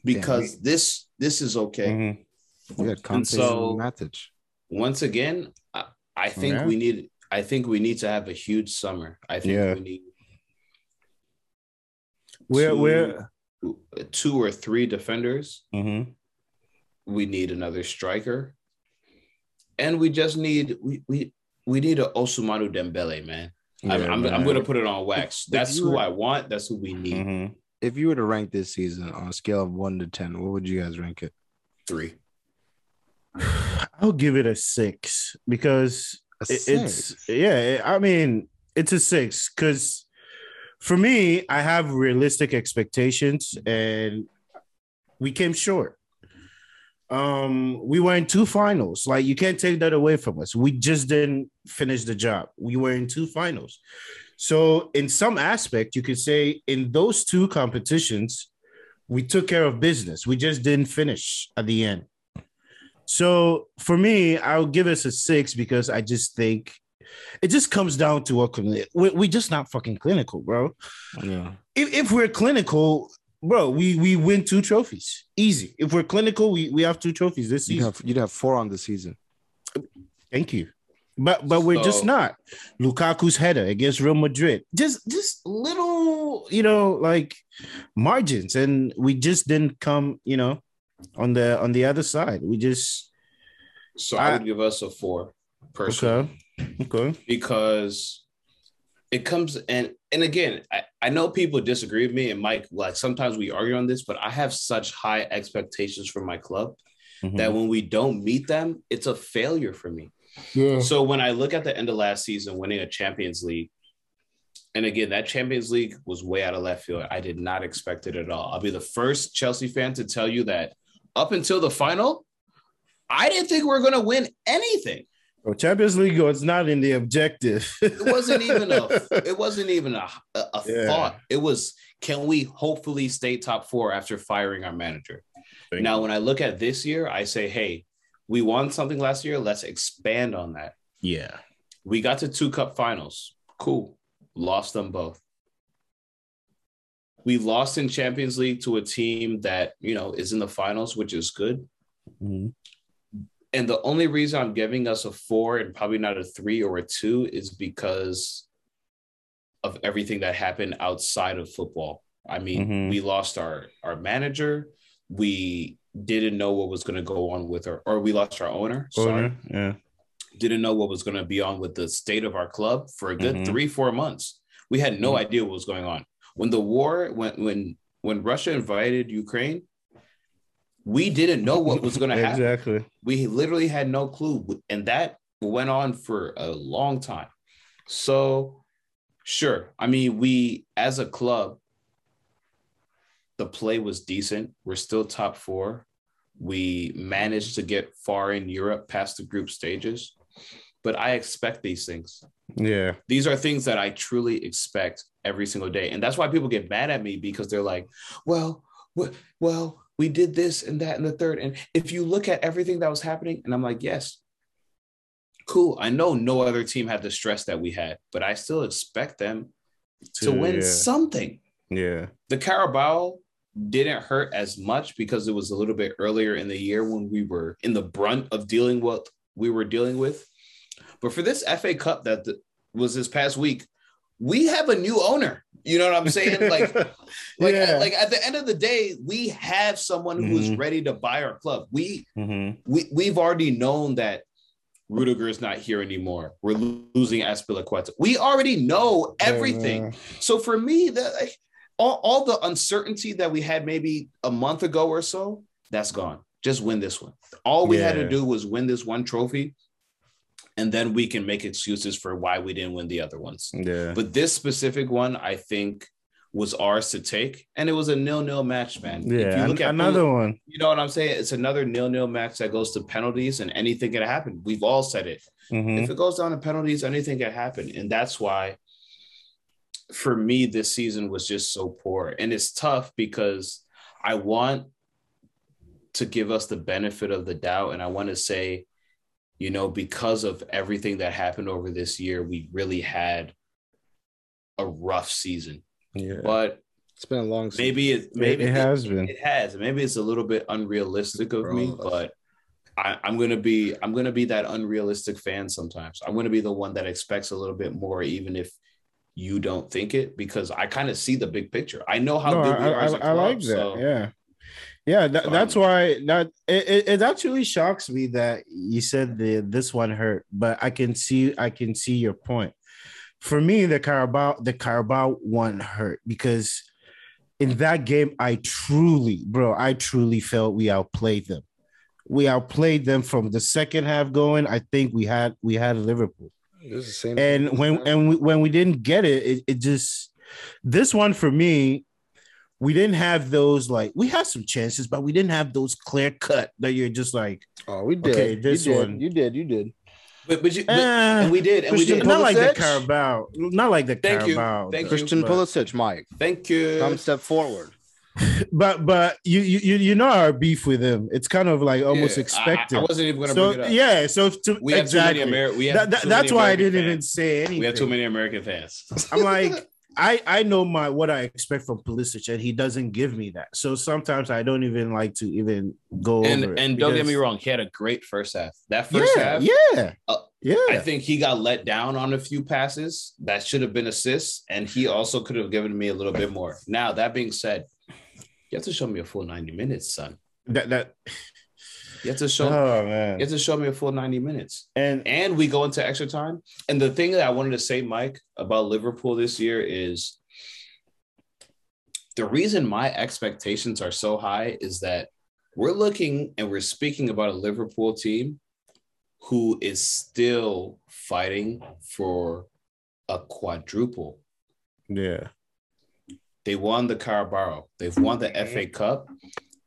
[SPEAKER 1] because this this is okay.
[SPEAKER 2] Mhm.
[SPEAKER 3] you had Conte
[SPEAKER 1] so-
[SPEAKER 3] and
[SPEAKER 1] Once again, I, I think
[SPEAKER 2] Yeah.
[SPEAKER 1] we need I think we need to have a huge summer. I think
[SPEAKER 2] Yeah.
[SPEAKER 1] we need
[SPEAKER 2] Where
[SPEAKER 1] two-
[SPEAKER 2] where
[SPEAKER 1] two or three defenders.
[SPEAKER 2] mm-hmm.
[SPEAKER 1] we need another striker, and we just need we we we need a Ousmane Dembele, man. I'm,
[SPEAKER 2] Yeah,
[SPEAKER 1] I'm. I'm gonna put it on wax.
[SPEAKER 3] If
[SPEAKER 1] That's
[SPEAKER 3] you
[SPEAKER 1] who
[SPEAKER 3] were-
[SPEAKER 1] I want. That's who we need.
[SPEAKER 2] Mhm.
[SPEAKER 3] If you were to rank this season on a scale of one to ten, what would you guys rank it?
[SPEAKER 1] Three.
[SPEAKER 2] I'll give it a six because
[SPEAKER 3] A
[SPEAKER 2] it-
[SPEAKER 3] six.
[SPEAKER 2] it's yeah. I mean, it's a six because for me, I have realistic expectations, and we came short. Um, we were in two finals. Like you can't take that away from us. We just didn't finish the job. We were in two finals. So, in some aspect, you could say in those two competitions, we took care of business. We just didn't finish at the end. So for me, I'll give us a six because I just think it just comes down to what we we just not fucking clinical, bro.
[SPEAKER 3] yeah.
[SPEAKER 2] If, if we're clinical, bro, we we win two trophies easy. If we're clinical, we we have two trophies this
[SPEAKER 3] You'd
[SPEAKER 2] season.
[SPEAKER 3] have you'd have four on the season.
[SPEAKER 2] Thank you. But but we're just not. Lukaku's header against Real Madrid. Just just little, you know, like margins. And we just didn't come, you know, on the on the other side. We just
[SPEAKER 1] So I,
[SPEAKER 2] I-
[SPEAKER 1] would give us a four, personally,
[SPEAKER 2] okay. Okay.
[SPEAKER 1] because it comes and and again, I, I know people disagree with me, and Mike, like sometimes we argue on this, but I have such high expectations for my club
[SPEAKER 2] Mm-hmm.
[SPEAKER 1] that when we don't meet them, it's a failure for me.
[SPEAKER 2] yeah.
[SPEAKER 1] So when I look at the end of last season, winning a Champions League, and again, that Champions League was way out of left field. I did not expect it at all. I'll be the first Chelsea fan to tell you that up until the final, I didn't think we were going to win anything.
[SPEAKER 2] Well, Champions League was not in the objective.
[SPEAKER 1] It wasn't even a. It wasn't even a, a, a
[SPEAKER 2] Yeah.
[SPEAKER 1] thought. It was, can we hopefully stay top four after firing our manager?
[SPEAKER 2] Thank
[SPEAKER 1] now, when I look at this year, I say, hey, we won something last year. Let's expand on that.
[SPEAKER 2] yeah.
[SPEAKER 1] We got to two cup finals. Cool. Lost them both. We lost in Champions League to a team that, you know, is in the finals, which is good.
[SPEAKER 2] Mhm.
[SPEAKER 1] And the only reason I'm giving us a four and probably not a three or a two is because of everything that happened outside of football. I mean,
[SPEAKER 2] Mhm.
[SPEAKER 1] we lost our our manager. We didn't know what was going to go on with our, or we lost our owner. Sorry
[SPEAKER 2] Yeah.
[SPEAKER 1] didn't know what was going to be on with the state of our club for a good
[SPEAKER 2] Mhm.
[SPEAKER 1] three four months we had no
[SPEAKER 2] Mhm.
[SPEAKER 1] idea what was going on when the war when when when russia invaded ukraine we didn't know what was going to happen
[SPEAKER 2] Exactly.
[SPEAKER 1] we literally had no clue and that went on for a long time so sure i mean we as a club the play was decent we're still top four We managed to get far in Europe past the group stages. But I expect these things.
[SPEAKER 2] Yeah.
[SPEAKER 1] These are things that I truly expect every single day. And that's why people get mad at me because they're like, well, well, we did this and that and the third. And if you look at everything that was happening, and I'm like, yes, cool. I know no other team had the stress that we had, but I still expect them to, to win yeah. something.
[SPEAKER 2] Yeah.
[SPEAKER 1] The Carabao didn't hurt as much because it was a little bit earlier in the year when we were in the brunt of dealing with we were dealing with. But for this FA Cup that was this past week, we have a new owner. You know what I'm saying? Like, like, yeah. like at the end of the day, we have someone mm-hmm. who's ready to buy our club. We mm-hmm. we we've already known that Rudiger is not here anymore. We're losing Azpilicueta. We already know everything. Yeah, so for me, that like, all, all the uncertainty that we had maybe a month ago or so, that's gone. Just win this one. All we yeah. had to do was win this one trophy and then we can make excuses for why we didn't win the other ones.
[SPEAKER 2] Yeah.
[SPEAKER 1] But this specific one, I think, was ours to take, and it was a nil-nil match, man.
[SPEAKER 2] Yeah, another one.
[SPEAKER 1] You know what I'm saying? It's another nil-nil match that goes to penalties, and anything can happen. We've all said it. Mm-hmm. If it goes down to penalties, anything can happen, and that's why. For me, this season was just so poor, and it's tough because I want to give us the benefit of the doubt, and I want to say you know, because of everything that happened over this year, we really had a rough season.
[SPEAKER 2] Yeah.
[SPEAKER 1] But
[SPEAKER 3] it's been a long
[SPEAKER 1] season. Maybe it maybe
[SPEAKER 2] it, it has been.
[SPEAKER 1] It has. Maybe it's a little bit unrealistic of me, but I, am gonna be I'm gonna be that unrealistic fan sometimes. I'm gonna be the one that expects a little bit more, even if you don't think it, because I kind of see the big picture. I know how no, good we I, are. I,
[SPEAKER 2] I like that. So. Yeah. Yeah, that, that's why that it, it actually shocks me that you said the this one hurt, but I can see I can see your point. For me, the Carabao the Carabao one hurt because in that game, I truly, bro, I truly felt we outplayed them. We outplayed them from the second half going. I think we had we had Liverpool. And when and we, when we didn't get it, it, it just this one for me we didn't have those like we had some chances, but we didn't have those clear cut that you're just like,
[SPEAKER 3] oh, we did. Okay, this you one, did. you did, you did.
[SPEAKER 1] But but, you, but uh, and we did, and Christian we did.
[SPEAKER 2] Not like the Carabao, not like the Thank Carabao.
[SPEAKER 1] You. Thank
[SPEAKER 3] Christian
[SPEAKER 1] you.
[SPEAKER 3] Pulisic, Mike.
[SPEAKER 1] Thank you.
[SPEAKER 3] Come step forward.
[SPEAKER 2] but but you you you know our beef with him. It's kind of like almost yeah, expected. I,
[SPEAKER 1] I, wasn't even going to
[SPEAKER 2] so,
[SPEAKER 1] bring it up.
[SPEAKER 2] Yeah, so to, we exactly. Ameri- we that, that, that's why I didn't fans. even say anything.
[SPEAKER 1] We have too many American fans.
[SPEAKER 2] I'm like, I I know my what I expect from Pulisic, and he doesn't give me that. So sometimes I don't even like to even go
[SPEAKER 1] and,
[SPEAKER 2] over.
[SPEAKER 1] And don't get me wrong, he had a great first half. That first
[SPEAKER 2] yeah,
[SPEAKER 1] half,
[SPEAKER 2] yeah, uh, yeah.
[SPEAKER 1] I think he got let down on a few passes that should have been assists, and he also could have given me a little bit more. Now that being said, you have to show me a full ninety minutes, son.
[SPEAKER 2] That that
[SPEAKER 1] you have to show. Oh man! You have to show me a full ninety minutes, and and we go into extra time. And the thing that I wanted to say, Mike, about Liverpool this year is the reason my expectations are so high is that we're looking and we're speaking about a Liverpool team who is still fighting for a quadruple.
[SPEAKER 2] Yeah.
[SPEAKER 1] They won the Carabao. They've won the mm-hmm. FA Cup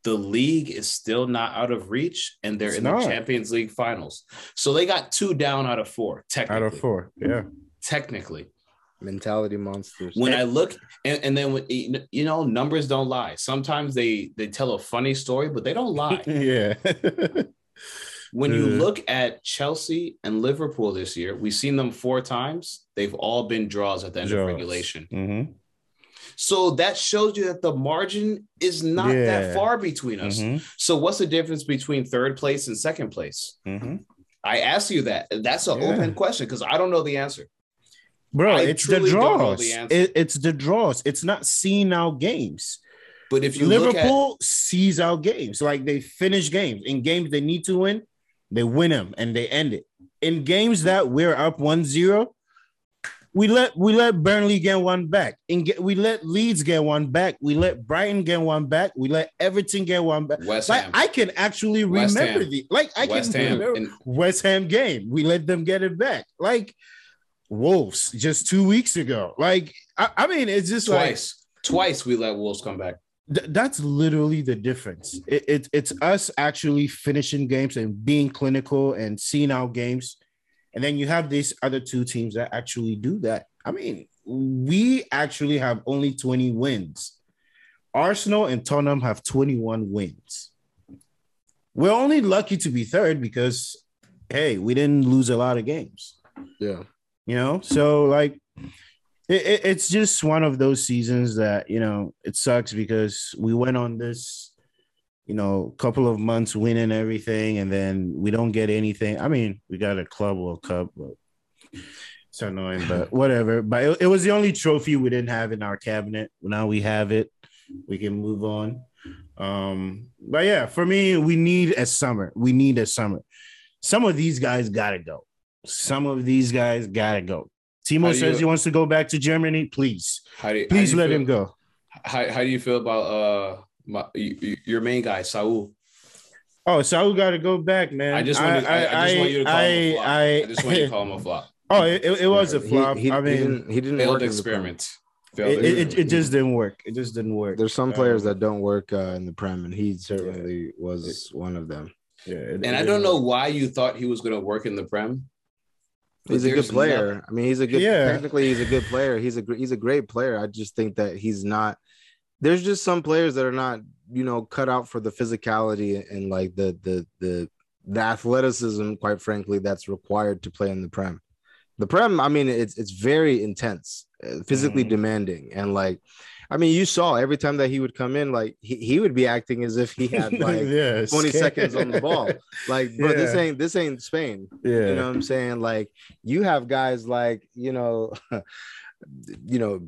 [SPEAKER 1] the league is still not out of reach and they're it's in not. the Champions League finals. So they got two down out of four, technically.
[SPEAKER 2] Out of four, yeah.
[SPEAKER 1] Technically.
[SPEAKER 3] Mentality monsters.
[SPEAKER 1] When I look and, and then when, you know numbers don't lie. Sometimes they they tell a funny story, but they don't lie.
[SPEAKER 2] yeah.
[SPEAKER 1] when you look at Chelsea and Liverpool this year, we've seen them four times. They've all been draws at the end draws. of regulation.
[SPEAKER 2] Mm-hmm.
[SPEAKER 1] So that shows you that the margin is not yeah. that far between us. Mm-hmm. So what's the difference between third place and second place?
[SPEAKER 2] Mm-hmm.
[SPEAKER 1] I ask you that. That's an yeah. open question because I don't know the answer.
[SPEAKER 2] Bro, I it's the draws. The it, it's the draws. It's not seeing out games.
[SPEAKER 1] But if you
[SPEAKER 2] Liverpool at- sees out games, like they finish games in games they need to win, they win them and they end it. In games that we're up 1-0, we let we let Burnley get one back, and get, we let Leeds get one back. We let Brighton get one back. We let Everton get one back.
[SPEAKER 1] West
[SPEAKER 2] like
[SPEAKER 1] Ham.
[SPEAKER 2] I can actually remember the like I West can Ham. remember and- West Ham game. We let them get it back. Like Wolves just two weeks ago. Like I, I mean, it's just
[SPEAKER 1] twice. Like, twice we let Wolves come back.
[SPEAKER 2] Th- that's literally the difference. It, it, it's us actually finishing games and being clinical and seeing out games. And then you have these other two teams that actually do that. I mean, we actually have only 20 wins. Arsenal and Tottenham have 21 wins. We're only lucky to be third because, hey, we didn't lose a lot of games.
[SPEAKER 3] Yeah.
[SPEAKER 2] You know, so like it, it, it's just one of those seasons that you know it sucks because we went on this you know couple of months winning everything and then we don't get anything. I mean we got a club world cup but it's annoying but whatever. But it, it was the only trophy we didn't have in our cabinet. Now we have it. We can move on. Um but yeah for me we need a summer. We need a summer. Some of these guys gotta go. Some of these guys gotta go. Timo
[SPEAKER 1] do
[SPEAKER 2] says he wants to go back to Germany. Please,
[SPEAKER 1] How do you,
[SPEAKER 2] please
[SPEAKER 1] you
[SPEAKER 2] let
[SPEAKER 1] feel-
[SPEAKER 2] him go.
[SPEAKER 1] How, how do you feel about uh my, y- y- your main guy, Saul?
[SPEAKER 2] Oh, Saul got to go back, man.
[SPEAKER 1] I just want I, I, just want you to call him a flop. I,
[SPEAKER 2] I,
[SPEAKER 1] just want you to call him a flop.
[SPEAKER 2] oh, it, it was a flop.
[SPEAKER 3] He,
[SPEAKER 2] I
[SPEAKER 3] he
[SPEAKER 2] mean,
[SPEAKER 3] didn't, he didn't
[SPEAKER 1] Failed
[SPEAKER 3] work in the
[SPEAKER 1] experiment. Failed
[SPEAKER 2] it, it,
[SPEAKER 1] experiment.
[SPEAKER 2] it just didn't work. It just didn't work.
[SPEAKER 3] There's some players
[SPEAKER 2] Um,
[SPEAKER 3] that don't work uh, in the Prem, and he certainly was one of them.
[SPEAKER 2] Yeah, it-
[SPEAKER 1] and
[SPEAKER 2] it
[SPEAKER 1] I don't
[SPEAKER 2] didn't
[SPEAKER 1] know why you thought he was going to work in the Prem.
[SPEAKER 3] He's a good
[SPEAKER 1] There's
[SPEAKER 3] player. I mean, he's a good.
[SPEAKER 2] Yeah.
[SPEAKER 3] Technically, he's a good player. He's a he's a great player. I just think that he's not. There's just some players that are not, you know, cut out for the physicality and like the the the the athleticism. Quite frankly, that's required to play in the prem. The prem, I mean, it's it's very intense, uh, physically
[SPEAKER 2] Mhm.
[SPEAKER 3] demanding, and like, I mean, you saw every time that he would come in, like he, he would be acting as if he had like
[SPEAKER 2] yeah,
[SPEAKER 3] 20
[SPEAKER 2] scared.
[SPEAKER 3] seconds on the ball. Like, bro, this ain't this ain't Spain.
[SPEAKER 2] Yeah,
[SPEAKER 3] You know what I'm saying? Like you have guys like, you know, you know,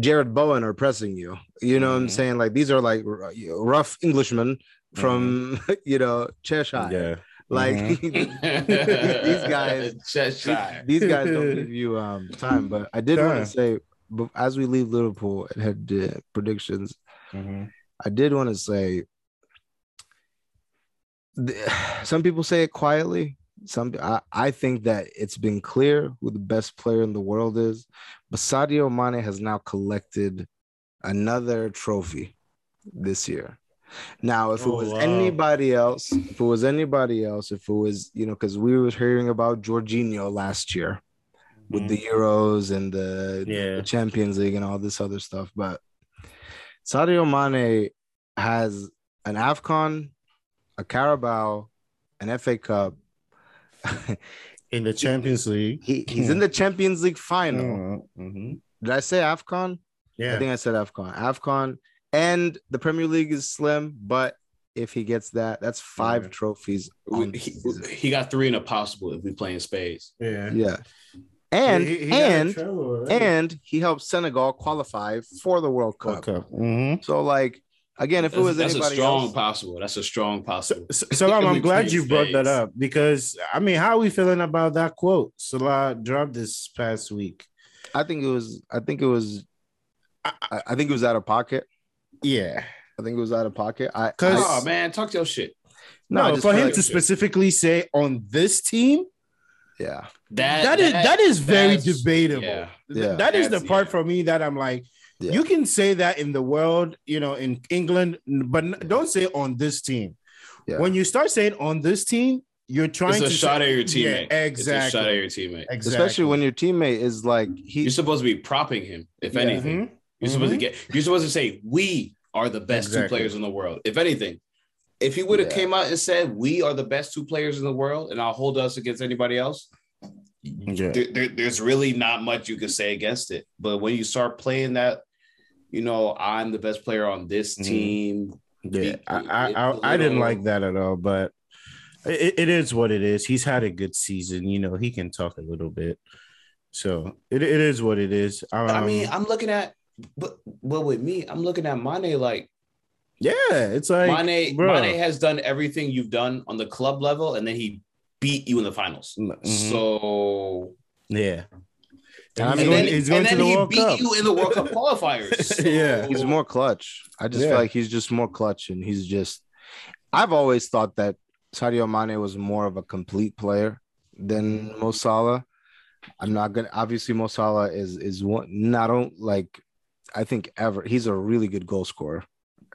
[SPEAKER 3] Jarrod Bowen are pressing you. You know what I'm
[SPEAKER 2] Mhm.
[SPEAKER 3] saying? Like these are like r- rough Englishmen from, you know, Cheshire.
[SPEAKER 2] yeah.
[SPEAKER 3] Like
[SPEAKER 1] These
[SPEAKER 3] guys-
[SPEAKER 1] Cheshire.
[SPEAKER 3] these guys don't give you um time. But I did want to say, as we leave Liverpool and head to predictions,
[SPEAKER 2] Mhm.
[SPEAKER 3] I did want to say th- some people say it quietly. Some I, I think that it's been clear who the best player in the world is, but Sadio Mane has now collected another trophy this year. Now, if it
[SPEAKER 2] Oh,
[SPEAKER 3] was
[SPEAKER 2] wow.
[SPEAKER 3] anybody else, if it was anybody else, if it was, you know, because we were hearing about Jorginho last year with the mm. Euros and the,
[SPEAKER 2] Yeah.
[SPEAKER 3] the Champions League and all this other stuff, but Sadio Mane has an AFCON, a Carabao, an FA Cup.
[SPEAKER 2] in the Champions League.
[SPEAKER 3] he, he's in the Champions League final.
[SPEAKER 2] Mhm.
[SPEAKER 3] Did I say AFCON?
[SPEAKER 2] Yeah.
[SPEAKER 3] I think I said AFCON. AFCON and the Premier League is slim, but if he gets that, that's five
[SPEAKER 2] Yeah.
[SPEAKER 3] trophies. On
[SPEAKER 1] He, he got three in a possible if we play in spades.
[SPEAKER 2] yeah,
[SPEAKER 3] yeah. And
[SPEAKER 2] He- he
[SPEAKER 3] and
[SPEAKER 2] trouble already.
[SPEAKER 3] and he helped Senegal qualify for the World Cup.
[SPEAKER 2] World Cup. Mhm.
[SPEAKER 3] So like again, if it
[SPEAKER 1] That's,
[SPEAKER 3] was
[SPEAKER 1] that's a strong
[SPEAKER 3] else,
[SPEAKER 1] possible. That's a strong possible.
[SPEAKER 2] So, so I'm, I'm glad you brought that up because I mean, how are we feeling about that quote Salah dropped this past week?
[SPEAKER 3] I think it was. I think it was. I, I- I think it was out of pocket.
[SPEAKER 2] Yeah,
[SPEAKER 3] I think it was out of pocket. I
[SPEAKER 2] 'Cause-
[SPEAKER 3] I-
[SPEAKER 1] Oh man, talk your shit.
[SPEAKER 3] no,
[SPEAKER 2] no, for him
[SPEAKER 3] like-
[SPEAKER 2] to specifically say on this team,
[SPEAKER 3] yeah,
[SPEAKER 1] That
[SPEAKER 2] that is that is very debatable.
[SPEAKER 1] yeah.
[SPEAKER 3] Yeah.
[SPEAKER 2] that is the part
[SPEAKER 1] yeah.
[SPEAKER 2] for me that I'm like,
[SPEAKER 3] Yeah.
[SPEAKER 2] you can say that in the world, you know, in England, but n- don't say on this team.
[SPEAKER 3] Yeah.
[SPEAKER 2] When you start saying on this team, you're trying
[SPEAKER 1] It's a
[SPEAKER 2] to
[SPEAKER 1] shot
[SPEAKER 2] say-
[SPEAKER 1] at your
[SPEAKER 2] Yeah,
[SPEAKER 1] teammate. It's a
[SPEAKER 2] exactly.
[SPEAKER 1] shot at your teammate.
[SPEAKER 2] Exactly.
[SPEAKER 3] especially when your teammate is like he.
[SPEAKER 1] You're supposed to be propping him, if
[SPEAKER 3] Yeah.
[SPEAKER 1] anything.
[SPEAKER 2] Mhm.
[SPEAKER 1] You're supposed to
[SPEAKER 2] Mhm.
[SPEAKER 1] get. You're supposed to say we are the best two players in the world. If anything, if he would have
[SPEAKER 3] Yeah.
[SPEAKER 1] came out and said we are the best two players in the world, and I'll hold us against anybody else,
[SPEAKER 2] Yeah.
[SPEAKER 1] there, there- there's really not much you can say against it. But when you start playing that, you know, I'm the best player on this
[SPEAKER 2] Mhm.
[SPEAKER 1] team.
[SPEAKER 2] Yeah,
[SPEAKER 1] It-
[SPEAKER 2] I,
[SPEAKER 1] it-
[SPEAKER 2] I, I,
[SPEAKER 1] it's a
[SPEAKER 2] I didn't like that at all, but it, it is what it is. He's had a good season. You know, he can talk a little bit. So it, it is what it is. Um,
[SPEAKER 1] I mean, I'm looking at, but but with me, I'm looking at Mane like
[SPEAKER 2] yeah, it's like
[SPEAKER 1] Mane.
[SPEAKER 2] bro.
[SPEAKER 1] Mane has done everything you've done on the club level, and then he beat you in the finals.
[SPEAKER 2] Mhm.
[SPEAKER 1] So
[SPEAKER 2] yeah.
[SPEAKER 3] And I
[SPEAKER 2] he's
[SPEAKER 3] mean-
[SPEAKER 2] going,
[SPEAKER 1] and then,
[SPEAKER 2] he's going
[SPEAKER 1] and
[SPEAKER 2] to the
[SPEAKER 1] he
[SPEAKER 2] World
[SPEAKER 1] beat
[SPEAKER 2] Cup.
[SPEAKER 1] you in the World Cup qualifiers. So-
[SPEAKER 2] Yeah.
[SPEAKER 3] he's more clutch. I just
[SPEAKER 2] Yeah.
[SPEAKER 3] feel like he's just more clutch, and he's just. I've always thought that Sadio Mane was more of a complete player than Mo Salah. I'm not gonna. Obviously, Mo Salah is is one. Not on like. I think ever he's a really good goal scorer.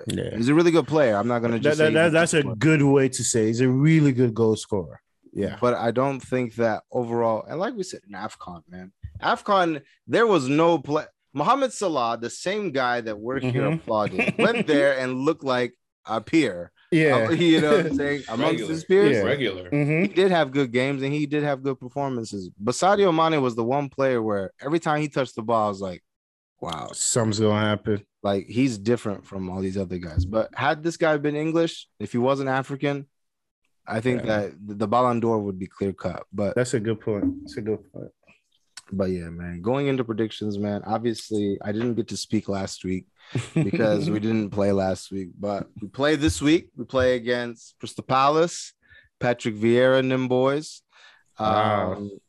[SPEAKER 2] Yeah.
[SPEAKER 3] He's a really good player. I'm not gonna just
[SPEAKER 2] that,
[SPEAKER 3] say
[SPEAKER 2] that- that's a
[SPEAKER 3] good.
[SPEAKER 2] good way to say he's a really good goal scorer. Yeah.
[SPEAKER 3] But I don't think that overall, and like we said in AFCON, man, AFCON, there was no play. Mohamed Salah, the same guy that we're here
[SPEAKER 2] Mhm.
[SPEAKER 3] applauding, went there and looked like a peer.
[SPEAKER 2] Yeah.
[SPEAKER 3] Uh, you know what I'm saying? Amongst
[SPEAKER 1] Regular.
[SPEAKER 3] his peers.
[SPEAKER 2] Yeah.
[SPEAKER 1] Regular.
[SPEAKER 2] Mhm.
[SPEAKER 3] He did have good games and he did have good performances. But Sadio Mane was the one player where every time he touched the ball, I was like, wow,
[SPEAKER 2] Something's gonna happen.
[SPEAKER 3] like he's different from all these other guys. But had this guy been English, if he wasn't African, I think
[SPEAKER 2] Yeah.
[SPEAKER 3] that the the Ballon d'Or would be clear cut. But
[SPEAKER 2] That's a good point. That's a good point.
[SPEAKER 3] But yeah, man, going into predictions, man. Obviously, I didn't get to speak last week because we didn't play last week, but we play this week. We play against Crystal Palace, Patrick Vieira, and them boys.
[SPEAKER 2] Wow.
[SPEAKER 3] Um,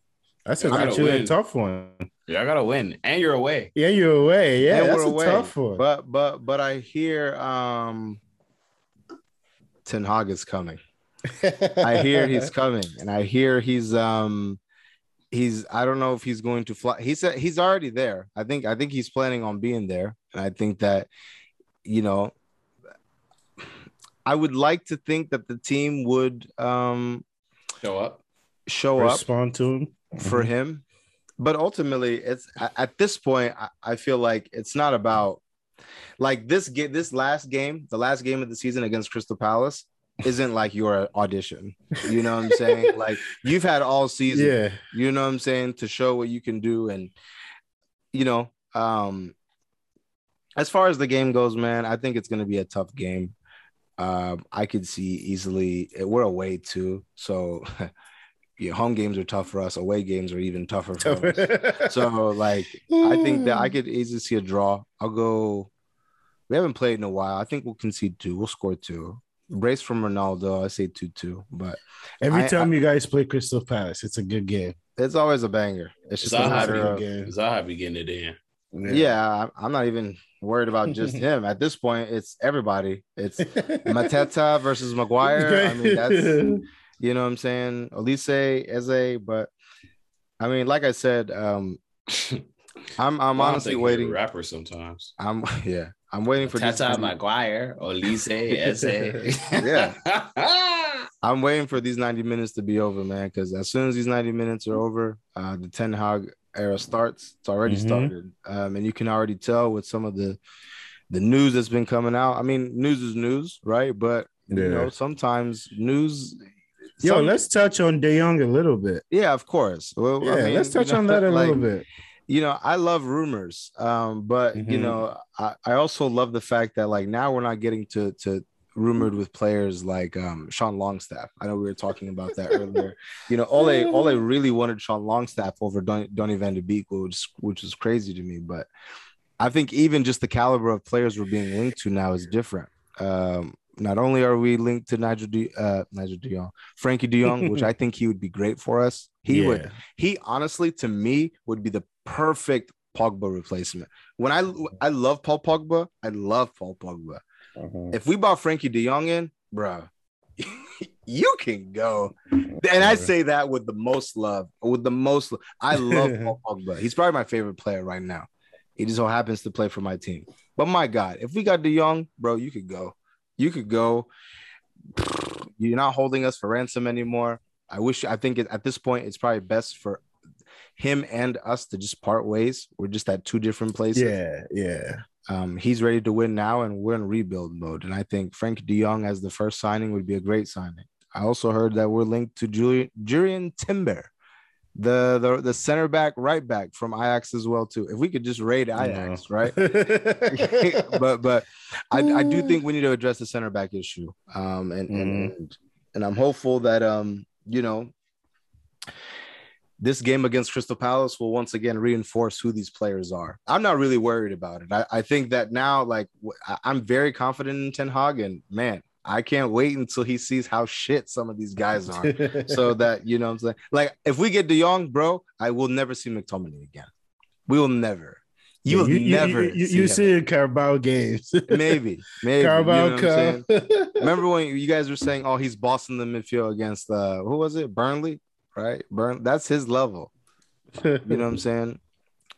[SPEAKER 2] That's a, actually a tough one.
[SPEAKER 1] Yeah, I gotta win, and you're away.
[SPEAKER 2] Yeah, you're away. Yeah,
[SPEAKER 3] and
[SPEAKER 2] that's
[SPEAKER 3] we're
[SPEAKER 2] a
[SPEAKER 3] away.
[SPEAKER 2] tough one.
[SPEAKER 3] But but but I hear um Ten Hag is coming. I hear he's coming, and I hear he's um he's I don't know if he's going to fly. He said he's already there. I think I think he's planning on being there, and I think that you know I would like to think that the team would um
[SPEAKER 1] Show up.
[SPEAKER 3] show up
[SPEAKER 2] respond to him
[SPEAKER 3] for him. But ultimately, it's at- at this point, I, I feel like it's not about like this game, this last game, the last game of the season against Crystal Palace isn't like your audition. You know what I'm saying? like you've had all season,
[SPEAKER 2] Yeah,
[SPEAKER 3] you know what I'm saying, to show what you can do. And you know, um as far as the game goes, man, I think it's gonna be a tough game. Um, I could see easily we're away too. So yeah, home games are tough for us, away games are even tougher for us. So like I think that I could easily see a draw. I'll go. We haven't played in a while. I think we'll concede two. We'll score two. Brace from Ronaldo. I say two two, but
[SPEAKER 2] every
[SPEAKER 3] I-
[SPEAKER 2] time you guys play Crystal Palace, it's a good game.
[SPEAKER 3] it's always a banger. It's just a
[SPEAKER 1] Zaha
[SPEAKER 3] matter
[SPEAKER 1] be,
[SPEAKER 3] of
[SPEAKER 2] game.
[SPEAKER 1] Zaha be getting it in.
[SPEAKER 3] yeah. I- I'm not even worried about just him at this point. It's everybody. It's Mateta versus Maguire. I mean, that's you know what I'm saying. Olise, Eze, but I mean, like I said, um, I'm I'm
[SPEAKER 1] I
[SPEAKER 3] honestly
[SPEAKER 1] think he's a
[SPEAKER 3] waiting.
[SPEAKER 1] rapper sometimes.
[SPEAKER 3] I'm yeah. I'm waiting for these
[SPEAKER 1] Tata
[SPEAKER 3] 90
[SPEAKER 1] Maguire, Olise, Eze.
[SPEAKER 3] Yeah. I'm waiting for these 90 minutes to be over, man. Because as soon as these 90 minutes are over, uh, the Ten Hag era starts. It's already
[SPEAKER 2] Mhm.
[SPEAKER 3] started, um, and you can already tell with some of the the news that's been coming out. I mean, news is news, right? But you know, sometimes news.
[SPEAKER 2] Yo,
[SPEAKER 3] some-
[SPEAKER 2] let's touch on De Jong a little bit.
[SPEAKER 3] yeah, of course. Well,
[SPEAKER 2] Yeah,
[SPEAKER 3] I mean,
[SPEAKER 2] let's
[SPEAKER 3] you
[SPEAKER 2] touch
[SPEAKER 3] know,
[SPEAKER 2] on that a
[SPEAKER 3] like,
[SPEAKER 2] little bit.
[SPEAKER 3] You know, I love rumors, um, but you
[SPEAKER 2] Mhm.
[SPEAKER 3] know, I, I also love the fact that like now we're not getting to to rumored with players like um, Sean Longstaff. I know we were talking about that earlier. You know, Ole Ole really wanted Sean Longstaff over Don, Donny Van de Beek, which which is crazy to me. But I think even just the caliber of players we're being linked to now is different. Um, not only are we linked to Nigel De, uh, Nigel De Jong, Frankie De Jong, which I think he would be great for us. He would he honestly to me would be the perfect Pogba replacement. When I I love Paul Pogba, I love Paul Pogba.
[SPEAKER 2] Uh-huh.
[SPEAKER 3] If we bought Frankie De Jong in, bro, you can go. And I say that with the most love, with the most. I love Paul Pogba. He's probably my favorite player right now. He just so happens to play for my team. But my God, if we got De Jong, bro, you could go. You could go. You're not holding us for ransom anymore. I wish. I think it, at this point, it's probably best for him and us to just part ways. We're just at two different places.
[SPEAKER 2] Yeah, yeah.
[SPEAKER 3] Um, he's ready to win now, and we're in rebuild mode. And I think Frank De Jong as the first signing would be a great signing. I also heard that we're linked to Julian Jurrien Timber, the, the the center back, right back from Ajax as well too. If we could just raid Ajax, right? but but I, I do think we need to address the center back issue. Um, and, and and and I'm hopeful that um you know this game against Crystal Palace will once again reinforce who these players are. I'm not really worried about it. I, I think that now, like, I- I'm very confident in Ten Hag, and man, I can't wait until he sees how shit some of these guys are. so that you know, what I'm saying, like, if we get De Jong, bro, I will never see McTominay again. We will never. You will never.
[SPEAKER 2] You,
[SPEAKER 3] see
[SPEAKER 2] you see in Carabao games.
[SPEAKER 3] maybe, maybe.
[SPEAKER 2] Carabao
[SPEAKER 3] you know what I'm saying?
[SPEAKER 2] Cup.
[SPEAKER 3] Remember when you guys were saying, "Oh, he's bossing the midfield against uh, who was it? Burnley, right? Burn. That's his level. You know what I'm saying,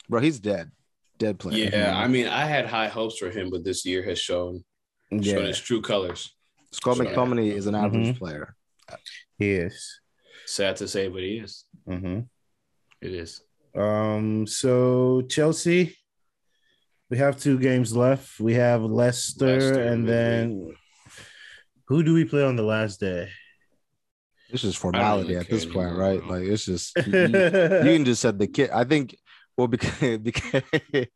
[SPEAKER 3] bro? He's dead, dead player.
[SPEAKER 1] Yeah, I mean, I had high hopes for him, but this year has shown Showing
[SPEAKER 2] Yeah,
[SPEAKER 1] his true colors.
[SPEAKER 3] Scott
[SPEAKER 1] Sure.
[SPEAKER 3] McTominay is an average
[SPEAKER 2] Mhm.
[SPEAKER 3] player.
[SPEAKER 2] he is.
[SPEAKER 1] Sad to say, but he is.
[SPEAKER 2] hmm
[SPEAKER 1] It is.
[SPEAKER 2] Um, so Chelsea, we have two games left. We have Leicester,
[SPEAKER 1] Leicester,
[SPEAKER 2] and then who do we play on the last day?
[SPEAKER 3] It's just formality
[SPEAKER 1] really
[SPEAKER 3] at this point,
[SPEAKER 1] anymore,
[SPEAKER 3] right?
[SPEAKER 1] bro.
[SPEAKER 3] Like it's just you, you- you can just set the kid. I think. Well, because, because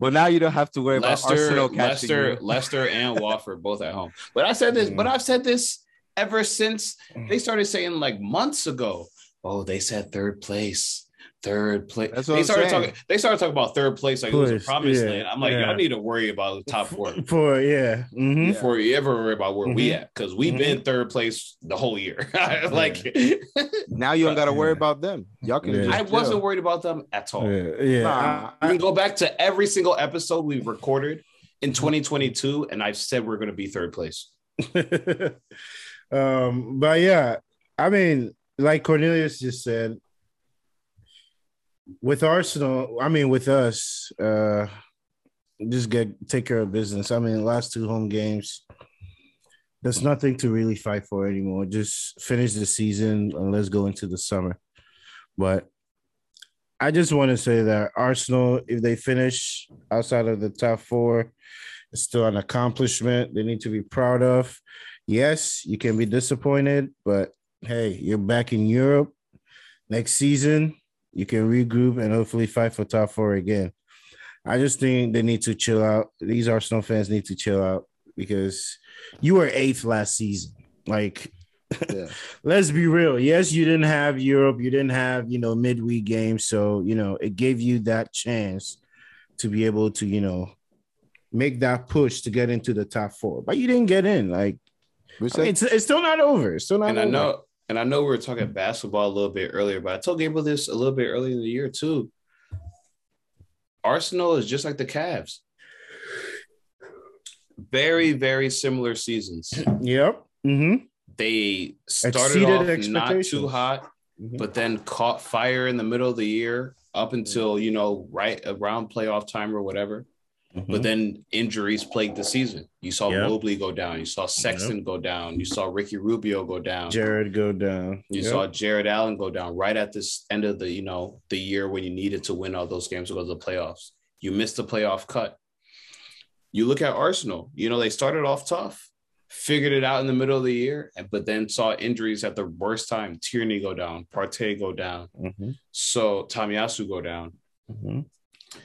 [SPEAKER 3] well now you don't have to worry about
[SPEAKER 1] Leicester,
[SPEAKER 3] Arsenal catching
[SPEAKER 1] Leicester,
[SPEAKER 3] you.
[SPEAKER 1] Leicester, and Watford both at home. But I said this,
[SPEAKER 3] Mm.
[SPEAKER 1] but I've said this ever since they started saying like months ago. Oh, they said third place, third place.
[SPEAKER 3] That's what
[SPEAKER 1] they
[SPEAKER 3] I'm
[SPEAKER 1] started
[SPEAKER 3] saying.
[SPEAKER 1] talking. They started talking about third place like it was a
[SPEAKER 2] Place,
[SPEAKER 1] promised
[SPEAKER 2] yeah,
[SPEAKER 1] land. I'm like,
[SPEAKER 2] yeah.
[SPEAKER 1] y'all need to worry about the top four
[SPEAKER 2] For yeah, hmm
[SPEAKER 1] before you ever worry about where we
[SPEAKER 2] Mhm.
[SPEAKER 1] at because we've
[SPEAKER 2] Mhm.
[SPEAKER 1] been third place the whole year. like
[SPEAKER 3] Now you don't got to worry
[SPEAKER 2] Yeah.
[SPEAKER 3] about them. Y'all can.
[SPEAKER 2] Yeah.
[SPEAKER 3] just
[SPEAKER 1] I wasn't
[SPEAKER 3] chill.
[SPEAKER 1] worried about them at all.
[SPEAKER 2] yeah, yeah.
[SPEAKER 3] Nah.
[SPEAKER 1] We can go back to every single episode we recorded in 2022, and I've said we're going to be third place.
[SPEAKER 2] um, but yeah, I mean, like Cornelius just said, with Arsenal, I mean, with us, uh, just get take care of business. I mean, last two home games, there's nothing to really fight for anymore. Just finish the season and let's go into the summer. But I just want to say that Arsenal, if they finish outside of the top four, it's still an accomplishment they need to be proud of. Yes, you can be disappointed, but hey, you're back in Europe next season. You can regroup and hopefully fight for top four again. I just think they need to chill out. These Arsenal fans need to chill out because you were eighth last season. Like,
[SPEAKER 3] Yeah.
[SPEAKER 2] let's be real. Yes, you didn't have Europe, you didn't have, you know, midweek games. So, you know, it gave you that chance to be able to, you know, make that push to get into the top four. But you didn't get in. Like, I mean, it's, it's still not over. It's still not
[SPEAKER 1] and I
[SPEAKER 2] over.
[SPEAKER 1] know, and I know we were talking basketball a little bit earlier, but I told Gabriel this a little bit earlier in the year too. Arsenal is just like the Cavs. Very, very similar seasons.
[SPEAKER 2] Yep. Mm-hmm.
[SPEAKER 1] They started
[SPEAKER 2] Exceeded
[SPEAKER 1] off not too hot, but then caught fire in the middle of the year up until you know right around playoff time or whatever. But then injuries plagued the season. You saw
[SPEAKER 2] Yep.
[SPEAKER 1] Mobley go down. You saw Sexton go down. You saw Ricky Rubio go down.
[SPEAKER 2] Jarrett go down.
[SPEAKER 1] You
[SPEAKER 2] Yep.
[SPEAKER 1] saw Jarrett Allen go down right at this end of the, you know, the year when you needed to win all those games to go to the playoffs. You missed the playoff cut. You look at Arsenal, you know, they started off tough, figured it out in the middle of the year, but then saw injuries at the worst time. Tierney go down, Partey go down,
[SPEAKER 2] Mhm.
[SPEAKER 1] so Tomiyasu go down.
[SPEAKER 2] Mhm.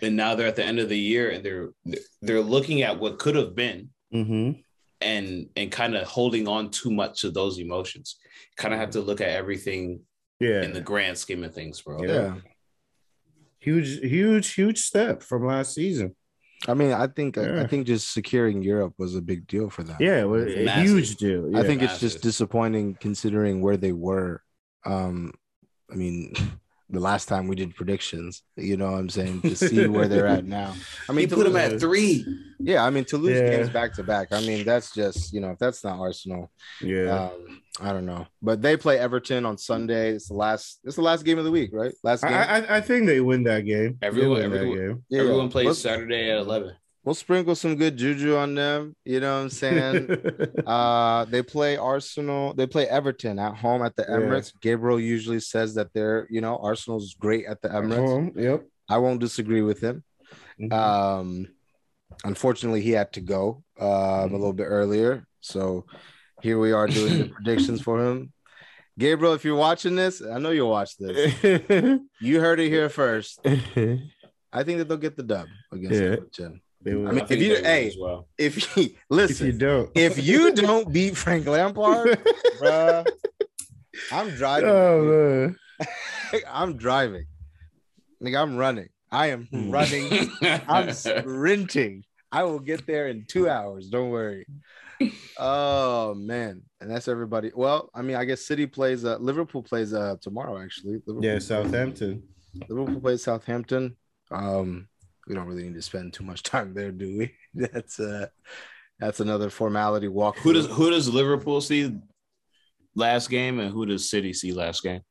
[SPEAKER 1] And now they're at the end of the year and they're they're looking at what could have been
[SPEAKER 2] Mhm.
[SPEAKER 1] and and kind of holding on too much to those emotions. Kind of have to look at everything
[SPEAKER 2] Yeah.
[SPEAKER 1] in the grand scheme of things, bro.
[SPEAKER 2] Yeah.
[SPEAKER 3] yeah.
[SPEAKER 2] huge, huge, huge step from last season.
[SPEAKER 3] I mean, I think I think just securing Europe was a big deal for them.
[SPEAKER 2] Yeah, well, a
[SPEAKER 1] Massive.
[SPEAKER 2] huge deal.
[SPEAKER 3] I
[SPEAKER 2] Yeah.
[SPEAKER 3] think it's just disappointing considering where they were. Um, I mean, the last time we did predictions, you know what I'm saying, to see where they're at now. I
[SPEAKER 1] I mean,
[SPEAKER 3] mean,
[SPEAKER 1] you put them at three.
[SPEAKER 3] yeah, I mean, to lose
[SPEAKER 2] Yeah.
[SPEAKER 3] games back to back, I mean, that's just, you know, if that's not Arsenal,
[SPEAKER 2] yeah.
[SPEAKER 3] um, I don't know. But they play Everton on Sunday. It's the last, it's the last game of the week, right? Last game.
[SPEAKER 2] I, I I think they win that game. They
[SPEAKER 1] Everyone-
[SPEAKER 2] win that game.
[SPEAKER 3] Yeah,
[SPEAKER 1] Everyone
[SPEAKER 3] yeah.
[SPEAKER 1] plays
[SPEAKER 3] Let's-
[SPEAKER 1] Saturday at eleven.
[SPEAKER 3] We'll sprinkle some good juju on them. You know what I'm saying? Uh, they play Arsenal. They play Everton at home at the
[SPEAKER 2] Yeah.
[SPEAKER 3] Emirates. Gabriel usually says that they're, you know, Arsenal's great at the Emirates.
[SPEAKER 2] Home, Yep.
[SPEAKER 3] I won't disagree with him.
[SPEAKER 2] Mhm.
[SPEAKER 3] Um, unfortunately, he had to go um, a little bit earlier. So here we are doing the predictions for him. Gabriel, if you're watching this, I know you'll watch this. You heard it here first. I think that they'll get the dub against
[SPEAKER 2] Yeah.
[SPEAKER 3] Everton.
[SPEAKER 2] They will.
[SPEAKER 3] I mean,
[SPEAKER 1] I
[SPEAKER 3] if you- hey,
[SPEAKER 1] as well.
[SPEAKER 3] If he
[SPEAKER 2] if you
[SPEAKER 3] listen,
[SPEAKER 2] don't,
[SPEAKER 3] if you don't beat Frank Lampard, bruh, I'm driving.
[SPEAKER 2] oh man.
[SPEAKER 3] I'm driving. Nigga, I'm running. I am
[SPEAKER 2] Hmm.
[SPEAKER 3] running. I'm sprinting. I will get there in two hours. Don't worry. Oh man, and that's everybody. Well, I mean, I guess City plays. Uh, Liverpool plays uh tomorrow. Actually, Liverpool,
[SPEAKER 2] Yeah, Southampton.
[SPEAKER 3] Liverpool plays Southampton. Um, we don't really need to spend too much time there, do we? That's uh, that's another formality walk.
[SPEAKER 1] who does who does Liverpool see last game, and who does City see last game?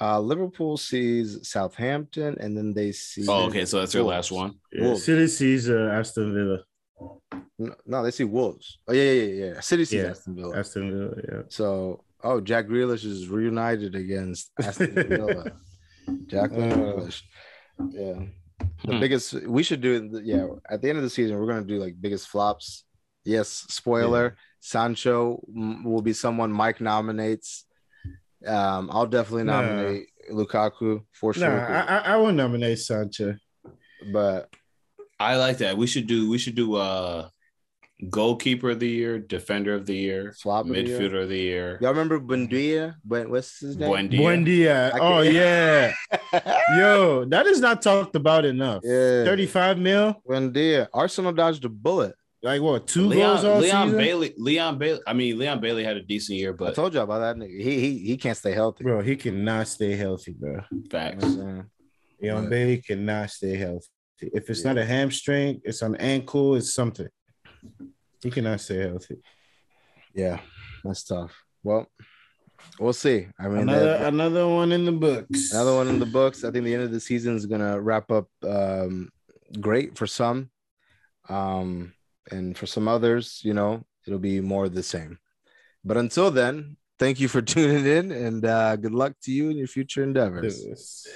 [SPEAKER 3] Uh, Liverpool sees Southampton, and then they see.
[SPEAKER 1] Oh, okay, so that's your
[SPEAKER 3] Wolves.
[SPEAKER 1] last one.
[SPEAKER 2] Yeah,
[SPEAKER 3] Wolves.
[SPEAKER 2] City sees uh, Aston Villa.
[SPEAKER 3] No, no, they see Wolves. Oh yeah, yeah, yeah. yeah. City sees
[SPEAKER 2] Yeah.
[SPEAKER 3] Aston Villa.
[SPEAKER 2] Aston Villa, yeah.
[SPEAKER 3] So, oh, Jack Grealish is reunited against Aston Villa. Jack
[SPEAKER 2] Uh.
[SPEAKER 3] Grealish. Yeah. The
[SPEAKER 1] Hmm.
[SPEAKER 3] biggest we should do it. Yeah, at the end of the season, we're gonna do like biggest flops. Yes, spoiler. Sancho mm, will be someone Mike nominates. Um, I'll definitely
[SPEAKER 2] Nah.
[SPEAKER 3] nominate Lukaku for
[SPEAKER 2] No,
[SPEAKER 3] sure.
[SPEAKER 2] I, I I will nominate Sancho.
[SPEAKER 3] but
[SPEAKER 1] I like that. We should do we should do uh goalkeeper of the year, defender of the year,
[SPEAKER 3] flop of the year.
[SPEAKER 1] midfielder of the year.
[SPEAKER 3] Y'all remember Buendia? Buen, what's his name?
[SPEAKER 1] Buendia.
[SPEAKER 2] Buendia. Oh yeah. Yo, that is not talked about enough.
[SPEAKER 3] Yeah.
[SPEAKER 2] 35 mil.
[SPEAKER 3] Buendia. Arsenal dodged a bullet.
[SPEAKER 2] Like what? Two
[SPEAKER 1] Leon,
[SPEAKER 2] goals all
[SPEAKER 1] Leon
[SPEAKER 2] season?
[SPEAKER 1] Bailey. Leon Bailey. I mean, Leon Bailey had a decent year, but I
[SPEAKER 3] told you about that nigga. He he he can't stay healthy.
[SPEAKER 2] Bro, he cannot stay healthy, bro.
[SPEAKER 1] facts.
[SPEAKER 3] You know I'm saying?
[SPEAKER 2] Leon
[SPEAKER 3] Yeah.
[SPEAKER 2] Bailey cannot stay healthy. If it's
[SPEAKER 3] Yeah.
[SPEAKER 2] not a hamstring, it's an ankle, it's something. He cannot stay healthy.
[SPEAKER 3] Yeah, that's tough. Well, we'll see. I mean,
[SPEAKER 2] Another
[SPEAKER 3] that-
[SPEAKER 2] another one in the books.
[SPEAKER 3] another one in the books. I think the end of the season is gonna wrap up um, great for some, um, and for some others, you know, it'll be more of the same. But until then, thank you for tuning in, and uh, good luck to you in your future endeavors.